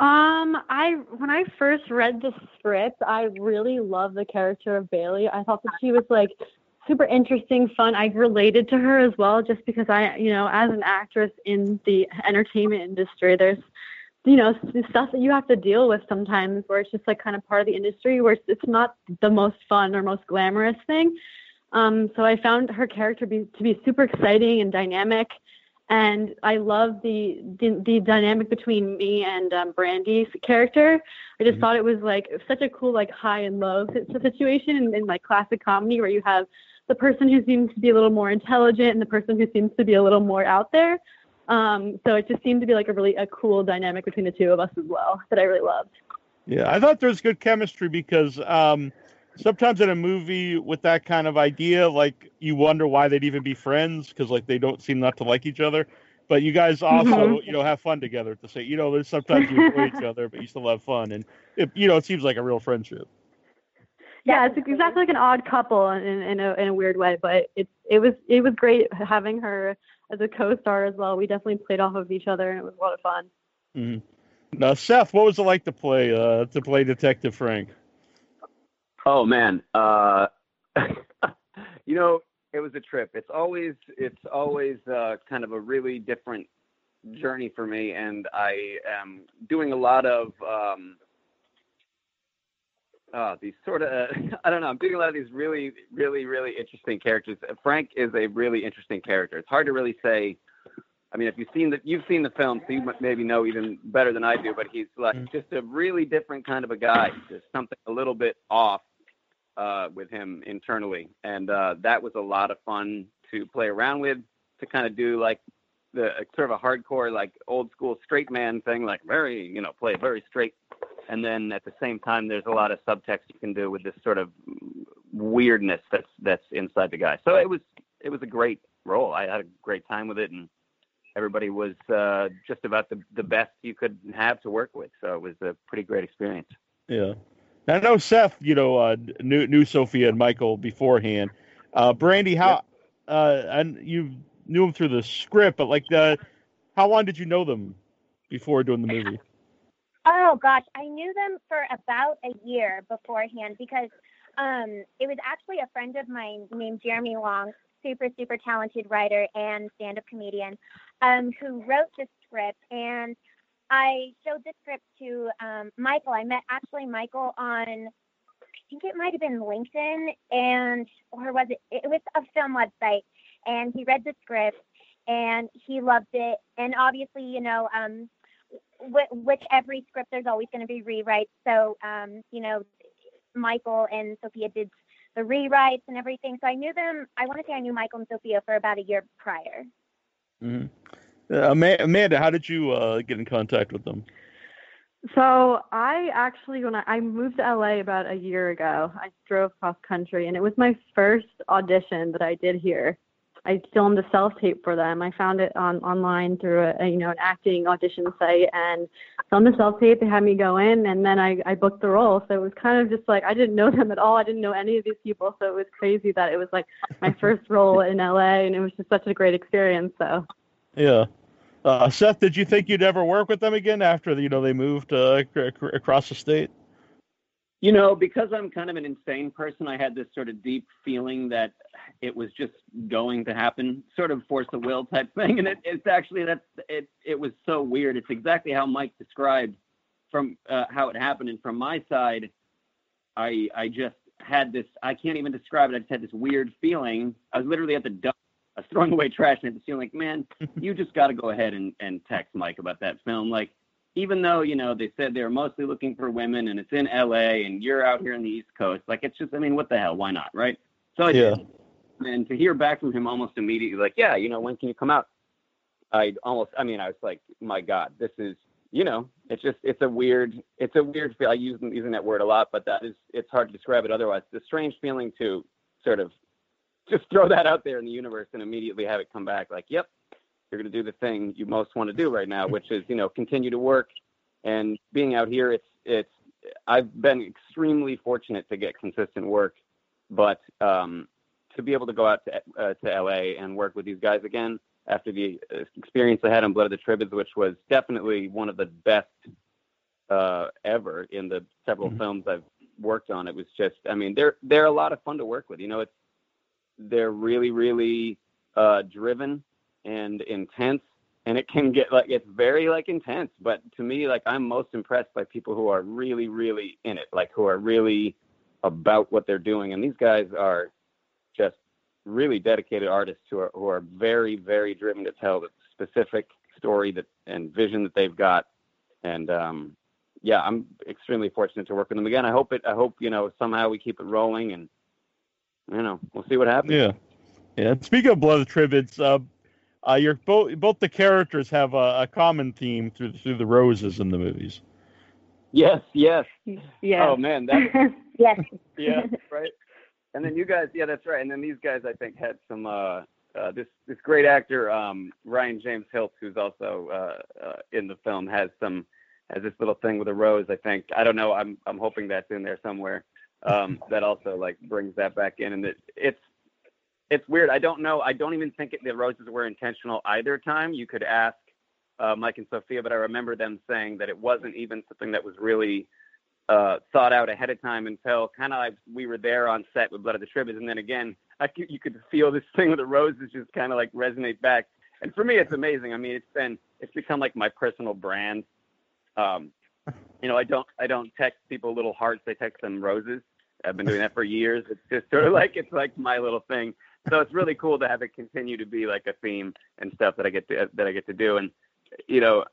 S10: Um, I when I first read the script, I really loved the character of Bailey. I thought that she was like super interesting, fun. I related to her as well, just because I, you know, as an actress in the entertainment industry, there's, you know, stuff that you have to deal with sometimes where it's just like kind of part of the industry where it's, it's not the most fun or most glamorous thing. Um, so I found her character be, to be super exciting and dynamic and I love the the, the dynamic between me and um, Brandi's character. I just thought it was like such a cool like high and low situation in, in like classic comedy where you have the person who seems to be a little more intelligent and the person who seems to be a little more out there. Um, so it just seemed to be like a really a cool dynamic between the two of us as well that I really loved.
S3: Yeah, I thought there was good chemistry because um, sometimes in a movie with that kind of idea, like you wonder why they'd even be friends because like they don't seem not to like each other. But you guys also,
S10: Mhm.
S3: you know, have fun together to say. You know, there's sometimes you enjoy each other, but you still have fun, and it, you know, it seems like a real friendship.
S10: Yeah, it's exactly like an odd couple in, in a in a weird way, but it's it was it was great having her as a co-star as well. We definitely played off of each other, and it was a lot of fun.
S3: hmm Now, Seth, what was it like to play uh, to play Detective Frank?
S11: Oh man, uh, you know, it was a trip. It's always it's always uh, kind of a really different journey for me, and I am doing a lot of um, uh, these sort of I don't know. I'm doing a lot of these really, really, really interesting characters. Frank is a really interesting character. It's hard to really say. I mean, if you've seen the you've seen the film, so you maybe know even better than I do. But he's like just a really different kind of a guy. There's something a little bit off uh, with him internally, and uh, that was a lot of fun to play around with. To kind of do like the sort of a hardcore, like old school straight man thing, like very you know play very straight, and then at the same time, there's a lot of subtext you can do with this sort of weirdness that's that's inside the guy. So it was it was a great role. I had a great time with it, and everybody was uh, just about the the best you could have to work with. So it was a pretty great experience.
S3: Yeah. Now, I know Seth, you know, uh, knew knew Sophia and Michael beforehand. Uh, Brandi, how uh, and you knew them through the script, but like, the, how long did you know them before doing the movie?
S9: Oh gosh, I knew them for about a year beforehand because um, it was actually a friend of mine named Jeremy Long, super super talented writer and stand-up comedian, um, who wrote the script. And I showed the script to um, Michael. I met actually Michael on, I think it might have been LinkedIn, and or was it? It was a film website, and he read the script and he loved it. And obviously, you know, um, with, with every script, there's always going to be rewrites. So, um, you know, Michael and Sophia did the rewrites and everything. So I knew them. I want to say I knew Michael and Sophia for about a year prior.
S3: hmm Uh, Amanda, how did you uh, get in contact with them?
S10: So I actually, when I, I moved to LA about a year ago, I drove cross country, and it was my first audition that I did here. I filmed a self tape for them. I found it on online through a, you know an acting audition site, and filmed the self tape. They had me go in, and then I I booked the role. So it was kind of just like I didn't know them at all. I didn't know any of these people, so it was crazy that it was like my first role in LA, and it was just such a great experience. So
S3: Yeah. Uh, Seth, did you think you'd ever work with them again after you know they moved uh, ac- ac- across the state?
S11: You know, because I'm kind of an insane person, I had this sort of deep feeling that it was just going to happen, sort of force of will type thing. And it, it's actually that's it. It was so weird. It's exactly how Mike described from uh, how it happened. And from my side, I I just had this. I can't even describe it. I just had this weird feeling. I was literally at the dump. I was throwing away trash and I had this feeling like, man, you just got to go ahead and, and text Mike about that film. Like, even though you know they said they were mostly looking for women and it's in LA and you're out here in the East Coast, like it's just I mean, what the hell? Why not, right? So I
S3: Yeah.
S11: did. And to hear back from him almost immediately, like, yeah, you know, when can you come out? I almost, I mean, I was like, my God, this is, you know, it's just, it's a weird, it's a weird feel. I use using that word a lot, but that is, it's hard to describe it otherwise. It's a strange feeling to sort of just throw that out there in the universe and immediately have it come back like, yep, you're going to do the thing you most want to do right now, which is, you know, continue to work. And being out here, it's, it's, I've been extremely fortunate to get consistent work, but um, to be able to go out to, uh, to LA and work with these guys again after the uh, experience I had on Blood of the Tribades, which was definitely one of the best uh, ever in the several films I've worked on. It was just, I mean, they're they're a lot of fun to work with. You know, it's they're really really uh, driven and intense, and it can get like it's very like intense. But to me, like I'm most impressed by people who are really really in it, like who are really about what they're doing. And these guys are just really dedicated artists who are who are very very driven to tell the specific story that and vision that they've got. And um, yeah, I'm extremely fortunate to work with them again. I hope it. I hope you know somehow we keep it rolling, and you know we'll see what happens.
S3: Yeah. Yeah. Speaking of Blood of Tribades, uh, uh, you're both both the characters have a, a common theme through through the roses in the movies.
S11: Yes, yes.
S10: yeah.
S11: Oh man, that
S9: yes.
S11: yeah, right. And then you guys, yeah, that's right. And then these guys, I think, had some uh, uh, this this great actor um, Ryan James Hilt, who's also uh, uh, in the film, has some has this little thing with a rose. I think I don't know. I'm I'm hoping that's in there somewhere. Um, that also like brings that back in, and it, it's it's weird. I don't know. I don't even think it, the roses were intentional either time. You could ask uh, Mike and Sophia, but I remember them saying that it wasn't even something that was really uh, thought out ahead of time until kind of like we were there on set with Blood of the Tribades, and then again, you could feel this thing with the roses just kind of like resonate back. And for me, it's amazing. I mean, it's been it's become like my personal brand. Um, you know, I don't I don't text people little hearts. I text them roses. I've been doing that for years. It's just sort of like it's like my little thing. So it's really cool to have it continue to be like a theme and stuff that I get to that I get to do. And you know,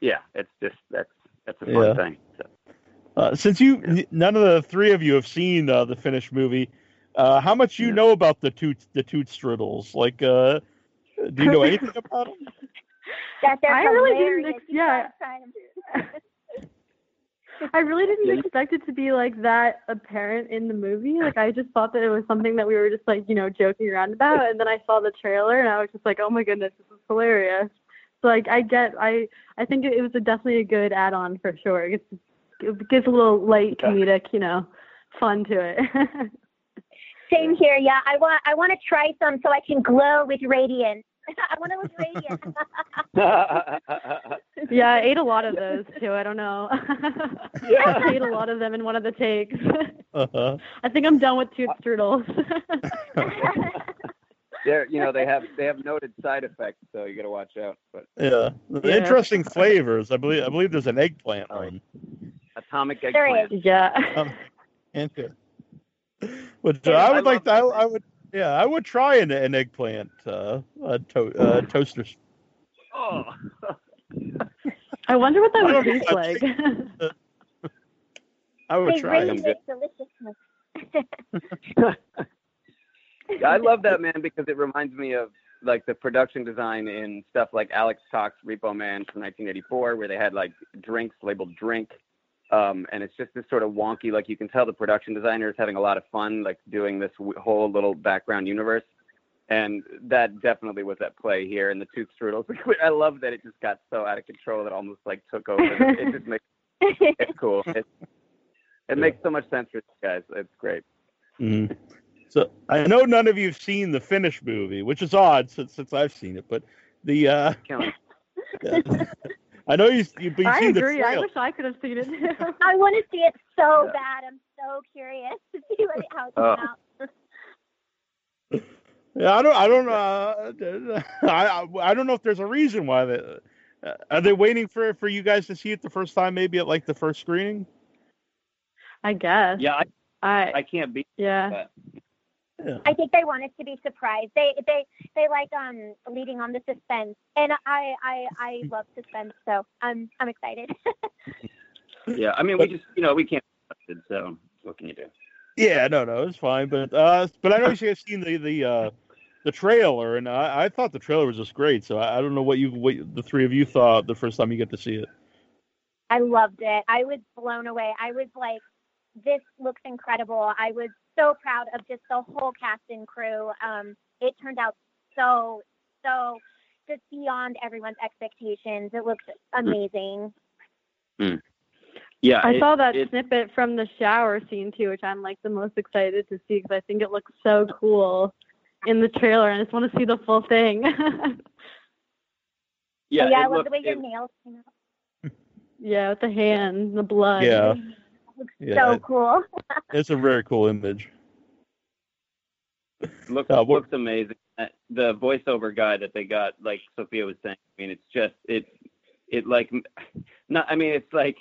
S11: yeah, it's just that's that's a fun
S3: Yeah.
S11: thing. So.
S3: Uh, since you n- none of the three of you have seen uh, the finished movie, uh, how much you know about the toot the toot strudels? Like, uh, do you know anything about them?
S9: That they're
S10: I really didn't
S9: hilarious.
S10: ex-
S9: You
S10: yeah.
S9: gotta try 'em.
S10: I really didn't expect it to be like that apparent in the movie. Like I just thought that it was something that we were just like, you know, joking around about. And then I saw the trailer and I was just like, oh my goodness, this is hilarious. So like I get, I I think it, it was a, definitely a good add-on for sure. It gives, it gives a little light comedic, you know, fun to it.
S9: Same here. Yeah, I want I want to try some so I can glow with radiance. I want to look radiant.
S10: yeah, I ate a lot of those too. I don't know.
S11: Yeah.
S10: I ate a lot of them in one of the takes.
S3: Uh-huh.
S10: I think I'm done with toot strudels.
S11: They're you know they have they have noted side effects, so you got to watch out. But
S3: Yeah.
S10: Yeah.
S3: Interesting flavors. I believe I believe there's an eggplant one.
S11: atomic eggplant.
S9: is.
S10: yeah.
S3: Um, and but uh,
S11: Yeah,
S3: I
S11: I
S3: would like to. I, I would. Yeah, I would try an, an eggplant uh, uh, to, uh, toaster.
S11: Oh.
S10: I wonder what that would taste like.
S3: I would
S9: They
S3: try
S9: raise
S3: it.
S9: it deliciousness.
S11: I love that man because it reminds me of like the production design in stuff like Alex Cox Repo Man from 1984, where they had like drinks labeled drink. Um, and it's just this sort of wonky, like you can tell the production designer is having a lot of fun, like doing this w- whole little background universe. And that definitely was at play here in the Toot Strudels. I love that it just got so out of control that it almost like took over. it just makes it's cool. It, it makes so much sense for you guys. It's great.
S3: Mhm. So I know none of you have seen the finished movie, which is odd since since I've seen it. But the uh,
S11: Killing.
S3: I know you you've been
S10: I
S3: seeing the
S10: agree. I wish I could have seen it.
S9: I want to see it so bad. I'm so curious to see what, how it
S3: Oh.
S9: comes out.
S3: Yeah, I don't. I don't. Uh, I I- I don't know if there's a reason why they. Uh, are they waiting for for you guys to see it the first time? Maybe at like the first screening.
S10: I guess.
S11: Yeah, I
S10: I
S11: I can't be.
S10: yeah.
S11: That.
S9: I think they want us to be surprised. They they they like um leading on the suspense, and I I I love suspense, so I'm I'm excited.
S11: Yeah, I mean, we just you know we can't. So what can you do?
S3: Yeah, no, no, it's fine. But uh, but I know you guys have seen the the uh, the trailer, and I, I thought the trailer was just great. So I, I don't know what you what the three of you thought the first time you get to see it.
S9: I loved it. I was blown away. I was like, this looks incredible. I was so proud of just the whole cast and crew. Um, it turned out so, so just beyond everyone's expectations. It looks amazing.
S11: Yeah,
S10: I
S11: it-
S10: saw that
S11: it-
S10: snippet from the shower scene too, which I'm like the most excited to see because I think it looks so cool in the trailer, and I just want to see the full thing.
S11: Yeah,
S9: yeah,
S11: it
S9: I love
S11: looked-
S9: the way your
S11: it-
S9: nails came out.
S10: yeah, with the hands, the blood.
S3: Yeah.
S9: It looks
S3: Yeah,
S9: so
S3: it-
S9: cool.
S3: It's a very cool image.
S11: looks
S3: Uh,
S11: looks amazing. Uh, The voiceover guy that they got, like Sophia was saying, I mean, it's just it it like not. I mean, it's like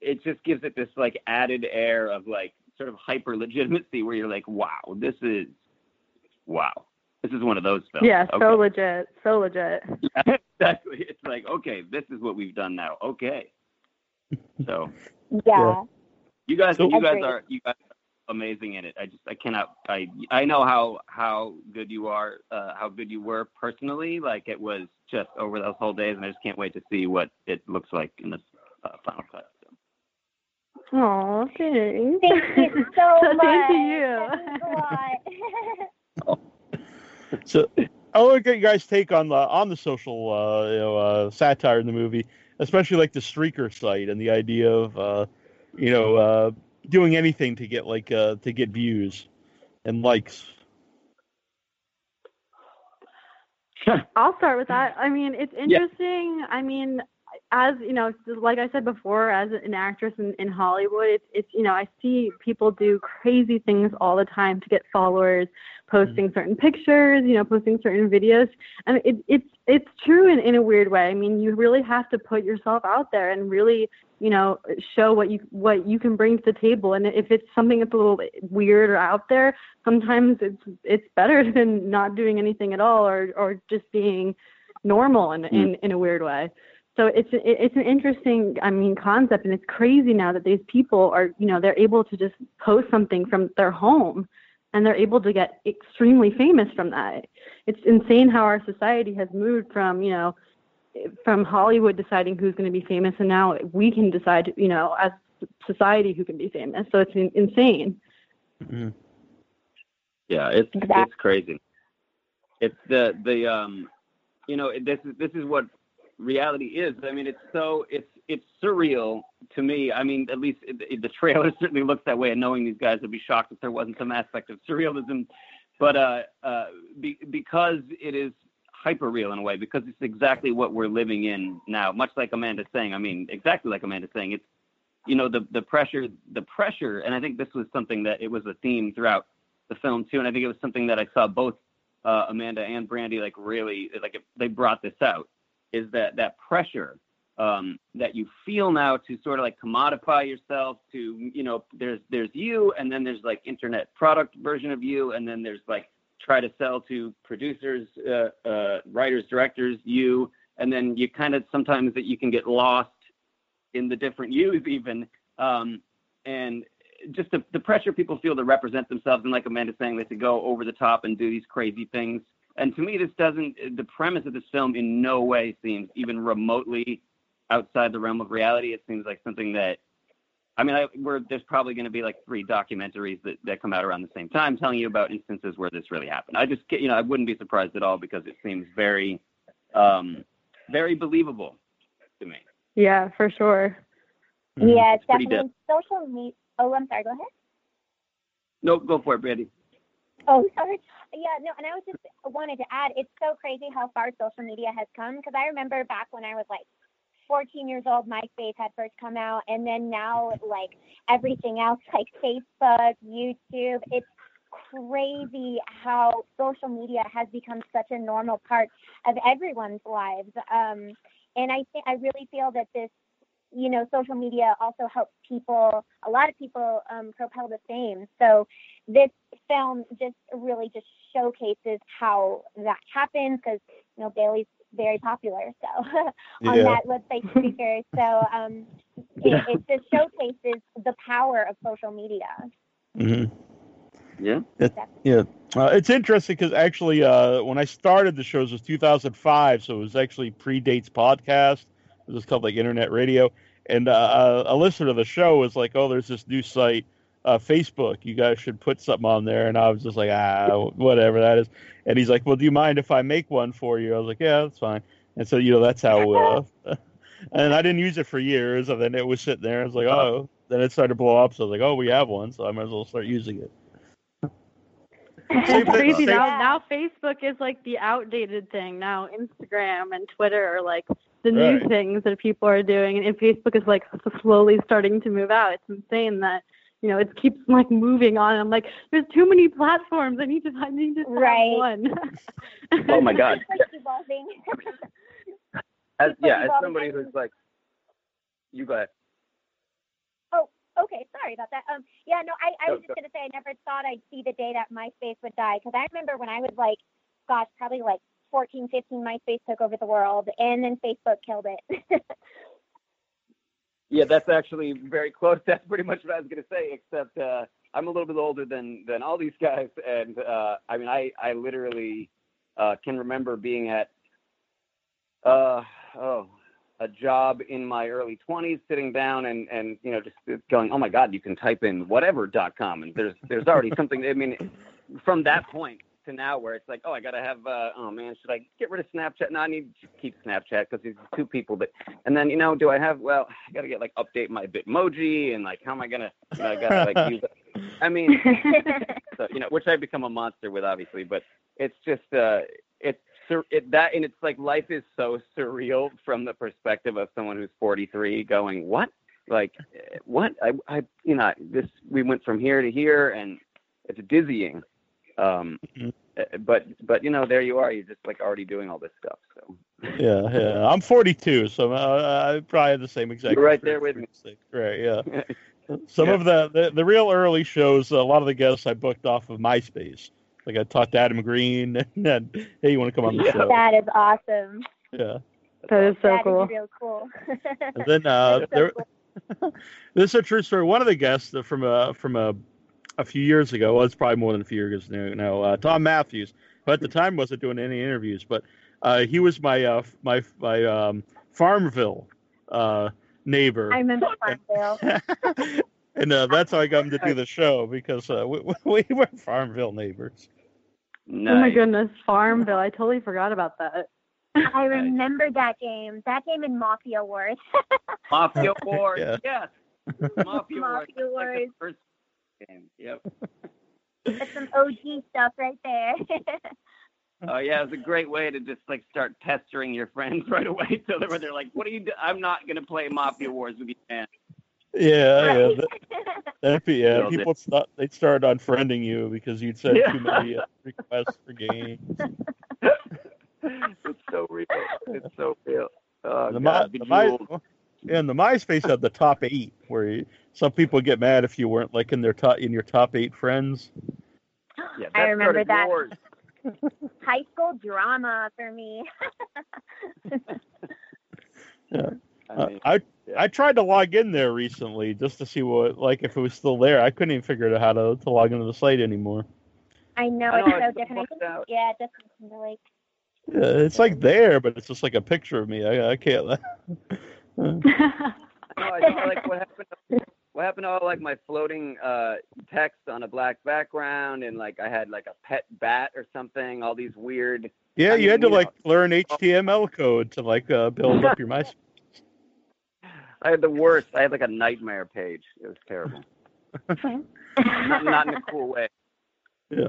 S11: it just gives it this like added air of like sort of hyper legitimacy where you're like, wow, this is wow, this is one of those films.
S10: Yeah, so
S11: Okay.
S10: legit, so legit.
S11: exactly. It's like okay, this is what we've done now. Okay, so
S9: Yeah.
S11: You guys,
S3: So-
S11: you guys
S9: Agreed.
S11: are you guys are amazing in it. I just I cannot I I know how how good you are, uh, how good you were personally. Like it was just over those whole days, and I just can't wait to see what it looks like in the uh, final cut. So.
S10: Thanks.
S9: Thank you so
S10: So
S9: much.
S10: thank you.
S9: That means a lot.
S3: So I want to get you guys' take on the on the social uh, you know uh, satire in the movie, especially like the streaker site and the idea of uh, you know uh, doing anything to get like uh, to get views and likes.
S10: I'll start with that. I mean, it's interesting. I mean, as you know, like I said before, as an actress in, in Hollywood, it's it's you know I see people do crazy things all the time to get followers, posting mm-hmm. certain pictures, you know, posting certain videos, and it, it's it's true in, in a weird way. I mean, you really have to put yourself out there and really you know show what you what you can bring to the table. And if it's something that's a little weird or out there, sometimes it's it's better than not doing anything at all or or just being normal in mm. in, in a weird way. So it's it's an interesting, I mean, concept, and it's crazy now that these people are, you know, they're able to just post something from their home, and they're able to get extremely famous from that. It's insane how our society has moved from, you know, from Hollywood deciding who's going to be famous, and now we can decide, you know, as society who can be famous. So it's in- insane.
S11: Yeah, it's
S9: Exactly.
S11: it's crazy. It's the the um, you know, this is this is what reality is. I mean, it's so it's it's surreal to me. I mean, at least it- the trailer certainly looks that way. And knowing these guys, I'd be shocked if there wasn't some aspect of surrealism. But uh, uh, be, because it is hyper real in a way, because it's exactly what we're living in now. Much like Amanda's saying. I mean, exactly like Amanda's saying. It's you know the the pressure the pressure, and I think this was something that it was a theme throughout the film too. And I think it was something that I saw both uh, Amanda and Brandi like really like they brought this out is that that pressure um, that you feel now to sort of like commodify yourself to you know there's there's you and then there's like internet product version of you and then there's like try to sell to producers uh, uh, writers directors you and then you kind of sometimes that you can get lost in the different yous even um, and just the, the pressure people feel to represent themselves and like amanda's saying they to go over the top and do these crazy things And to me, this doesn't. The premise of this film in no way seems even remotely outside the realm of reality. It seems like something that. I mean, I, we're, there's probably going to be like three documentaries that, that come out around the same time telling you about instances where this really happened. I just, you know, I wouldn't be surprised at all because it seems very, um, very believable to me.
S10: Yeah, for sure.
S9: Yeah, it's
S11: pretty
S9: definitely social media. Oh, I'm sorry. Go ahead.
S11: No, go for it, Brandi.
S9: Oh, sorry. Yeah, no, and I was just wanted to add, it's so crazy how far social media has come because I remember back when I was like 14 years old, MySpace had first come out, and then now like everything else, like Facebook, YouTube, it's crazy how social media has become such a normal part of everyone's lives. Um, and I think I really feel that this you know, social media also helps people, a lot of people um, propel the fame. So this film just really just showcases how that happens because, you know, Bailey's very popular. So on
S12: Yeah.
S9: that website speaker. So um, it, it just showcases the power of social media.
S3: hmm
S11: Yeah.
S3: It, yeah, uh, it's interesting because actually, uh, when I started the shows was 2005, so it was actually predates podcast. It was called like internet radio, and uh, a listener to the show was like, "Oh, there's this new site, uh, Facebook. You guys should put something on there." And I was just like, "Ah, whatever that is." And he's like, "Well, do you mind if I make one for you?" I was like, "Yeah, that's fine." And so you know, that's how. Uh, and I didn't use it for years, and then it was sitting there. I was like, "Oh." Then it started to blow up, so I was like, "Oh, we have one, so I might as well start using it."
S10: It's crazy now. Now Facebook is like the outdated thing. Now Instagram and Twitter are like the new things that people are doing, and Facebook is like slowly starting to move out. It's insane that you know it keeps like moving on. I'm like, there's too many platforms. I need to I need to have
S9: Right.
S10: one.
S11: Oh my God.
S9: It's like evolving.
S11: As, yeah, as somebody who's like, you go ahead.
S9: Oh, okay. Sorry about that. Um, yeah, no, I, I
S11: No,
S9: was just
S11: go-
S9: gonna say I never thought I'd see the day that MySpace would die because I remember when I was like, gosh, probably like 14, 15, MySpace took over the world, and then Facebook killed it.
S11: Yeah, that's actually very close. That's pretty much what I was going to say, except uh, I'm a little bit older than than all these guys, and uh, I mean, I I literally uh, can remember being at uh, oh a job in my early 20s, sitting down and and you know just going, oh my God, you can type in whatever.com, and there's there's already something. I mean, from that point to now, where it's like, oh, I gotta have, uh, oh man, should I get rid of Snapchat? No, I need to keep Snapchat because there's two people that, and then you know, do I have? Well, I gotta get like update my Bitmoji, and like, how am I gonna? You know, I gotta like use. It. I mean, so, you know, which I've become a monster with, obviously, but it's just, uh, it's sur- it, that, and it's like life is so surreal from the perspective of someone who's 43, going, what? Like, eh, what? I, I, you know, this, we went from here to here, and it's dizzying. Um, eh, but, but you know, there you are. You're just like already doing all this stuff. So
S3: Yeah, yeah. I'm 42, so uh, I probably have the same exact.
S11: You're right there with me.
S3: Right, yeah. Some of the, the the real early shows, a lot of the guests I booked off of MySpace. Like I talked to Adam Green, and then, hey, you want to come on the show?
S9: that is awesome.
S3: Yeah.
S10: That is so
S9: That is
S10: cool.
S9: real cool.
S3: And then uh,
S9: so
S3: there,
S9: cool.
S3: this is a true story. One of the guests from a from a a few years ago, well, it's probably more than a few years now. now uh, Thom Mathews, who at the time wasn't doing any interviews, but uh, he was my uh, my my um, Farmville uh, neighbor.
S9: I remember Farmville.
S3: and uh, that's how I got him to do the show because uh, we, we were Farmville neighbors.
S10: Oh my goodness, Farmville! I totally forgot about that.
S9: I remember that game. That game in Mafia Wars.
S11: Mafia Wars,
S3: Yeah.
S11: yes. Mafia Wars.
S9: Mafia
S11: Like the first game. Yep.
S9: That's some OG stuff right there.
S11: Oh yeah, it's a great way to just like start pestering your friends right away. So they were they're like, "What are you? Do- I'm not gonna play Mafia Wars with you, man."
S3: Yeah, yeah. That, that'd be, yeah. People start, they'd start unfriending you because you'd send
S11: Yeah.
S3: too many uh, requests for games.
S11: It's so real. It's so real. Oh
S3: the,
S11: God,
S3: my, the my, yeah, and the MySpace had the top eight, where you, some people get mad if you weren't like in their top in your top eight friends.
S11: Yeah,
S9: I remember that. High school drama for me.
S3: Yeah.
S11: I
S3: Uh,
S11: mean,
S3: I I tried to log in there recently just to see what like if it was still there. I couldn't even figure out how to, to log into the site anymore.
S9: I know
S11: I
S9: it's
S11: know,
S9: so
S11: it's
S9: different. I
S11: fucked
S9: think,
S11: out.
S9: yeah, Justin Timberlake.
S3: Yeah, it's like there, but it's just like a picture of me. I, I can't.
S11: No, I saw like what happened. To, what happened to all like my floating uh, text on a black background, and like I had like a pet bat or something. All these weird.
S3: yeah,
S11: I
S3: you had to
S11: mean, you
S3: like learn HTML code to like uh, build up your MySpace.
S11: I had the worst. I had like a nightmare page. It was terrible. not, not in a cool way.
S3: Yeah.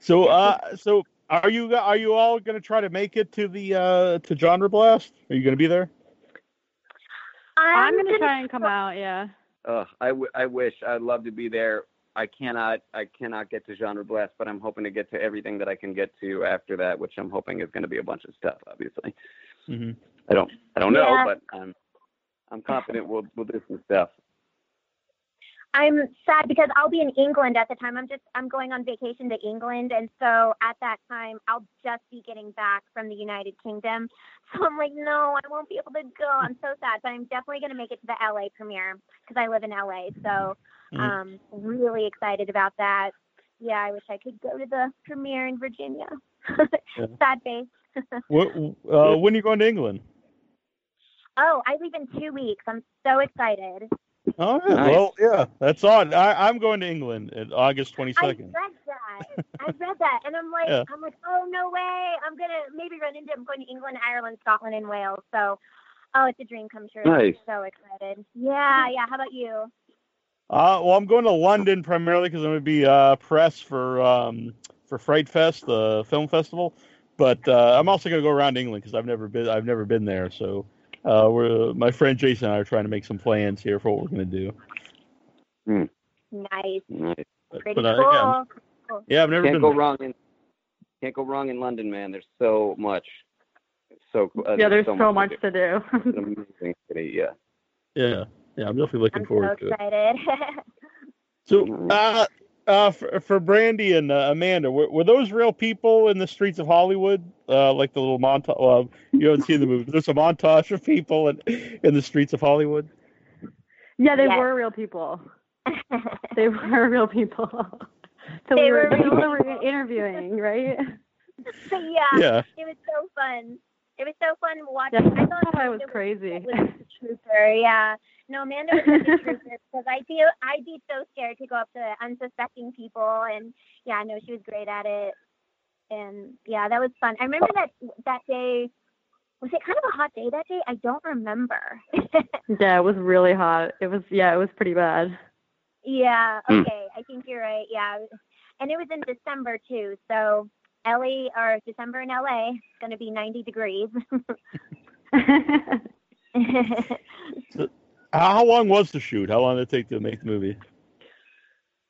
S3: So, uh, so are you are you all going to try to make it to the uh to GenreBlast? Are you going to be there?
S10: I'm gonna try and come out. Yeah.
S11: Ugh, I, w- I wish I'd love to be there. I cannot I cannot get to GenreBlast, but I'm hoping to get to everything that I can get to after that, which I'm hoping is going to be a bunch of stuff. Obviously,
S3: Mm-hmm.
S11: I don't I don't know, but I'm I'm confident we'll we'll do some stuff.
S9: I'm sad because I'll be in England at the time. I'm just I'm going on vacation to England, and so at that time I'll just be getting back from the United Kingdom. So I'm like, no, I won't be able to go. I'm so sad, but I'm definitely going to make it to the LA premiere because I live in LA. So
S3: Mhm.
S9: um, really excited about that. Yeah, I wish I could go to the premiere in Virginia. Sad face.
S3: What, uh, when are you going to England?
S9: oh, I leave in two weeks. I'm so excited.
S3: Oh, yeah.
S11: Nice.
S3: well, yeah, that's on. I, I'm going to England at August 22nd.
S9: I read that. I read that, and I'm like,
S3: Yeah.
S9: I'm like, oh no way! I'm gonna maybe run into. I'm going to England, Ireland, Scotland, and Wales. So, oh, it's a dream come true.
S11: Nice.
S9: I'm so excited. Yeah, yeah. How about you?
S3: Uh, well, I'm going to London primarily because I'm going to be uh, press for um, for FrightFest, the film festival. But uh, I'm also going to go around England because I've never been I've never been there. So uh, we're my friend Jason and I are trying to make some plans here for what we're going to do.
S9: Nice,
S11: Nice.
S3: But,
S9: pretty
S3: but, uh,
S9: cool.
S3: yeah, yeah, I've never
S11: Can't
S3: been
S11: go
S3: there.
S11: wrong in can't go wrong in London, man. There's so much. So uh,
S10: yeah, there's
S11: so,
S10: so much
S11: to
S10: to do.
S11: do. It's an amazing city. Yeah.
S3: Yeah, yeah, I'm definitely looking
S9: I'm so
S3: forward to it.
S9: excited.
S3: So, uh, uh, for, for Brandi and uh, Amanda, were, were those real people in the streets of Hollywood? Uh, like the little montage. Well, you haven't seen the movie. but There's a montage of people in, in the streets of Hollywood.
S10: yeah, they
S9: Yes.
S10: were real people. They were real people. So
S9: They
S10: we were,
S9: were real
S10: people were interviewing, right?
S9: yeah,
S3: Yeah.
S9: it was so fun. It was so fun watching.
S10: Yeah,
S9: I thought
S10: I was
S9: Amanda
S10: crazy.
S9: Was a trooper, yeah. No, Amanda was such a trooper because I feel I'd be so scared to go up to unsuspecting people, and yeah, no, she was great at it, and yeah, that was fun. I remember that that day. Was it kind of a hot day that day? I don't remember.
S10: Yeah, it was really hot. It was yeah, it was pretty bad.
S9: yeah,
S11: Hmm.
S9: okay, I think you're right. Yeah, and it was in December too, so LA or December in LA, it's gonna be 90 degrees.
S3: How long was the shoot? How long did it take to make the movie?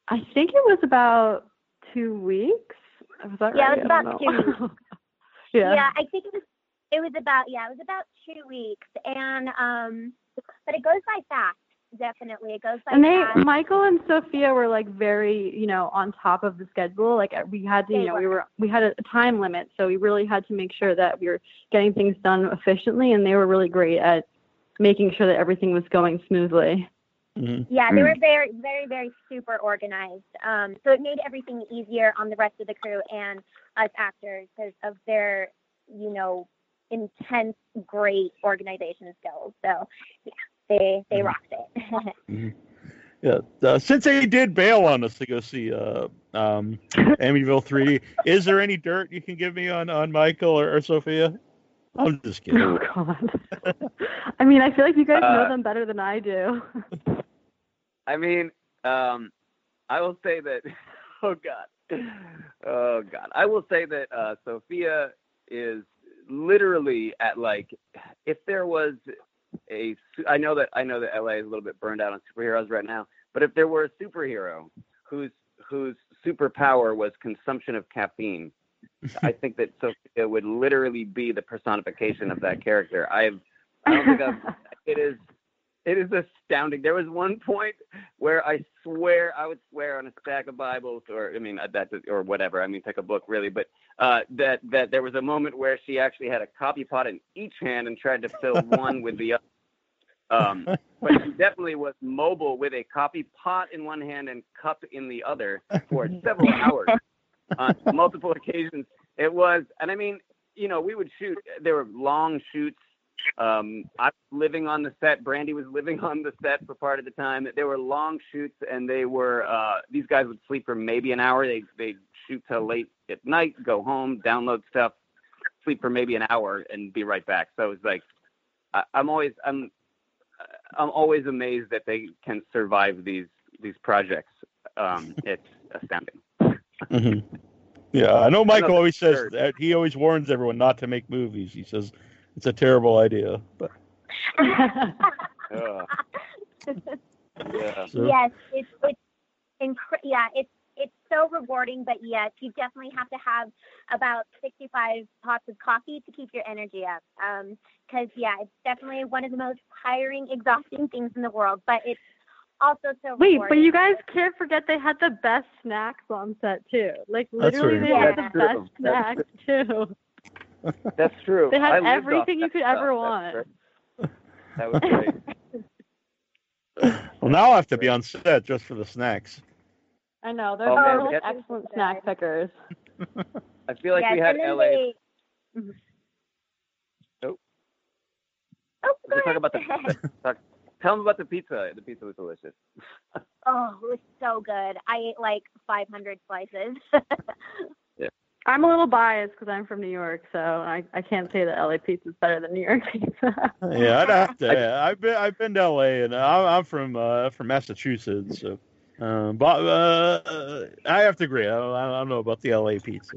S10: I think it was about two weeks. Was that
S9: Yeah,
S10: right?
S9: it was
S10: I
S9: about
S10: don't know.
S9: two
S10: yeah.
S9: I think it was it was about yeah, it was about two weeks, and um, but it goes by fast. Definitely, it goes by
S10: And they,
S9: fast.
S10: Michael and Sophia were like very, you know, on top of the schedule. Like we had to,
S9: They
S10: you know, we
S9: were.
S10: were, we had a time limit, so we really had to make sure that we were getting things done efficiently. And they were really great at making sure that everything was going smoothly.
S3: hmm
S9: Yeah, they
S11: Mm.
S9: were very, very, very super organized. Um, so it made everything easier on the rest of the crew and us actors because of their, you know, intense, great organization skills. So yeah, they they
S3: Mhm.
S9: rocked it.
S3: Yeah. Uh, since they did bail on us to go see uh, um, Amityville 3D, is there any dirt you can give me on, on Michael or, or Sophia? I'm just kidding.
S10: Oh God. I mean, I feel like you guys know
S11: Uh,
S10: them better than I do.
S11: I mean, um, I will say that. Oh God. Oh God. I will say that uh, Sophia is literally at like, if there was a, I know that I know that LA is a little bit burned out on superheroes right now, but if there were a superhero whose whose superpower was consumption of caffeine, I think that Sophia would literally be the personification of that character. I've I don't think I've it is it is astounding. There was one point where I swear I would swear on a stack of Bibles, or I mean uh, that or whatever. I mean pick a book really, but uh, that that there was a moment where she actually had a coffee pot in each hand and tried to fill one with the other. Um, but she definitely was mobile with a coffee pot in one hand and cup in the other for several hours on multiple occasions. It was, and I mean, you know, we would shoot. There were long shoots. Um, I was living on the set. Brandi was living on the set for part of the time. There were long shoots, and they were. Uh, these guys would sleep for maybe an hour. They they shoot till late at night, go home, download stuff, sleep for maybe an hour, and be right back. So it was like, I, I'm always I'm I'm always amazed that they can survive these these projects. Um, it's astounding.
S3: hmm Yeah, I know Michael
S11: Another
S3: always says that he always warns everyone not to make movies. He says it's a terrible idea. But
S11: Ugh. yeah.
S3: So-
S9: Yes, it's it's incre- yeah, it's it's so rewarding, but yes, you definitely have to have about 65 pots of coffee to keep your energy up. Um, because yeah, it's definitely one of the most tiring, exhausting things in the world, but it's also so
S10: Wait,
S9: rewarding.
S10: but you guys can't forget they had the best snacks on set too. Like literally,
S3: very
S10: they had the
S11: That's
S10: best
S11: true.
S10: Snacks too.
S11: That's true.
S10: They had
S11: I
S10: everything you could
S11: stuff.
S10: ever want.
S11: That was great.
S3: well, now I have to be on set just for the snacks.
S10: I know they're,
S11: Oh,
S10: they're
S11: man,
S10: like excellent snack pickers.
S11: I feel like
S9: yes,
S11: we had LA.
S9: They...
S11: Oh.
S9: Oh, go
S11: talk about the talk, tell them about the pizza. The pizza was delicious.
S9: oh, it was so good. I ate like 500 slices.
S10: I'm a little biased because I'm from New York, so I, I can't say that LA pizza is better than New York pizza.
S3: Yeah, I'd have to. Yeah, I've been I've been to L.A. and I'm, I'm from uh, from Massachusetts, so. Um, but uh, I have to agree. I don't, I don't know about the LA pizza.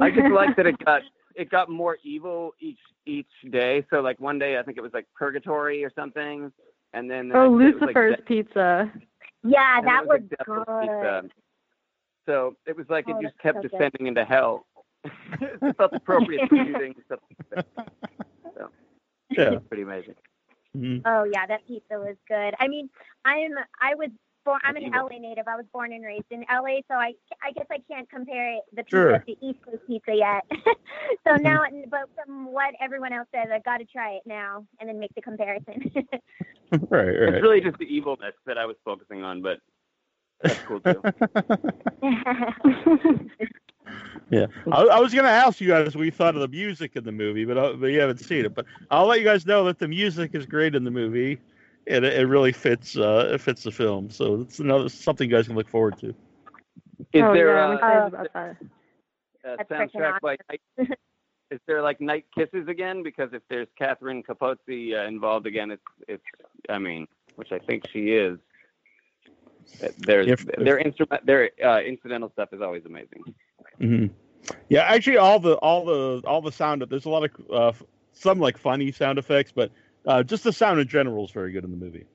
S11: I just like that it got it got more evil each each day. So like one day I think it was like purgatory or something, and then the
S10: oh,
S11: next day it was, like,
S10: Lucifer's
S11: de-
S10: pizza.
S9: yeah,
S11: and
S9: that
S11: it
S9: was
S11: like
S9: good.
S11: pizza. So it was like
S9: Oh,
S11: it just kept
S9: so good.
S11: descending into hell. it felt appropriate for shooting. So
S3: Yeah.
S11: pretty amazing.
S3: Mhm.
S9: Oh yeah, that pizza was good. I mean, I'm I was born. I'm an LA native. I was born and raised in LA, so I I guess I can't compare the pizza
S3: Sure.
S9: to East Coast pizza yet. so now, but from what everyone else says, I've got to try it now and then make the comparison.
S3: right,
S11: It's
S3: right.
S11: really just the evilness that I was focusing on, but that's cool too.
S3: Yeah, I, I was gonna ask you guys what you thought of the music in the movie, but uh, but you haven't seen it. But I'll let you guys know that the music is great in the movie, and it, it really fits uh it fits the film. So it's another something you guys can look forward to.
S11: Is
S10: oh
S11: there
S10: yeah, I'm
S11: a,
S10: about that.
S11: a soundtrack by Is there like Night Kisses again? Because if there's Catherine Capozzi uh, involved again, it's it's I mean, which I think she is. There's
S3: If-
S11: their instrument their uh, incidental stuff is always amazing.
S3: hmm Yeah, actually, all the all the all the sound. There's a lot of uh, some like funny sound effects, but uh, just the sound in general is very good in the movie.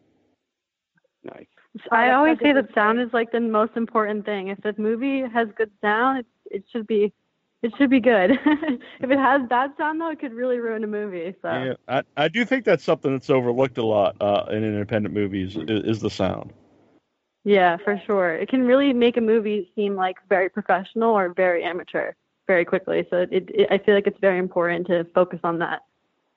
S11: Nice.
S10: I always say that sound is like the most important thing. If the movie has good sound, it, it should be it should be good. if it has bad sound though, it could really ruin a movie. So
S3: Yeah, I, I do think that's something that's overlooked a lot uh, in independent movies is, is the sound.
S10: Yeah, for sure. It can really make a movie seem like very professional or very amateur very quickly. So it, it I feel like it's very important to focus on that.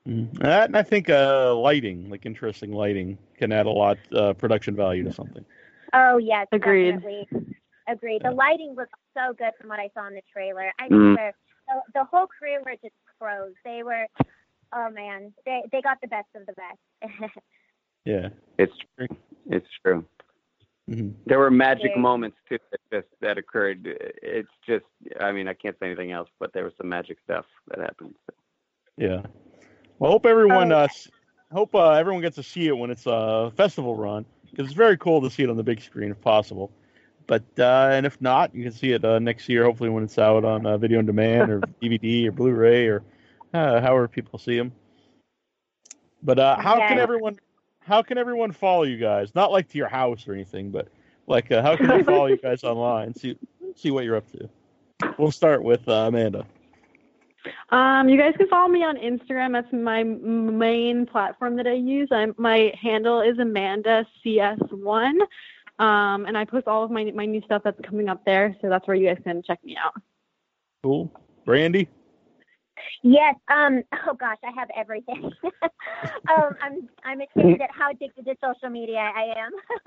S3: Mhm. That and I think uh, lighting, like interesting lighting, can add a lot uh, production value to something.
S9: oh yes,
S10: Agreed.
S9: definitely. Agreed. The lighting looks so good from what I saw in the trailer. I
S11: Mm.
S9: swear, the, the whole crew were just pros. They were, oh man, they they got the best of the best.
S3: Yeah.
S11: It's true. It's true.
S3: Hmm
S11: There were magic
S9: Very-
S11: moments too that just that occurred. It's just I mean I can't say anything else, but there was some magic stuff that happened.
S3: Yeah. Well, hope everyone,
S9: oh.
S3: uh, hope uh, everyone gets to see it when it's a uh, festival run because it's very cool to see it on the big screen if possible. But uh, and if not, you can see it uh, next year. Hopefully, when it's out on uh, video on demand or DVD or Blu-ray or uh, however people see them. But uh, how can everyone how can everyone follow you guys? Not like to your house or anything, but like uh, how can they follow you guys online? See see what you're up to. We'll start with uh, Amanda.
S10: Um, you guys can follow me on Instagram. That's my main platform that I use. I'm, my handle is Amanda CS1, um, and I post all of my my new stuff that's coming up there. So that's where you guys can check me out.
S3: Cool. Brandi.
S9: Yes. Um. Oh gosh, I have everything. um. I'm I'm excited at how addicted to social media I am.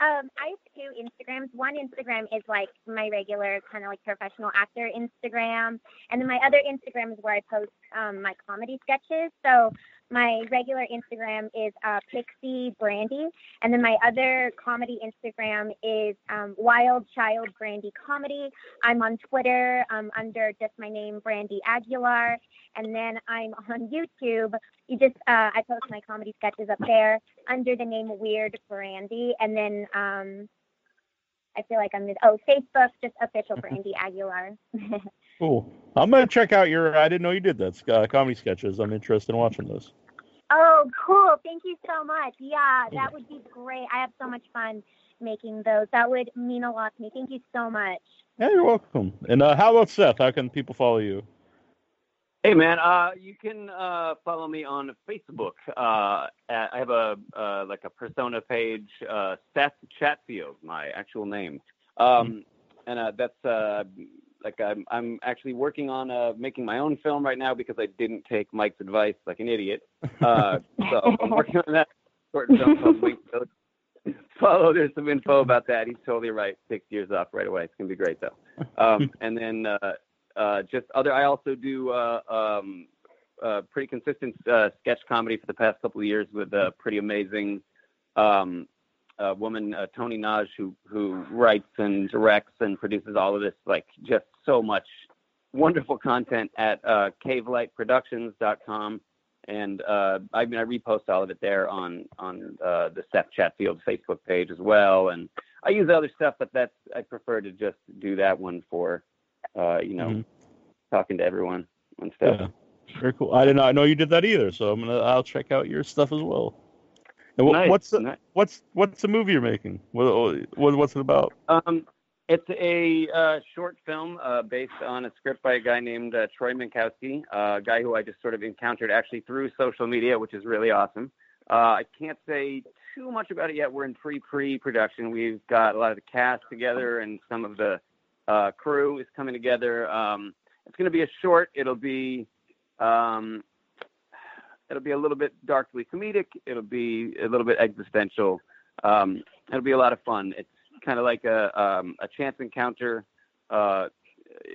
S9: um. I have two Instagrams. One Instagram is like my regular kind of like professional actor Instagram, and then my other Instagram is where I post um my comedy sketches. So my regular Instagram is uh, Pixie Brandy, and then my other comedy Instagram is um, Wild Child Brandy Comedy. I'm on Twitter um, under just my name, Brandi Aguilar, and then I'm on YouTube. You just uh, I post my comedy sketches up there under the name Weird Brandy, and then um, I feel like I'm oh Facebook, just official Brandi Aguilar.
S3: Cool. I'm gonna check out your. I didn't know you did that uh, comedy sketches. I'm interested in watching those.
S9: Oh, cool. Thank you so much. Yeah, that would be great. I have so much fun making those. That would mean a lot to me. Thank you so much.
S3: Yeah, you're welcome. And uh, how about Seth? How can people follow you?
S11: Hey man, uh, you can uh, follow me on Facebook. Uh, at, I have a uh, like a persona page, uh, Seth Chatfield, my actual name, um, and uh, that's uh, like I'm I'm actually working on uh, making my own film right now because I didn't take Mike's advice like an idiot. Uh, so I'm working on that short film called. Follow, there's some info about that. He's totally right. Six years off right away. It's gonna be great though. Um, and then uh, uh, just other. I also do uh, um, uh, pretty consistent uh, sketch comedy for the past couple of years with a pretty amazing um, uh, woman, uh, Tony Naj, who who writes and directs and produces all of this, like just so much wonderful content at uh, cavelightproductions.com. And uh, I mean, I repost all of it there on on uh, the Seth Chatfield Facebook page as well. And I use other stuff, but that's I prefer to just do that one for uh, you know
S3: Mhm.
S11: talking to everyone and stuff.
S3: Yeah. Very cool. I did not know you did that either, so I'm gonna. I'll check out your stuff as well. And what,
S11: Nice,
S3: what's the,
S11: nice.
S3: what's what's the movie you're making? What, what what's it about?
S11: Um, it's a uh, short film uh, based on a script by a guy named uh, Troy Minkowski, uh, a guy who I just sort of encountered actually through social media, which is really awesome. Uh, I can't say too much about it yet. We're in pre-pre-production. We've got a lot of the cast together, and some of the uh, crew is coming together. Um, it's going to be a short. It'll be um, it'll be a little bit darkly comedic. It'll be a little bit existential. Um, it'll be a lot of fun. It's kind of like a um, a chance encounter, uh,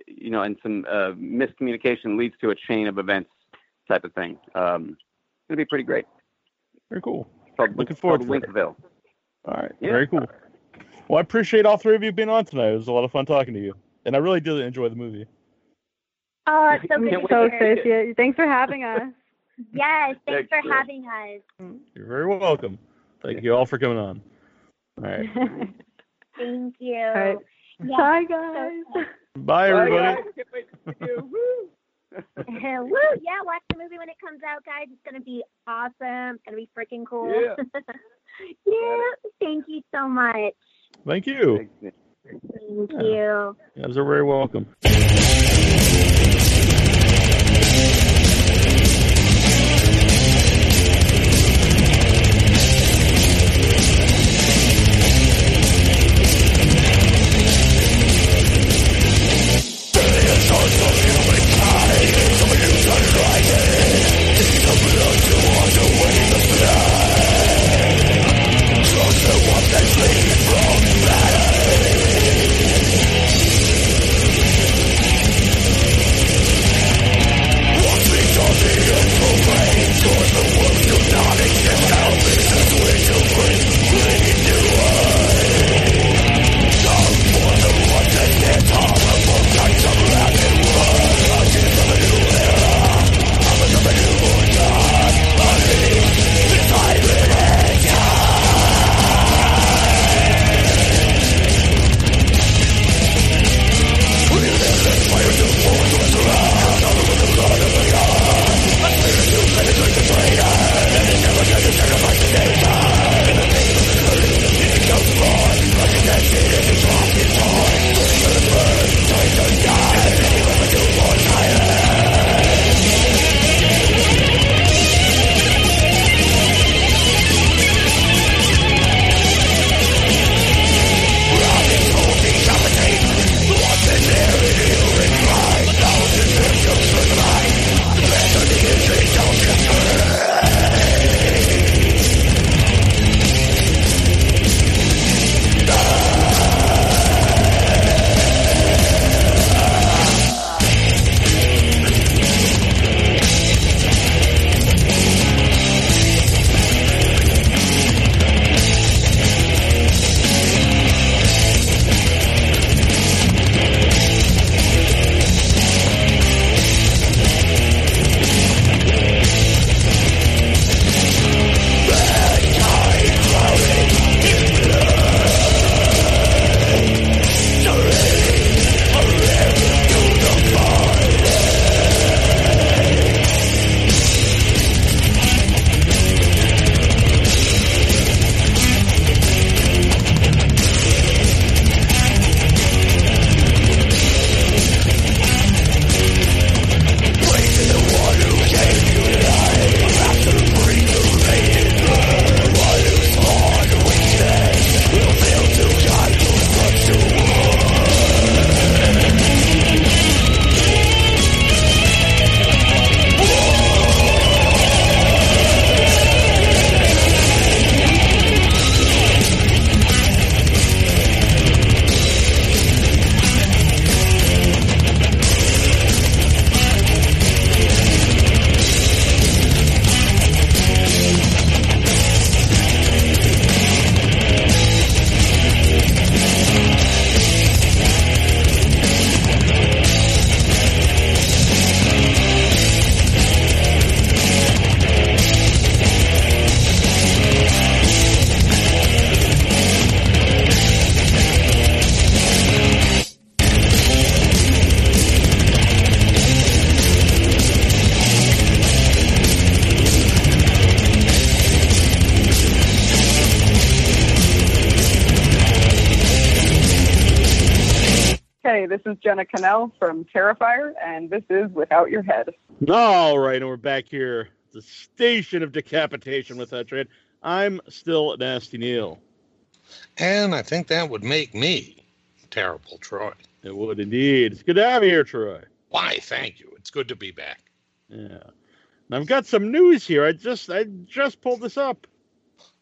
S11: you know, and some uh, miscommunication leads to a chain of events type of thing. Um, it'll be pretty great.
S3: Very cool.
S11: It's called,
S3: Looking
S11: it's
S3: forward
S11: called
S3: to it.
S11: Winkville.
S3: All right.
S11: Yeah.
S3: Very cool. Well, I appreciate all three of you being on tonight. It was a lot of fun talking to you, and I really did enjoy the movie.
S9: Oh, it's so good to
S10: So
S9: hear.
S10: Thanks for having us.
S9: Yes, thanks for
S11: Thank
S9: having us.
S3: You're very welcome. Thank you all for coming on. All right.
S9: Thank you.
S10: All right.
S9: Yeah,
S10: Bye,
S9: so
S10: guys.
S3: Bye, everybody.
S11: Can't wait to see you. Woo!
S9: Woo! Yeah, watch the movie when it comes out, guys. It's gonna be awesome. It's gonna be freaking cool.
S11: Yeah.
S9: yeah. Thank you so much.
S3: Thank you.
S11: Thanks.
S9: Thank
S3: Yeah.
S9: you.
S3: You guys are very welcome.
S5: What
S12: It is off your time, Jenna from Terrifier, and this is Without Your Head.
S3: All right, and we're back here, at the station of decapitation with that trade. I'm still Nasty Neal.
S13: And I think that would make me terrible, Troy.
S3: It would indeed. It's good to have you here, Troy.
S13: Why, thank you. It's good to be back.
S3: Yeah. And I've got some news here. I just I just pulled this up.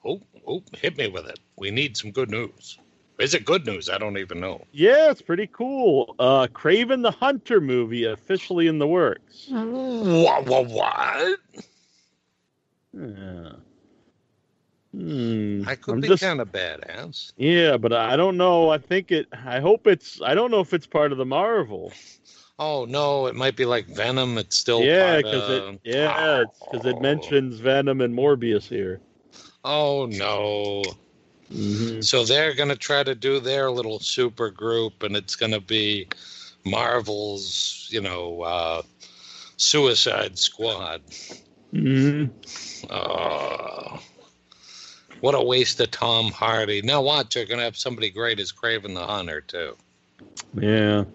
S13: Oh, oh, hit me with it. We need some good news. Is it good news? I don't even know.
S3: Yeah, it's pretty cool. Uh Kraven the Hunter movie officially in the works.
S13: What? What? What?
S3: Yeah. Hmm.
S13: I could
S3: I'm
S13: be kind of badass.
S3: Yeah, but I don't know. I think it. I hope it's. I don't know if it's part of the Marvel.
S13: Oh no, it might be like Venom. It's still
S3: yeah, because
S13: of-
S3: it. Yeah, because it mentions Venom and Morbius here.
S13: Oh no.
S3: Mhm.
S13: So they're gonna try to do their little super group, and it's gonna be Marvel's, you know, uh, Suicide Squad.
S3: hmm
S13: Oh, what a waste of Tom Hardy. Now watch, they're gonna have somebody great as Kraven the Hunter too.
S3: Yeah,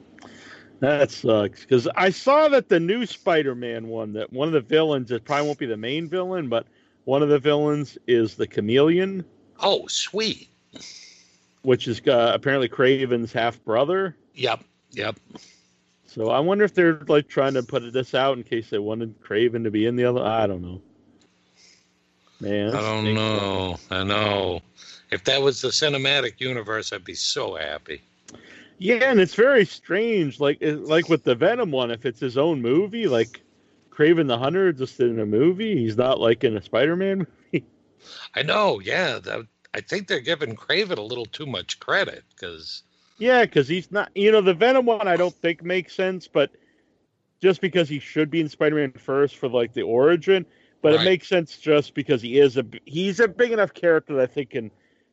S3: that sucks. Because I saw that the new Spider-Man one, that one of the villains, it probably won't be the main villain, but one of the villains is the Chameleon,
S13: Oh, sweet.
S3: which is uh, apparently Kraven's half brother.
S13: Yep, yep.
S3: So I wonder if they're like trying to put this out in case they wanted Kraven to be in the other. I don't know. Man,
S13: I don't know. I know. If that was the cinematic universe, I'd be so happy.
S3: Yeah, and it's very strange. Like like with the Venom one, if it's his own movie, like Kraven the Hunter just in a movie, he's not like in a Spider-Man movie.
S13: I know. Yeah, that, I think they're giving Kraven a little too much credit because
S3: Yeah, because he's not. You know, the Venom one I don't think makes sense, but just because he should be in Spider-Man first for like the origin, but
S13: Right.
S3: it makes sense just because he is a he's a big enough character that I think can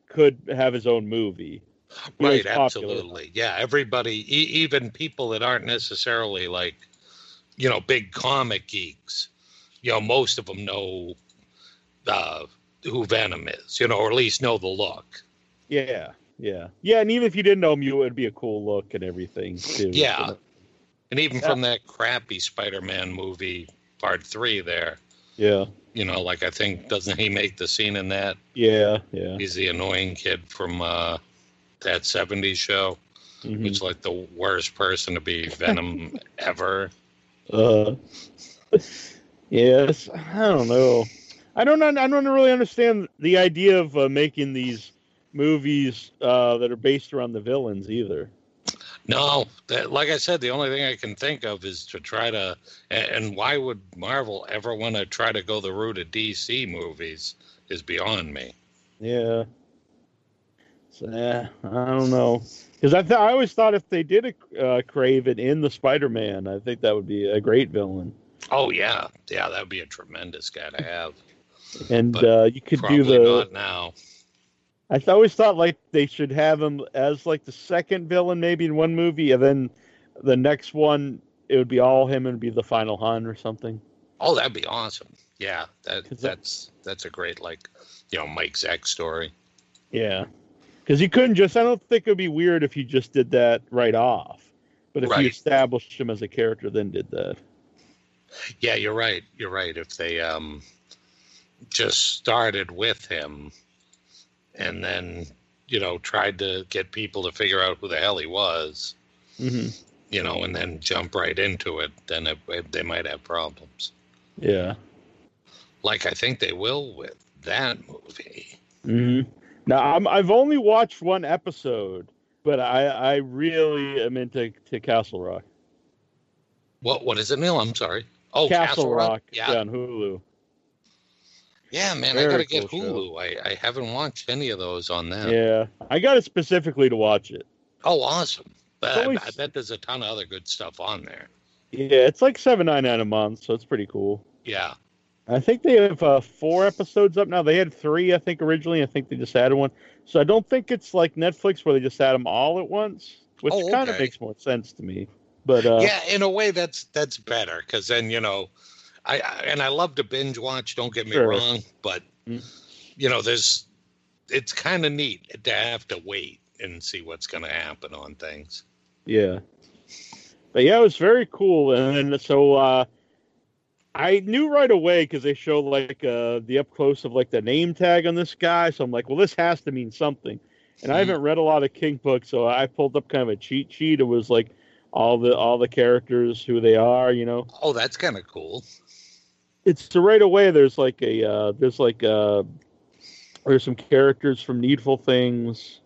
S3: could have his own movie.
S13: Right, absolutely. Yeah, everybody, e- even people that aren't necessarily like, you know, big comic geeks, you know, most of them know uh, who Venom is, you know, or at least know the look.
S3: Yeah, yeah, yeah. And even if you didn't know him, you it would be a cool look and everything too.
S13: Yeah.
S3: So,
S13: And even
S3: Yeah.
S13: from that crappy Spider-Man movie, Part Three, there,
S3: yeah,
S13: you know, like I think doesn't he make the scene in that?
S3: yeah, yeah.
S13: He's the annoying kid from uh, that '70s show.
S3: Mhm.
S13: It's like the worst person to be Venom ever.
S3: Uh, yes, I don't know. I don't. I don't really understand the idea of uh, making these movies uh, that are based around the villains either.
S13: No, that, like I said, the only thing I can think of is to try to. And, why would Marvel ever want to try to go the route of DC movies is beyond me.
S3: Yeah. So, yeah, I don't know. Because I, th- I always thought if they did a uh, Kraven in the Spider-Man, I think that would be a great villain.
S13: Oh yeah, yeah, that would be a tremendous guy to have.
S3: And uh, you could do the.
S13: not now.
S3: I always thought like they should have him as like the second villain maybe in one movie, and then the next one it would be all him and be the final Hun or something.
S13: Oh, that'd be awesome. Yeah, that- that's that's a great like, you know, Mike Zack story.
S3: Yeah, because you couldn't just. I don't think it would be weird if you just did that right off, but if you established him as a character, then did that.
S13: Yeah, you're right. You're right. If they um just started with him and then, you know, tried to get people to figure out who the hell he was,
S3: hmm
S13: you know, and then jump right into it, then it, it- they might have problems.
S3: Yeah.
S13: Like I think they will with that movie.
S3: hmm Now I'm, I've only watched one episode, but I I really am into to Castle Rock.
S13: What what is it, Neal? I'm sorry. Oh,
S3: Castle, Rock,
S13: Yeah.
S3: on Hulu.
S13: Yeah, man, I gotta get
S3: cool show.
S13: Hulu. I, I haven't watched any of those on that.
S3: Yeah, I got it specifically to watch it.
S13: Oh, awesome. But I,
S3: always-
S13: I bet there's a ton of other good stuff on there.
S3: Yeah, it's like seven nine nine a month, so it's pretty cool.
S13: Yeah.
S3: I think they have uh, four episodes up now. They had three, I think, originally. I think they just added one. So I don't think it's like Netflix where they just add them all at once, which
S13: Oh,
S3: kind of makes more sense to me. But uh,
S13: yeah, in a way, that's that's better because then you know, I, and I love to binge watch. Don't get me
S3: Sure.
S13: wrong, but
S3: Mm.
S13: you know, there's it's kind of neat to have to wait and see what's going to happen on things.
S3: Yeah. But yeah, it was very cool. And then so uh, I knew right away because they show like uh, the up close of like the name tag on this guy. So I'm like, well, this has to mean something. And I haven't read a lot of King books, so I pulled up kind of a cheat sheet. It was like all the all the characters, who they are, you know.
S13: Oh, that's kind of cool.
S3: It's so right away. There's like a uh, there's like uh, there's some characters from Needful Things.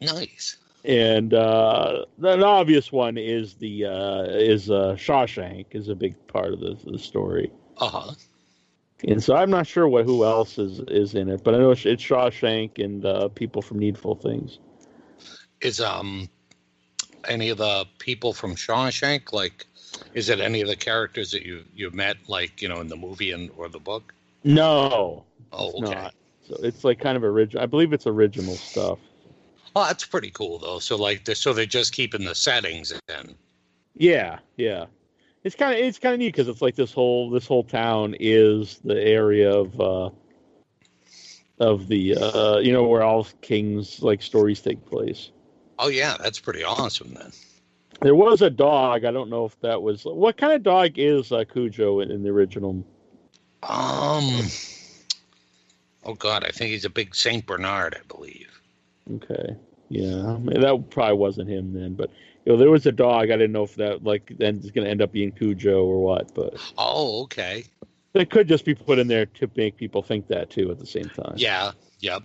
S13: Nice.
S3: and uh, an obvious one is the uh, is uh, Shawshank is a big part of the, the story,
S13: Uh huh.
S3: and so I'm not sure what who else is is in it, but I know it's it's Shawshank and uh, people from Needful Things.
S13: Is um any of the people from Shawshank like? Is it any of the characters that you you've met like you know in the movie and or the book?
S3: No,
S13: Oh, okay.
S3: not. So it's like kind of original. I believe it's original stuff.
S13: Oh, that's pretty cool though. So like, they're, so they're just keeping the settings in.
S3: Yeah, yeah. It's kind of it's kind of neat because it's like this whole this whole town is the area of uh, of the uh, you know where all kings like stories take place.
S13: Oh yeah, that's pretty awesome then.
S3: There was a dog. I don't know if that was what kind of dog is uh, Cujo in, in the original.
S13: Um. Oh God, I think he's a big Saint Bernard, I believe.
S3: Okay, yeah, I mean, that probably wasn't him then. But you know, there was a dog. I didn't know if that like then is going to end up being Cujo or what. But
S13: Oh, okay.
S3: it could just be put in there to make people think that too at the same time.
S13: Yeah. Yep.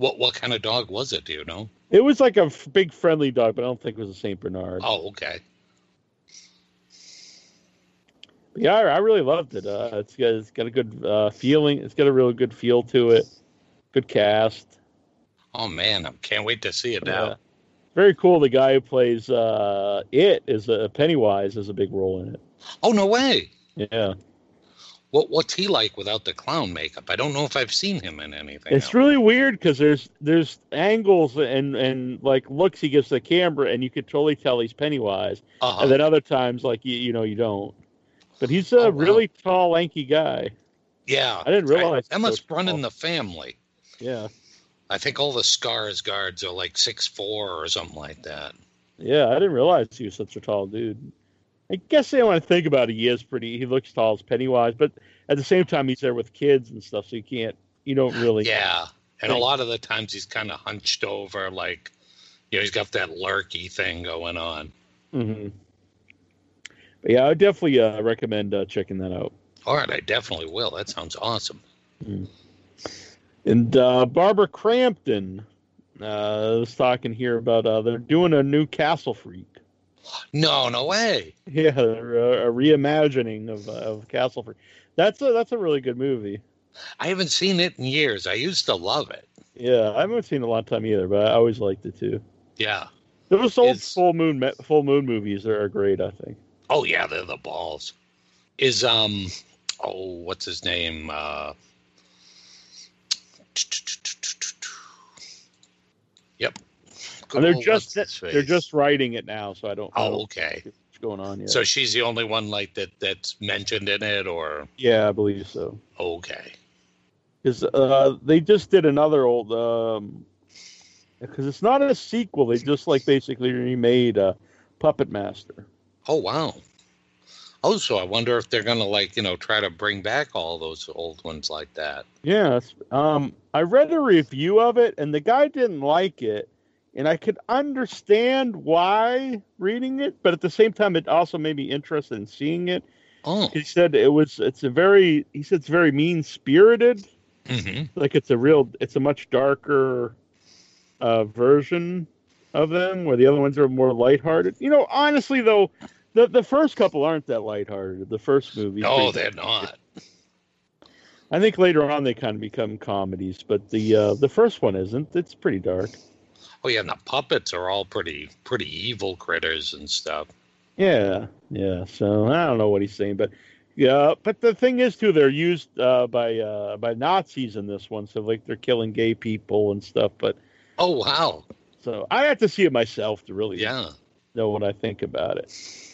S13: What what kind of dog was it? Do you know?
S3: It was like a f- big friendly dog, but I don't think it was a Saint Bernard.
S13: Oh, okay.
S3: But yeah, I, I really loved it. Uh, it's got it's got a good uh, feeling. It's got a real good feel to it. Good cast.
S13: Oh man, I can't wait to see it
S3: Yeah.
S13: now.
S3: Very cool. The guy who plays uh, it is a Pennywise has a big role in it.
S13: Oh no way.
S3: Yeah,
S13: What what's he like without the clown makeup? I don't know if I've seen him in anything.
S3: it's really weird because there's there's angles and and like looks he gives the camera, and you could totally tell he's Pennywise.
S13: Uh-huh.
S3: And then other times, like you you know you don't. But he's
S13: Oh,
S3: a really tall, lanky guy.
S13: Yeah.
S3: I didn't realize
S13: that
S3: he
S13: must
S3: was
S13: run
S3: tall.
S13: in the family.
S3: Yeah.
S13: I think all the Skarsgards are like six four or something like that.
S3: Yeah, I didn't realize he was such a tall dude. I guess I want to think about it, he is pretty. He looks tall as Pennywise, but at the same time, he's there with kids and stuff, so you can't. You don't really.
S13: Yeah. And a lot of the times he's kind of hunched over, like, you know, he's got that lurky thing going on.
S3: hmm But yeah, I would definitely uh, recommend uh, checking that out.
S13: All right, I definitely will. That sounds awesome.
S3: And uh, Barbara Crampton uh, was talking here about uh, they're doing a new Castle Freak.
S13: No, no way.
S3: Yeah, uh, a reimagining of uh, of Castle Freak. That's a that's a really good movie.
S13: I haven't seen it in years. I used to love it.
S3: Yeah, I haven't seen it a long time either, but I always liked it too.
S13: Yeah.
S3: Those old full moon full moon movies are great. I think.
S13: Oh yeah, they're the balls. Is um oh what's his name? Uh Yep.
S3: And they're just they're just writing it now, so I don't. I
S13: Oh,
S3: don't
S13: okay.
S3: What's going on? Yet.
S13: So she's the only one like that that's mentioned in it or
S3: yeah, I believe so.
S13: okay.
S3: Because uh, they just did another old. um Because it's not a sequel. They just like basically remade uh, Puppet Master.
S13: Oh wow. Oh, so I wonder if they're gonna like, you know, try to bring back all those old ones like that.
S3: Yes. Um, I read a review of it, and the guy didn't like it, and I could understand why reading it, but at the same time, it also made me interested in seeing it.
S13: Oh.
S3: He said it was. It's a very. He said it's very mean spirited.
S13: Mm-hmm.
S3: Like it's a real. It's a much darker uh, version of them, where the other ones are more lighthearted. You know, honestly though. The, the first couple aren't that lighthearted. The first movie.
S13: No, they're not.
S3: I think later on they kind of become comedies, but the uh, the first one isn't. It's pretty dark.
S13: Oh yeah, and the puppets are all pretty pretty evil critters and stuff.
S3: Yeah, yeah. So I don't know what he's saying, but yeah. But the thing is, too, they're used uh, by uh, by Nazis in this one, so like they're killing gay people and stuff. But
S13: Oh wow.
S3: so I have to see it myself to really
S13: Yeah.
S3: know what I think about it.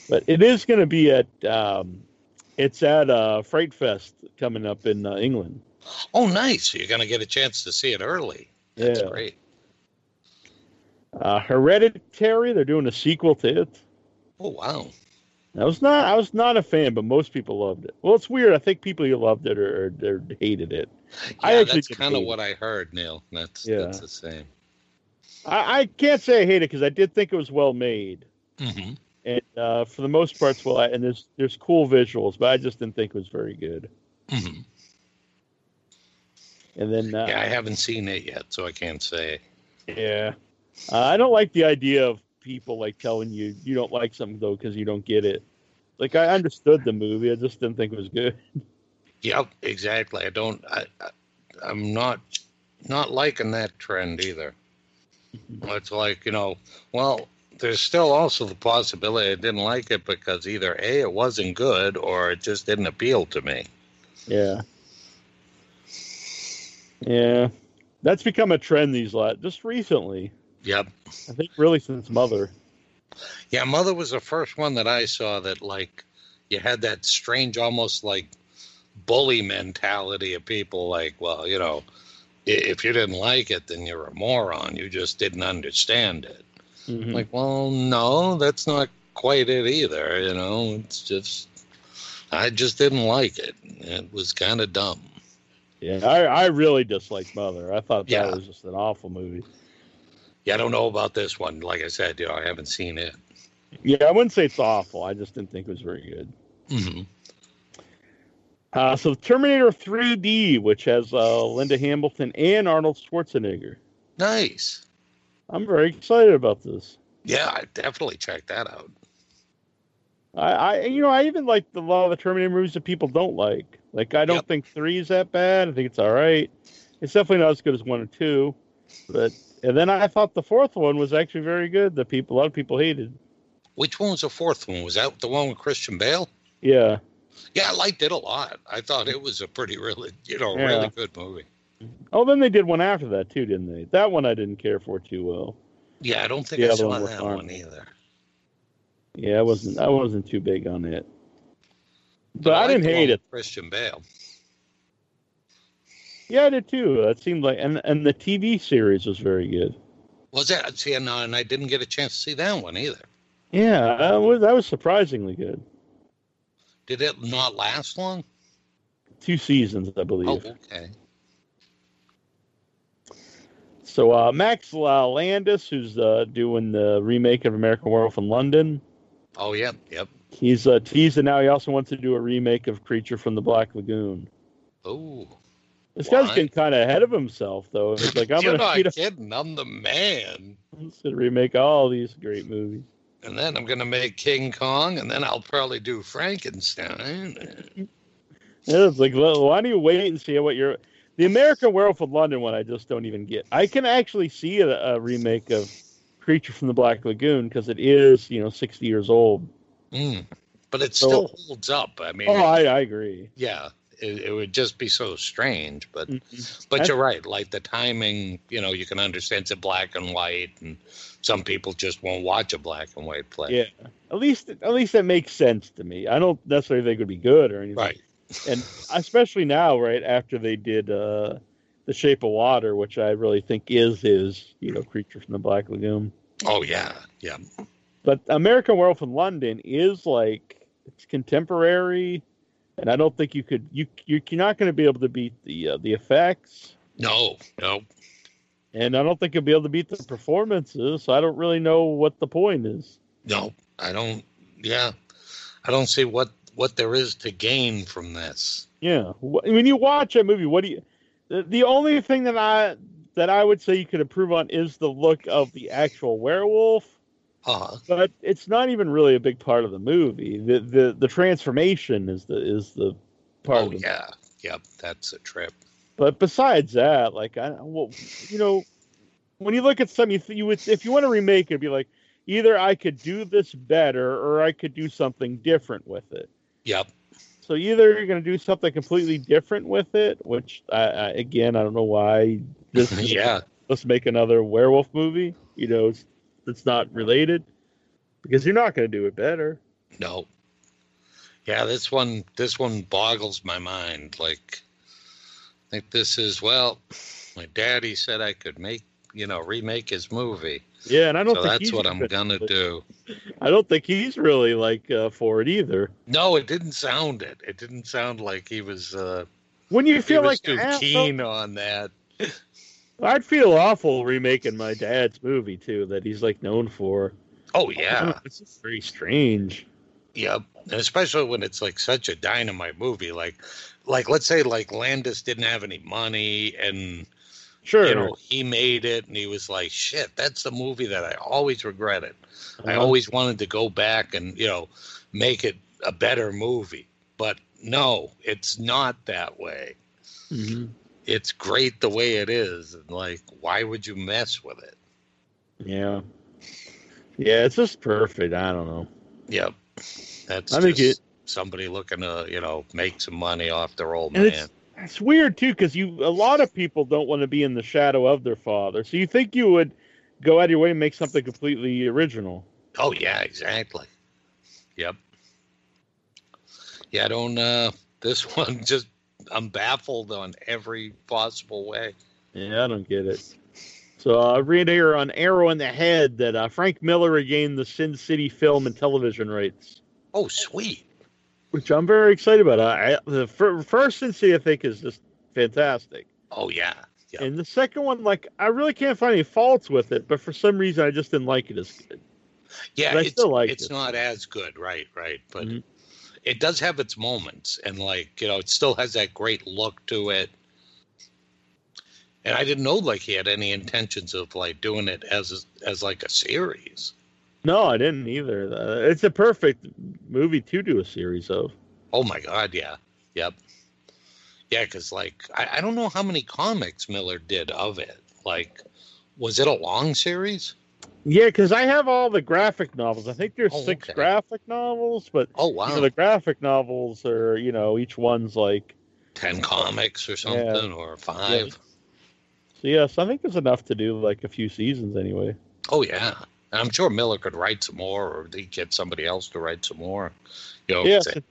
S3: But it is going to be at um, it's at uh, FrightFest coming up in uh, England.
S13: Oh nice. You're gonna get a chance to see it early. That's
S3: Yeah.
S13: great.
S3: Uh, Hereditary, they're doing a sequel to it.
S13: Oh wow.
S3: I was not I was not a fan, but most people loved it. Well, it's weird. I think people who loved it or, or, or hated it. I actually
S13: that's kind of what I heard, Neal. That's
S3: Yeah.
S13: that's the same.
S3: I, I can't say I hate it because I did think it was well made,
S13: hmm
S3: and uh, for the most part, well. And there's there's cool visuals, but I just didn't think it was very good.
S13: hmm
S3: And then uh,
S13: Yeah, I haven't seen it yet, so I can't say.
S3: Yeah. Uh, I don't like the idea of people like telling you you don't like something though because you don't get it. Like I understood the movie, I just didn't think it was good.
S13: Yep, exactly. I don't. I, I I'm not not liking that trend either. It's like you know, well, there's still also the possibility I didn't like it because either a it wasn't good or it just didn't appeal to me.
S3: Yeah. Yeah. That's become a trend these last just recently.
S13: Yep.
S3: I think really since Mother.
S13: Yeah, Mother was the first one that I saw that like you had that strange, almost like bully mentality of people like, well, you know, if you didn't like it, then you're a moron. You just didn't understand it.
S3: Mhm.
S13: Like, well, no, that's not quite it either. You know, it's just I just didn't like it. It was kind of dumb.
S3: Yeah, I, I really disliked Mother. I thought that
S13: Yeah.
S3: was just an awful movie.
S13: Yeah, I don't know about this one. Like I said, you know, I haven't seen it.
S3: Yeah, I wouldn't say it's awful. I just didn't think it was very good.
S13: Mm-hmm.
S3: Uh, so Terminator 3D, which has uh, Linda Hamilton and Arnold Schwarzenegger.
S13: Nice.
S3: I'm very excited about this.
S13: Yeah, I definitely check that out.
S3: I, I you know, I even like the, a lot of the Terminator movies that people don't like. Like, I don't think three is that bad. I think it's all right. It's definitely not as good as one or two. But and then I thought the fourth one was actually very good. The people, a lot of people hated.
S13: Which one was the fourth one? Was that the one with Christian Bale?
S3: Yeah,
S13: Yeah, I liked it a lot. I thought it was a pretty really, you know,
S3: Yeah.
S13: really good movie.
S3: Oh, then they did one after that too, didn't they? That one I didn't care for too well.
S13: Yeah, I don't think
S3: The
S13: I saw
S3: one
S13: that one either.
S3: Yeah, I wasn't. I wasn't too big on it. But,
S13: But
S3: I,
S13: liked
S3: didn't hate it.
S13: Christian Bale.
S3: Yeah, I did too. That seemed like, and and the TV series was very good.
S13: Was that? See, no, and I didn't get a chance to see that one either.
S3: Yeah, that was that was surprisingly good.
S13: Did it not last long?
S3: Two seasons, I believe.
S13: Oh, okay.
S3: So uh, Max uh, Landis, who's uh, doing the remake of American Werewolf in London,
S13: Oh, yep, yep.
S3: he's uh, teasing now. He also wants to do a remake of Creature from the Black Lagoon.
S13: Oh,
S3: This guy's getting kind of ahead of himself, though. He's like, I'm
S13: you're
S3: gonna,
S13: not kidding. I'm the man.
S3: I'm gonna remake all these great movies.
S13: And then I'm going to make King Kong, and then I'll probably do Frankenstein.
S3: Yeah, it's like, well, why don't you wait and see what you're. The American Werewolf in London one, I just don't even get. I can actually see a, a remake of Creature from the Black Lagoon because it is, you know, 60 years old.
S13: Mm. But it
S3: So-
S13: still holds up. I mean,
S3: Oh, I, I agree.
S13: yeah, it, it would just be so strange. But
S3: Mhm.
S13: but
S3: I-
S13: you're right. Like the timing, you know, you can understand it's a black and white, and some people just won't watch a black and white play.
S3: Yeah, at least at least that makes sense to me. I don't necessarily think it would be good or anything.
S13: Right.
S3: And especially now, right after they did uh, the Shape of Water, which I really think is his, you know, Creature from the Black Lagoon.
S13: Oh yeah, yeah.
S3: But American Werewolf in London is like it's contemporary, and I don't think you could you you're not going to be able to beat the uh, the effects,
S13: No, no.
S3: and I don't think you'll be able to beat the performances. So I don't really know what the point is.
S13: No, I don't. Yeah, I don't see what what there is to gain from this.
S3: Yeah, when you watch a movie, what do you? The, the only thing that I that I would say you could improve on is the look of the actual werewolf,
S13: Uh,
S3: but it's not even really a big part of the movie. The the the transformation is the is the part
S13: oh
S3: the
S13: yeah, yep. That's a trip.
S3: But besides that, like I, well, you know, when you look at some, you, th- you would if you want to remake it, it'd be like either I could do this better or I could do something different with it.
S13: Yep.
S3: So either you're going to do something completely different with it, which I, I, again I don't know why. This
S13: Yeah.
S3: let's make another werewolf movie. You know, it's, it's not related because you're not going to do it better.
S13: No. Yeah, this one this one boggles my mind. Like I think this is well, my daddy said I could make you know, remake his movie.
S3: Yeah, and I don't
S13: so
S3: think
S13: that's what I'm
S3: gonna-
S13: gonna do.
S3: I don't think he's really like uh, for it either.
S13: No, it didn't sound it. It didn't sound like he was. Uh,
S3: When you feel like
S13: too
S3: asshole-
S13: keen on that.
S3: I'd feel awful remaking my dad's movie too, that he's like known for.
S13: Oh yeah,
S3: It's very strange.
S13: Yep, and especially when it's like such a dynamite movie, like, like let's say like Landis didn't have any money, and
S3: Sure.
S13: you know he made it, and he was like, "Shit, that's the movie that I always regretted. I
S3: Uh-huh.
S13: always wanted to go back and you know make it a better movie." But no, it's not that way.
S3: Mhm.
S13: It's great the way it is, and like, why would you mess with it?
S3: Yeah. Yeah, it's just perfect. I don't know.
S13: Yep, that's
S3: I think
S13: just somebody looking to you know make some money off their old
S3: And
S13: man.
S3: it's it's weird too because you a lot of people don't want to be in the shadow of their father. So you think you would go out of your way and make something completely original.
S13: Oh yeah, exactly. Yep. Yeah, I don't uh this one just I'm baffled on every possible way.
S3: Yeah, I don't get it. So uh, I read here on Arrow in the Head that uh, Frank Miller regained the Sin City film and television rights,
S13: Oh sweet.
S3: which I'm very excited about. I, the fir- first Sin City I think is just fantastic,
S13: Oh yeah. Yep.
S3: and the second one, like I really can't find any faults with it, but for some reason I just didn't like it as good.
S13: Yeah,
S3: I
S13: it's
S3: still like
S13: it's
S3: it.
S13: not as good, right, right. But
S3: Mhm.
S13: It does have its moments and like, you know, it still has that great look to it. And I didn't know like he had any intentions of like doing it as as like a series.
S3: No, I didn't either. Uh, it's a perfect movie to do a series of.
S13: Oh my god, yeah. Yep. Yeah, because like I, I don't know how many comics Miller did of it. Like, was it a long series?
S3: Yeah, because I have all the graphic novels. I think there's
S13: Oh,
S3: six
S13: okay.
S3: graphic novels, but
S13: Oh
S3: you
S13: wow,
S3: know, the graphic novels are, you know, each one's like.
S13: ten comics or something or five.
S3: So yes, I think there's enough to do like a few seasons anyway.
S13: Oh yeah, and I'm sure Miller could write some more, or he get somebody else to write some more. You know,
S3: Yeah,
S13: say-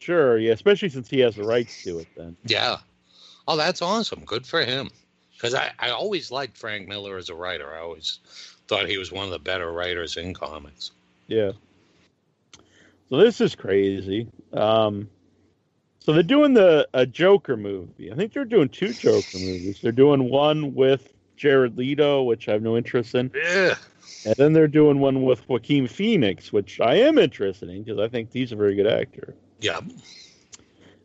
S3: Sure, yeah, especially since he has the rights to it. Then.
S13: yeah. Oh, that's awesome. Good for him. Because I, I always liked Frank Miller as a writer. I always thought he was one of the better writers in comics.
S3: Yeah. So this is crazy. Um, so they're doing the a Joker movie. I think they're doing two Joker movies. They're doing one with Jared Leto, which I have no interest in,
S13: Yeah.
S3: and then they're doing one with Joaquin Phoenix, which I am interested in because I think he's a very good actor.
S13: Yeah.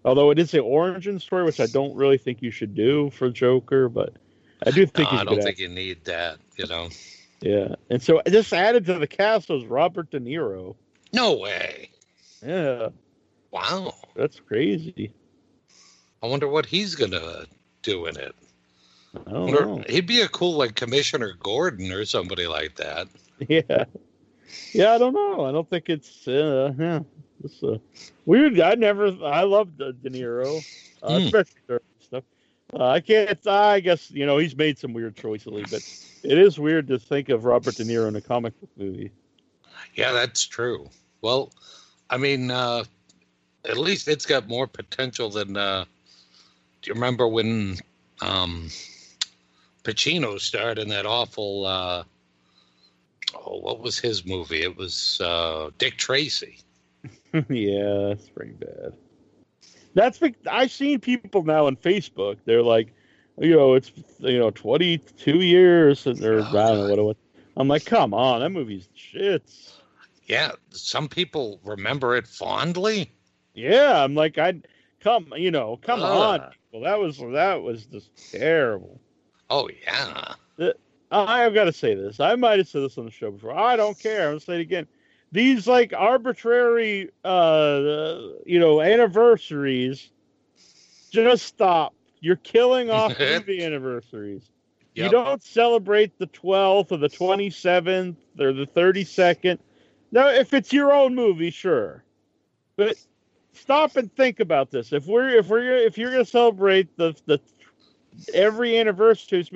S3: Although it is an origin story, which I don't really think you should do for Joker, but I do
S13: No,
S3: think he's
S13: I don't think
S3: actor.
S13: you need that. You know.
S3: Yeah, and so just added to the cast was Robert De Niro.
S13: No way.
S3: Yeah,
S13: Wow.
S3: that's crazy.
S13: I wonder what he's gonna do in it.
S3: I don't
S13: Wonder-
S3: know.
S13: he'd be a cool like Commissioner Gordon or somebody like that.
S3: Yeah, yeah. I don't know. I don't think it's. Uh, yeah, it's uh, weird. I never. I love De, De Niro, uh,
S13: Hmm.
S3: especially stuff. Uh, I can't. I guess you know he's made some weird choices, but it is weird to think of Robert De Niro in a comic book movie.
S13: Yeah, that's true. Well, I mean, uh, at least it's got more potential than. Uh, do you remember when um, Pacino starred in that awful? Uh, oh, what was his movie? It was uh, Dick Tracy.
S3: yeah, that's pretty bad. That's. I've seen people now on Facebook. They're like, you know, it's you know, twenty two years, and or I don't know what it was. I'm like, come on, that movie's shits.
S13: Yeah, some people remember it fondly.
S3: Yeah, I'm like, I come, you know, come on, Well. That was that was just terrible.
S13: Oh yeah,
S3: I have got to say this. I might have said this on the show before. I don't care. I'm gonna say it again. These like arbitrary, uh, you know, anniversaries. Just stop. You're killing off movie anniversaries. You don't celebrate the 12th or the 27th or the 32nd. Now, if it's your own movie, sure, but stop and think about this. If we're if we're if you're going to celebrate the the every anniversary,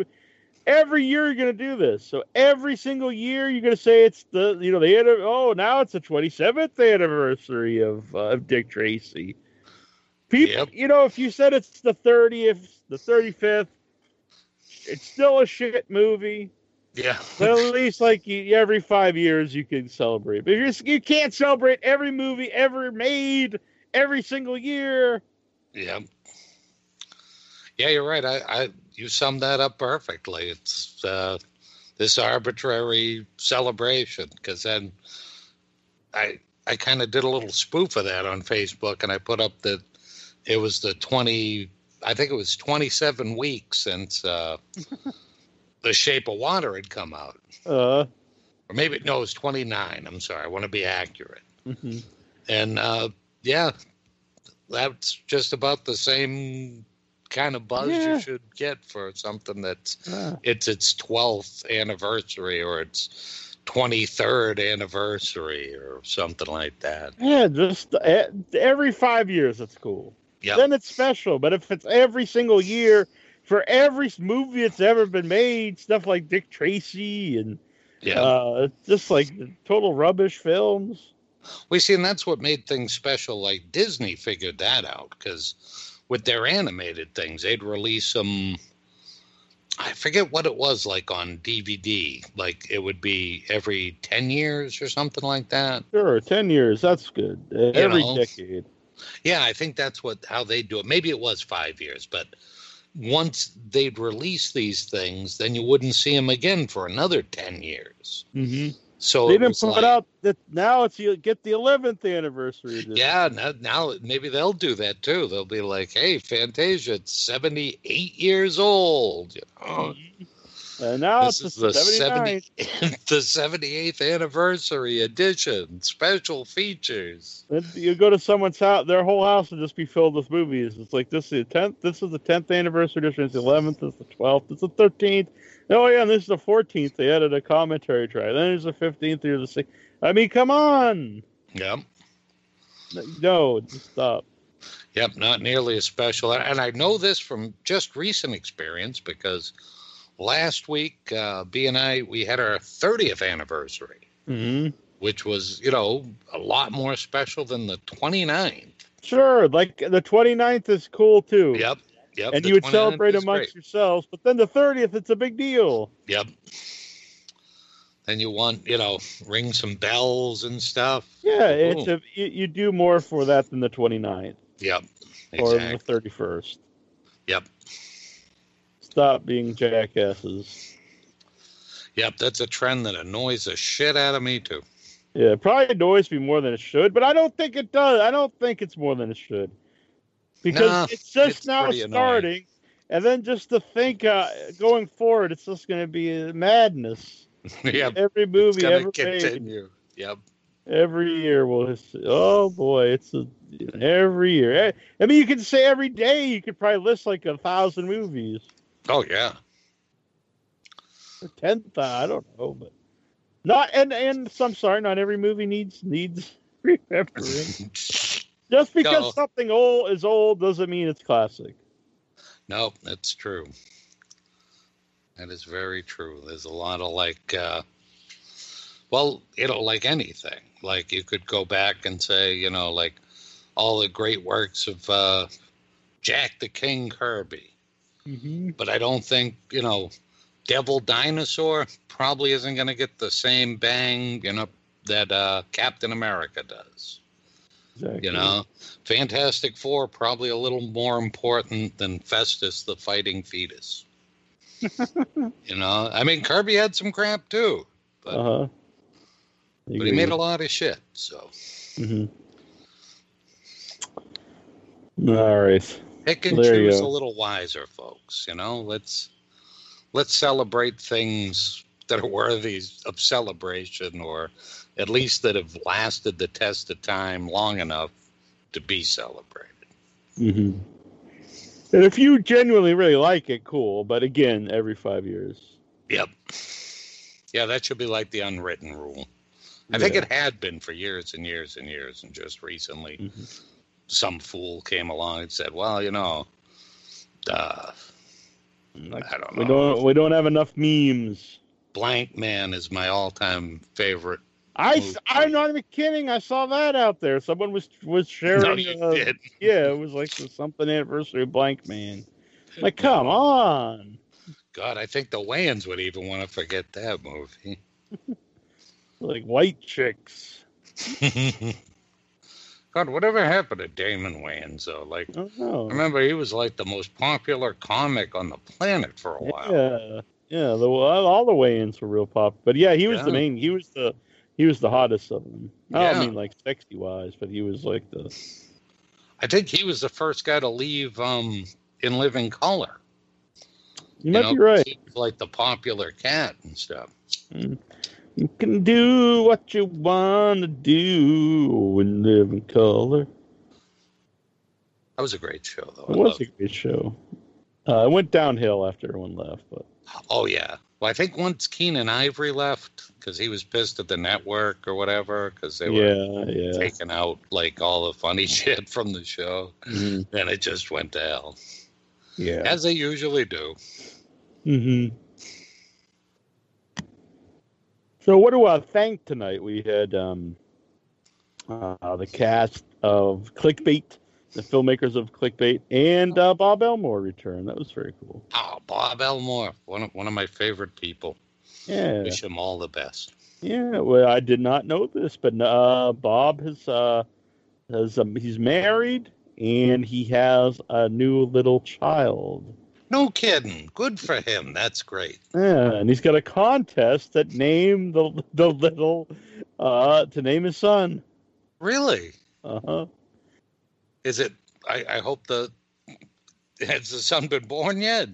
S3: every year you're going to do this. So every single year you're going to say it's the you know the oh now it's the 27th anniversary of uh, of Dick Tracy. People,
S13: Yep.
S3: you know, if you said it's the 30th, the 35th, it's still a shit movie.
S13: Yeah.
S3: But at least like you, every five years you can celebrate. But you're, you can't celebrate every movie ever made every single year.
S13: Yeah. Yeah, you're right. I, I you summed that up perfectly. It's uh, this arbitrary celebration because then I I kind of did a little spoof of that on Facebook and I put up that it was the 20 I think it was 27 weeks since uh, The Shape of Water had come out.
S3: Uh,
S13: Or maybe no, it was 29. I'm sorry. I want to be accurate.
S3: mhm.
S13: And uh, yeah, that's just about the same kind of buzz
S3: Yeah.
S13: you should get for something that's
S3: Yeah.
S13: it's its 12th anniversary or its 23rd anniversary or something like that.
S3: Yeah, just e- every five years, it's cool.
S13: Yep.
S3: Then it's special. But if it's every single year for every movie that's ever been made, stuff like Dick Tracy and
S13: Yeah.
S3: uh, just like total rubbish films.
S13: We see, and that's what made things special. Like Disney figured that out because with their animated things, they'd release them. I forget what it was like on DVD. Like it would be every 10 years or something like that.
S3: Sure, ten years. That's good. Uh, Every
S13: know.
S3: decade.
S13: Yeah, I think that's what how they do it. Maybe it was five years, but once they'd release these things, then you wouldn't see them again for another 10 years.
S3: Mm-hmm.
S13: So
S3: they didn't put
S13: like-
S3: out that now it's you get the eleventh anniversary.
S13: Yeah, now, now maybe they'll do that too. They'll be like, "Hey, Fantasia, it's seventy-eight years old. You know,
S3: And now
S13: this
S3: it's
S13: is the
S3: 79.
S13: 70, the seventy-eighth anniversary edition, special features."
S3: You go to someone's house, their whole house will just be filled with movies. It's like this is the tenth. This is the tenth anniversary edition. It's the eleventh. It's the twelfth. It's the thirteenth. Oh yeah, and this is the fourteenth. They added a commentary track. Then there's the fifteenth. There's the sixth. I mean, come on.
S13: Yep,
S3: No, just stop.
S13: yep, not nearly as special. And I know this from just recent experience because last week, uh, B and I we had our thirtieth anniversary.
S3: hmm
S13: Which was, you know, a lot more special than the 29th.
S3: Sure, like the 29th is cool too.
S13: Yep, yep.
S3: and you would celebrate amongst
S13: great.
S3: yourselves. But then the 30th, it's a big deal.
S13: Yep. Then you want, you know, ring some bells and stuff.
S3: Yeah, it's a, you, you do more for that than the 29th
S13: Yep.
S3: or the 31st.
S13: Yep.
S3: Stop being jackasses.
S13: Yep. That's a trend that annoys the shit out of me too.
S3: Yeah, it probably annoys me more than it should, but I don't think it does. I don't think it's more than it should because
S13: Nah,
S3: it's just
S13: it's
S3: now
S13: pretty annoying.
S3: starting, and then just to think uh, going forward, it's just going to be madness.
S13: yep.
S3: Every movie ever made,
S13: continue. Yep.
S3: every year will. just- Oh boy, it's a, every year. Eh, I mean, you could say every day. You could probably list like a thousand movies.
S13: Oh yeah.
S3: or ten thousand. I don't know, but not and and so I'm sorry, not every movie needs needs remembering. Just because
S13: No.
S3: something old is old doesn't mean it's classic.
S13: No, that's true. That is very true. There's a lot of like, uh, well, you know, like anything. Like you could go back and say, you know, like all the great works of uh, Jack the King Kirby.
S3: Mm-hmm.
S13: But I don't think, you know, Devil Dinosaur probably isn't going to get the same bang, you know, that uh, Captain America does.
S3: Exactly.
S13: You know, Fantastic Four probably a little more important than Festus the fighting fetus. you know, I mean Kirby had some crap too, but,
S3: Uh huh.
S13: but he made a lot of shit. So
S3: hmm All right.
S13: Pick and
S3: There
S13: choose a little wiser, folks. You know, let's let's celebrate things that are worthy of celebration, or at least that have lasted the test of time long enough to be celebrated.
S3: Mm-hmm. And if you genuinely really like it, cool. But again, every five years.
S13: Yep. Yeah, that should be like the unwritten rule. I think it had been for years and years and years, and just recently,
S3: Mm-hmm.
S13: Some fool came along and said, "Well, you know, uh, I don't know.
S3: We don't. We don't have enough memes.
S13: Blankman is my all-time favorite."
S3: I,
S13: movie.
S3: I'm not even kidding. I saw that out there. Someone was was sharing.
S13: No, you
S3: uh,
S13: did.
S3: Yeah, it was like the something anniversary of Blankman. Like, come on.
S13: God, I think the Wayans would even want to forget that movie.
S3: Like white chicks.
S13: God, whatever happened to Damon Wayans though? Like,
S3: I
S13: remember he was like the most popular comic on the planet for a while.
S3: Yeah, yeah. The, all the Wayans were real pop, but yeah, he was the main. He was the he was the hottest of them. I
S13: Yeah.
S3: don't mean like sexy wise, but he was like the.
S13: I think he was the first guy to leave um, in living color.
S3: You might
S13: know,
S3: be right.
S13: like the popular cat and stuff.
S3: Mm. You can do what you want to do and live in color.
S13: That was a great show, though. I
S3: It was
S13: loved
S3: a great show. Uh, it went downhill after everyone left, but
S13: Oh yeah. Well, I think once Keenen Ivory left because he was pissed at the network or whatever because they were
S3: yeah, yeah.
S13: taking out like all the funny shit from the show.
S3: Mhm.
S13: Then it just went to hell,
S3: Yeah.
S13: as they usually do.
S3: hmm So, what do I thank tonight? We had um, uh, the cast of Clickbait, the filmmakers of Clickbait, and uh, Bob Elmore return. That was very cool.
S13: Oh, Bob Elmore, one of one of my favorite people.
S3: Yeah.
S13: Wish him all the best.
S3: Yeah, well, I did not know this, but uh, Bob has uh, has um, he's married and he has a new little child.
S13: No kidding. Good for him. That's great.
S3: Yeah, and he's got a contest that name the the little uh to name his son.
S13: Really?
S3: Uh huh.
S13: Is it? I, I hope the has the son been born yet?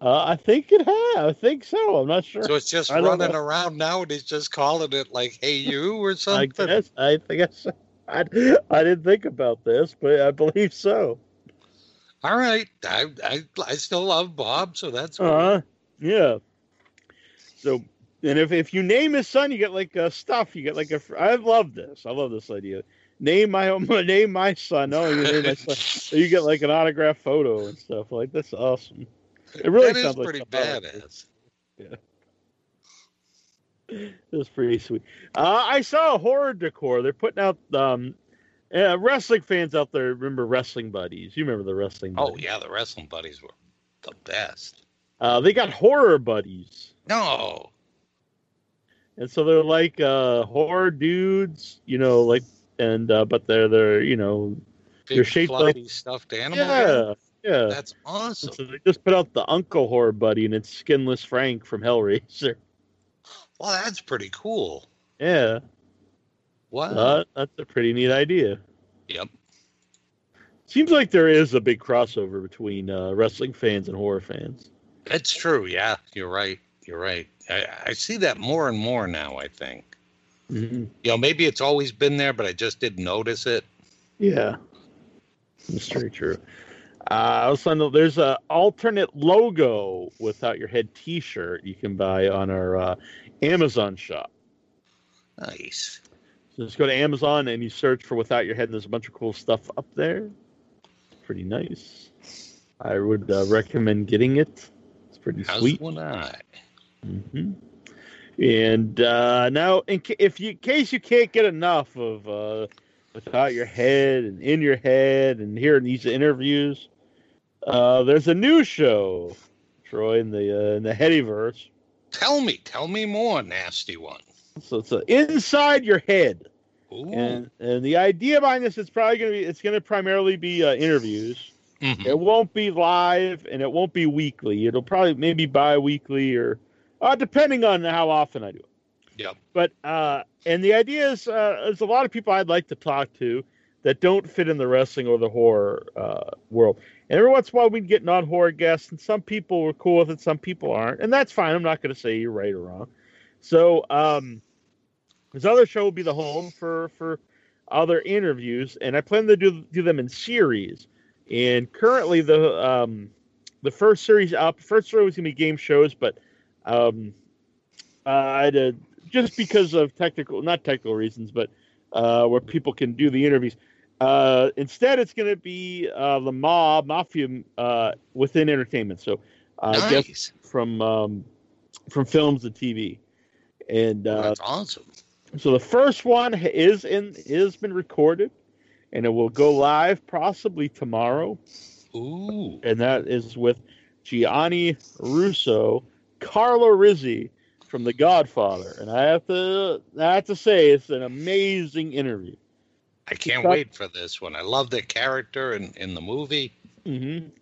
S3: Uh, I think it has. I think so. I'm not sure.
S13: So it's just
S3: I
S13: running around now, and he's just calling it like "Hey you" or something.
S3: I guess I think I, I I didn't think about this, but I believe so.
S13: All right, I, I I still love Bob, so that's
S3: Uh huh. Yeah. So, and if if you name his son, you get like uh, stuff. You get like a. I love this. I love this idea. Name my name my son. No, you name my son. You get like an autograph photo and stuff. Like that's awesome. It really
S13: that is
S3: sounds like
S13: pretty
S3: something I would do.
S13: badass.
S3: That's pretty sweet. Uh, I saw a horror decor. They're putting out um, uh, wrestling fans out there. Remember wrestling buddies? You remember the wrestling? Buddies.
S13: Oh yeah, the wrestling buddies were the best.
S3: Uh, they got horror buddies,
S13: No,
S3: and so they're like uh, horror dudes. You know, like and uh, but they're they're you know
S13: big
S3: they're shaped like
S13: stuffed animal.
S3: yeah yeah.
S13: that's awesome.
S3: so they just put out the Uncle Horror Buddy, and it's Skinless Frank from Hellraiser.
S13: Well, that's pretty cool.
S3: Yeah,
S13: Wow.
S3: uh, that's a pretty neat idea.
S13: yep.
S3: Seems like there is a big crossover between uh, wrestling fans and horror fans.
S13: That's true. Yeah, you're right. You're right. I, I see that more and more now. I think.
S3: Mm-hmm.
S13: You know, maybe it's always been there, but I just didn't notice it.
S3: Yeah, that's very true. Uh, also, there's a alternate logo without your head T-shirt you can buy on our uh, Amazon shop.
S13: Nice.
S3: So just go to Amazon and you search for without your head, and there's a bunch of cool stuff up there. Pretty nice. I would uh, recommend getting it. It's pretty
S13: As
S3: sweet.
S13: would I.
S3: hmm And uh, now, in ca- if you, in case you can't get enough of uh, without your head and in your head and hearing these interviews, uh, there's a new show, Troy, in the uh, in the Headyverse.
S13: Tell me, tell me more, nasty one.
S3: So it's inside your head,
S13: Ooh.
S3: and and the idea behind this is probably gonna be it's gonna primarily be uh, interviews.
S13: Mhm.
S3: It won't be live and it won't be weekly. It'll probably maybe bi-weekly or uh, depending on how often I do it.
S13: Yeah.
S3: But uh, and the idea is uh, there's a lot of people I'd like to talk to that don't fit in the wrestling or the horror uh, world. And every once in a while we'd get non-horror guests, and some people were cool with it, some people aren't, and that's fine. I'm not going to say you're right or wrong. So um, this other show will be the home for for other interviews, and I plan to do do them in series. And currently, the um, the first series up, first series was gonna be game shows, but um, uh, I had to, just because of technical, not technical reasons, but uh, where people can do the interviews. Uh, instead, it's going to be uh, the mob mafia uh, within entertainment. So, uh,
S13: Nice.
S3: guests from um, from films to TV, and uh,
S13: That's awesome.
S3: so the first one is in is been recorded, and it will go live possibly tomorrow
S13: Ooh.
S3: and that is with Gianni Russo, Carlo Rizzi from The Godfather, and I have to I have to say it's an amazing interview.
S13: I can't wait for this one. I love the character in, in the movie.
S3: hmm And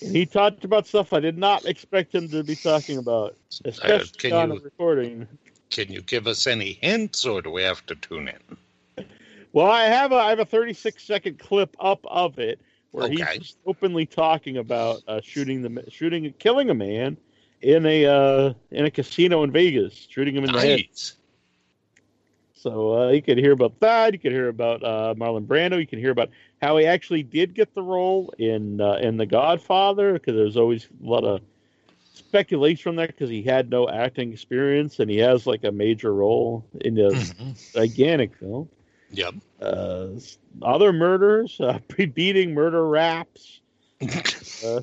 S3: he talked about stuff I did not expect him to be talking about, especially
S13: Uh, can
S3: on
S13: you-
S3: a recording.
S13: Can you give us any hints, or do we have to tune in?
S3: Well, I have a I have a 36 second clip up of it where
S13: Okay.
S3: he's openly talking about uh, shooting the shooting killing a man in a uh, in a casino in Vegas, shooting him in the head. So uh, you could hear about that. You could hear about uh, Marlon Brando. You can hear about how he actually did get the role in uh, in The Godfather because there's always a lot of speculation from that because he had no acting experience and he has like a major role in a gigantic film.
S13: Yep.
S3: Uh, other murders, uh, beating murder raps, uh,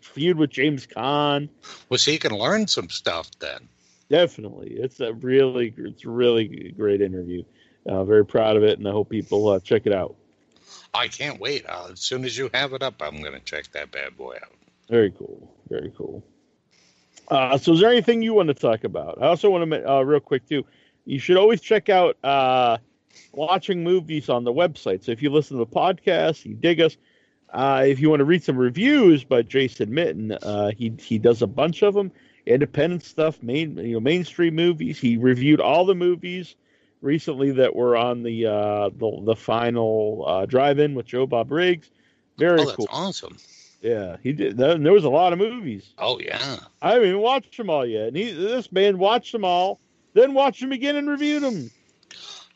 S3: feud with James Caan.
S13: Well, so you can learn some stuff then.
S3: Definitely, it's a really, it's a really great interview. Uh, very proud of it, and I hope people uh, check it out.
S13: I can't wait. Uh, as soon as you have it up, I'm going to check that bad boy out.
S3: Very cool, very cool. Uh, so, is there anything you want to talk about? I also want to, uh, real quick too. You should always check out uh, watching movies on the website. So, if you listen to the podcast, you dig us. Uh, if you want to read some reviews by Jason Mitten, uh, he he does a bunch of them, independent stuff, main you know mainstream movies. He reviewed all the movies recently that were on the uh, the, the final uh, drive-in with Joe Bob Briggs. Very
S13: oh, that's
S3: cool.
S13: awesome.
S3: Yeah, he did. There, there was a lot of movies.
S13: Oh yeah.
S3: I haven't even watched them all yet. And he, this man watched them all, then watched them again and reviewed them.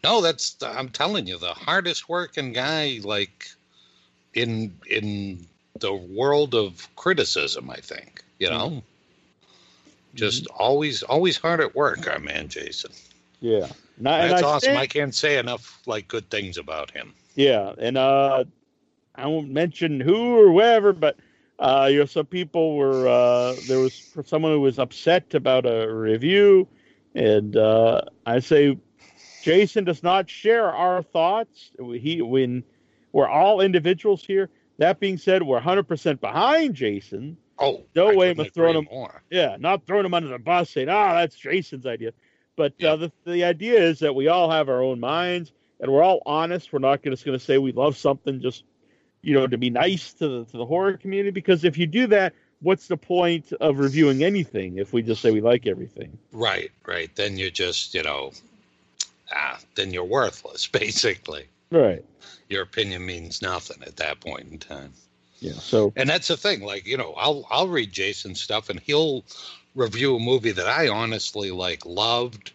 S13: No, that's I'm telling you, the hardest working guy like in in the world of criticism, I think. You know?
S3: Mm-hmm.
S13: Just always always hard at work, our man Jason.
S3: Yeah, and I, and
S13: That's
S3: I
S13: awesome.
S3: think-
S13: I can't say enough like good things about him.
S3: Yeah, and uh, I won't mention who or whatever, but uh, you know, some people were uh, there was someone who was upset about a review, and uh, I say Jason does not share our thoughts. He when we're all individuals here. That being said, we're 100% behind Jason.
S13: Oh,
S3: no
S13: I
S3: way
S13: couldn't
S3: throwing him.
S13: more.
S3: Yeah, not throwing him under the bus, saying, "Ah, that's Jason's idea." But uh, the the idea is that we all have our own minds, and we're all honest. We're not just going to say we love something just, you know, to be nice to the to the horror community. Because if you do that, what's the point of reviewing anything if we just say we like everything?
S13: Right, right. Then you're just, you know, ah, then you're worthless, basically.
S3: Right.
S13: Your opinion means nothing at that point in time.
S3: Yeah. So
S13: And that's the thing, like, you know, I'll I'll read Jason's stuff and he'll review a movie that I honestly like loved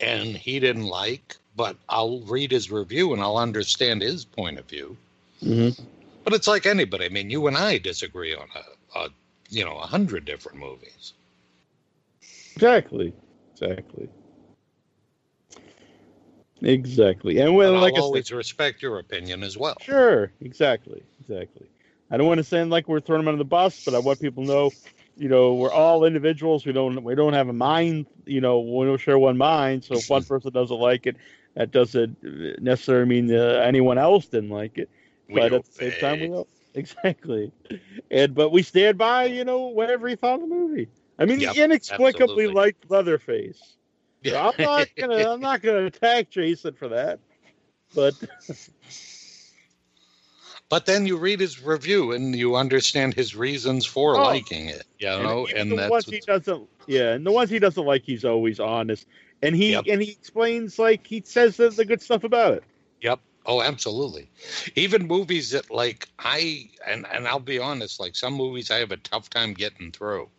S13: and he didn't like, but I'll read his review and I'll understand his point of view.
S3: Mm-hmm.
S13: But it's like anybody. I mean, you and I disagree on a, a you know, a hundred different movies.
S3: Exactly. Exactly. Exactly. And well, like I said,
S13: always respect your opinion as well.
S3: Sure, exactly, exactly. I don't want to sound like we're throwing them under the bus, but I want people to know, you know, we're all individuals. We don't we don't have a mind. You know, we don't share one mind. So if one person doesn't like it, that doesn't necessarily mean uh, anyone else didn't like it.
S13: We
S3: but at the same time, we don't. Exactly. And but we stand by, you know, whatever he thought of the movie. I mean,
S13: Yep,
S3: he inexplicably
S13: absolutely.
S3: liked Leatherface. So I'm not gonna I'm not gonna attack Jason for that. But
S13: But then you read his review and you understand his reasons for
S3: Oh.
S13: liking it. You know,
S3: even
S13: and
S3: the
S13: that's
S3: ones he doesn't yeah and the ones he doesn't like he's always honest and he and he explains like he says the, the good stuff about it
S13: Yep. Oh, absolutely. Even movies that like I and and I'll be honest, like some movies I have a tough time getting through.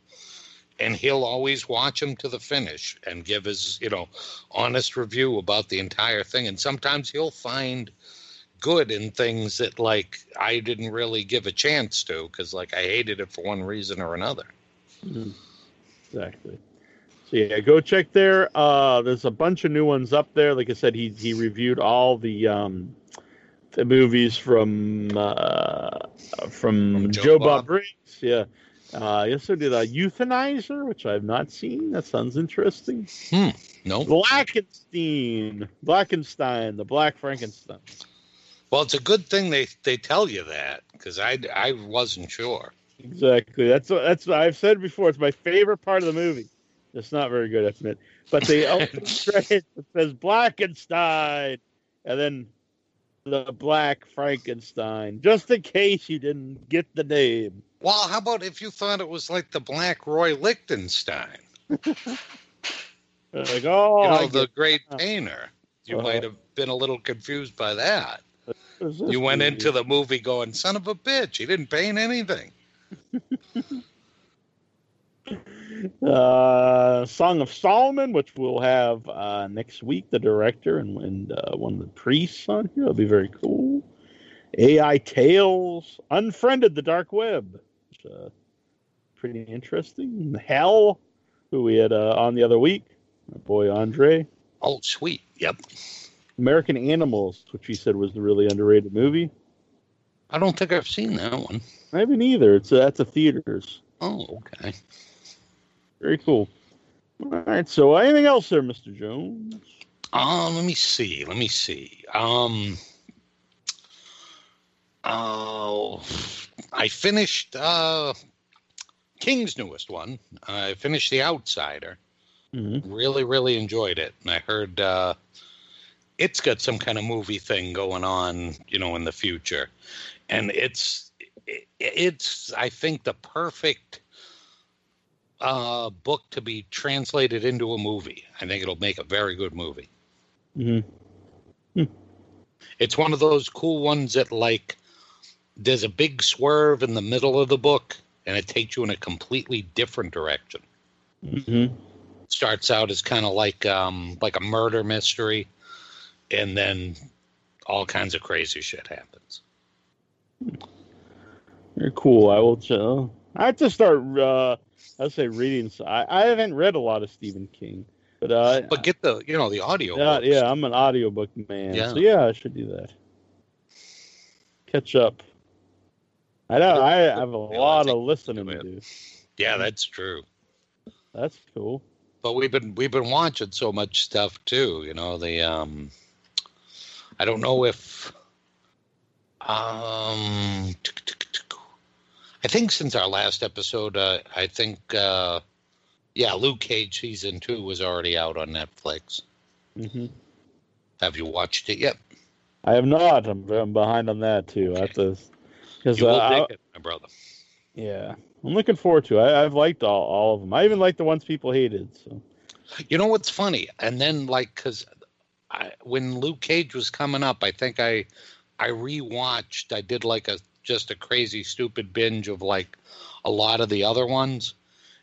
S13: And he'll always watch them to the finish and give his, you know, honest review about the entire thing. And sometimes he'll find good in things that like I didn't really give a chance to because like I hated it for one reason or another.
S3: exactly so yeah go check there uh there's a bunch of new ones up there like i said he he reviewed all the um the movies from uh from,
S13: Joe
S3: joe,
S13: Bob.
S3: bob. briggs yeah uh, he also did a euthanizer, which I've not seen. That sounds interesting.
S13: Hmm. No.
S3: Blackenstein, Blackenstein, the Black Frankenstein.
S13: Well, it's a good thing they they tell you that because I I wasn't sure.
S3: Exactly. That's what that's what I've said before. It's my favorite part of the movie. It's not very good, I admit. But the opening credits it says Blackenstein, and then the Black Frankenstein, just in case you didn't get the name.
S13: Well, how about if you thought it was like the Black Roy Lichtenstein?
S3: Like, oh,
S13: you know, the great painter. You
S3: Uh-huh.
S13: might have been a little confused by that. You went into the movie going, son of a bitch, he didn't paint anything.
S3: uh, Song of Solomon, which we'll have uh, next week. The director and, and uh, one of the priests on here. It'll be very cool. AI Tales, Unfriended, the Dark Web. Which, uh, pretty interesting. Hell, who we had uh, on the other week. My boy Andre.
S13: Oh, sweet. Yep.
S3: American Animals, which he said was the really underrated movie.
S13: I don't think I've seen that one.
S3: I haven't either. It's uh, that's a theaters.
S13: Oh, okay.
S3: Very cool. All right. So, anything else there, Mister Jones?
S13: Uh, let me see. Let me see. Um, oh, I finished uh, King's newest one. I finished The Outsider.
S3: Mhm.
S13: Really, really enjoyed it. And I heard uh, it's got some kind of movie thing going on, you know, in the future. And it's, it's, I think, the perfect uh, book to be translated into a movie. I think it'll make a very good movie.
S3: Mm-hmm.
S13: It's one of those cool ones that like there's a big swerve in the middle of the book and it takes you in a completely different direction.
S3: Mm-hmm.
S13: Starts out as kind of like um like a murder mystery and then all kinds of crazy shit happens.
S3: Very cool. I will. Ch- I have to start. Uh, I say reading. So I, I haven't read a lot of Stephen King, but uh,
S13: But get the you know the audio.
S3: yeah, yeah, I'm an audiobook man.
S13: Yeah.
S3: So yeah, I should do that. Catch up. I know. I have a lot of listening to do.
S13: Yeah, that's true.
S3: That's cool.
S13: But we've been we've been watching so much stuff too. You know the um, I don't know if um, I think since our last episode, uh, I think uh, yeah, Luke Cage season two was already out on Netflix.
S3: hmm
S13: Have you watched it yet?
S3: I have not. I'm, I'm behind on that too. I have to.
S13: You will
S3: uh,
S13: it, my brother.
S3: yeah, I'm looking forward to. it. I, I've liked all, all of them. I even like the ones people hated. So
S13: You know what's funny? And then like because when Luke Cage was coming up, I think I I rewatched. I did like a just a crazy stupid binge of like a lot of the other ones,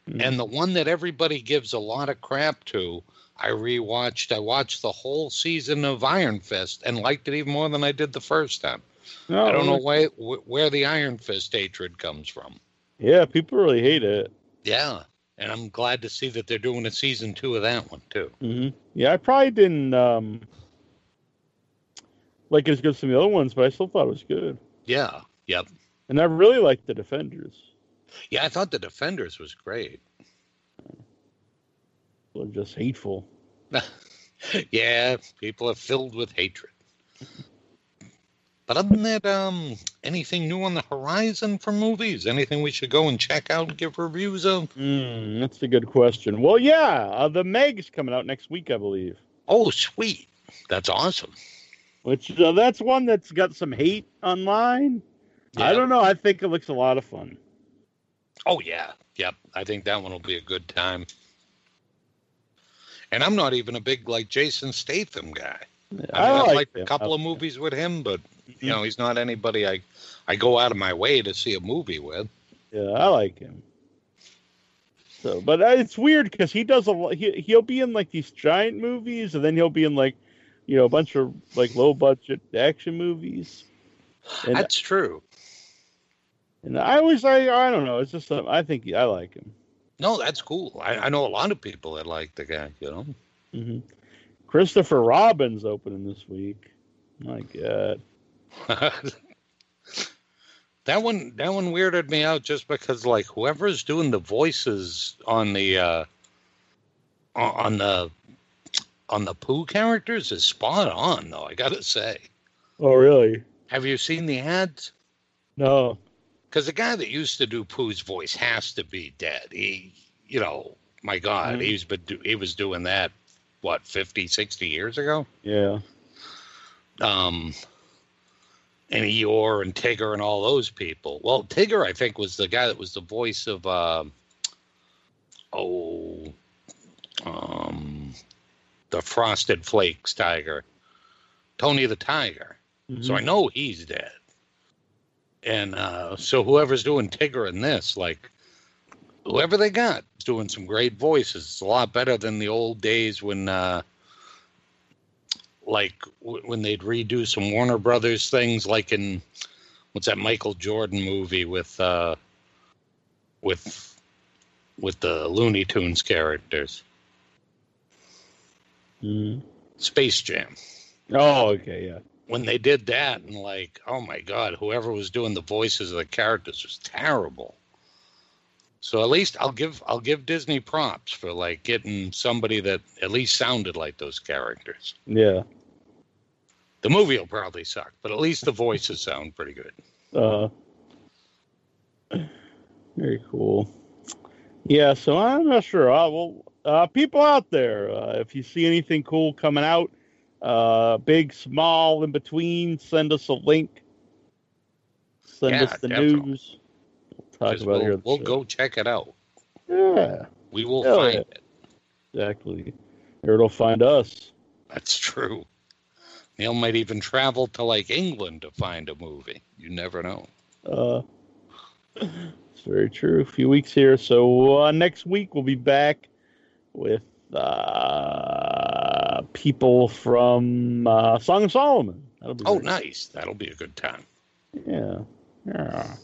S13: mm-hmm. and the one that everybody gives a lot of crap to. I rewatched. I watched the whole season of Iron Fist and liked it even more than I did the first time.
S3: No,
S13: I don't know why, where the Iron Fist hatred comes from.
S3: yeah, people really hate it.
S13: Yeah, and I'm glad to see that they're doing a season two of that one too.
S3: hmm Yeah, I probably didn't um, like it as good as some of the other ones, but I still thought it was good.
S13: Yeah. Yep.
S3: And I really liked the Defenders.
S13: Yeah, I thought the Defenders was great.
S3: They're just hateful.
S13: yeah, people are filled with hatred. But other than that, um, anything new on the horizon for movies? Anything we should go and check out and give reviews of?
S3: Mm, that's a good question. Well, yeah, uh, the Meg's coming out next week, I believe.
S13: Oh, sweet. That's awesome.
S3: Which uh, that's one that's got some hate online. I don't know. I think it looks a lot of fun.
S13: Oh yeah, yep. I think that one will be a good time. And I'm not even a big like Jason Statham guy. I, mean,
S3: I
S13: I've
S3: like
S13: a couple of movies with him, but you know, he's not anybody I I go out of my way to see a movie with.
S3: Yeah, I like him. So, but it's weird because he does a lot. He he'll be in like these giant movies, and then he'll be in like, you know, a bunch of like low budget action movies. And,
S13: That's true.
S3: and I always I I don't know. It's just I think I like him.
S13: No, that's cool. I, I know a lot of people that like the guy. You know.
S3: hmm Christopher Robin's opening this week. My God.
S13: that one that one weirded me out just because like whoever's doing the voices on the uh on the on the Pooh characters is spot on though i gotta say
S3: Oh really?
S13: have you seen the ads
S3: No.
S13: because the guy that used to do Pooh's voice has to be dead. He, you know, my God,
S3: Mhm.
S13: he's been do, he was doing that what 50, 60 years ago.
S3: Yeah.
S13: Um, and Eeyore and Tigger and all those people. Well, Tigger, I think, was the guy that was the voice of um oh, um, the Frosted Flakes tiger, Tony the Tiger. So I know he's dead. And uh, so whoever's doing Tigger in this, like whoever they got, is doing some great voices. It's a lot better than the old days when, uh, like, w- when they'd redo some Warner Brothers things, like in what's that Michael Jordan movie with, uh, with, with the Looney Tunes characters,
S3: Mhm.
S13: Space Jam.
S3: Oh, okay, yeah.
S13: when they did that and like oh my god whoever was doing the voices of the characters was terrible so at least i'll give i'll give disney props for like getting somebody that at least sounded like those characters
S3: Yeah.
S13: The movie will probably suck but at least the voices sound pretty good
S3: Uh, very cool. Yeah, so I'm not sure. Uh, well, uh, people out there, uh, if you see anything cool coming out, uh, big, small, in between, send us a link. Send
S13: Yeah,
S3: us the
S13: definitely.
S3: news. We'll talk about it
S13: we'll,
S3: the
S13: we'll
S3: show.
S13: go check it out
S3: Yeah,
S13: we will
S3: Hell
S13: find
S3: yeah.
S13: it
S3: exactly. Or it'll find us.
S13: that's true Neal might even travel to like england to find a movie you never know
S3: Uh, it's very true. A few weeks here. So uh, next week we'll be back with uh, people from uh, Song of Solomon. That'll be
S13: oh
S3: great.
S13: nice that'll be a good time
S3: Yeah. Yeah.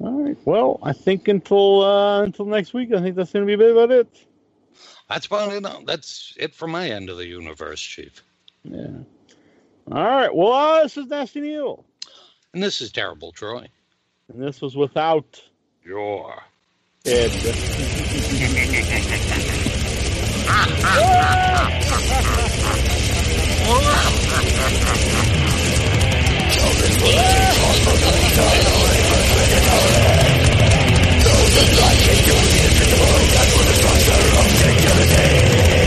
S3: All right. Well, I think until uh, until next week, I think that's going to be about it.
S13: that's about it that's it for my end of the universe chief
S3: Yeah. All right. Well, uh, this is Nasty Neal.
S13: And this is Terrible Troy.
S3: And this was without
S13: your
S3: head.
S5: Those that like it, you'll be the victim of a god with a of security.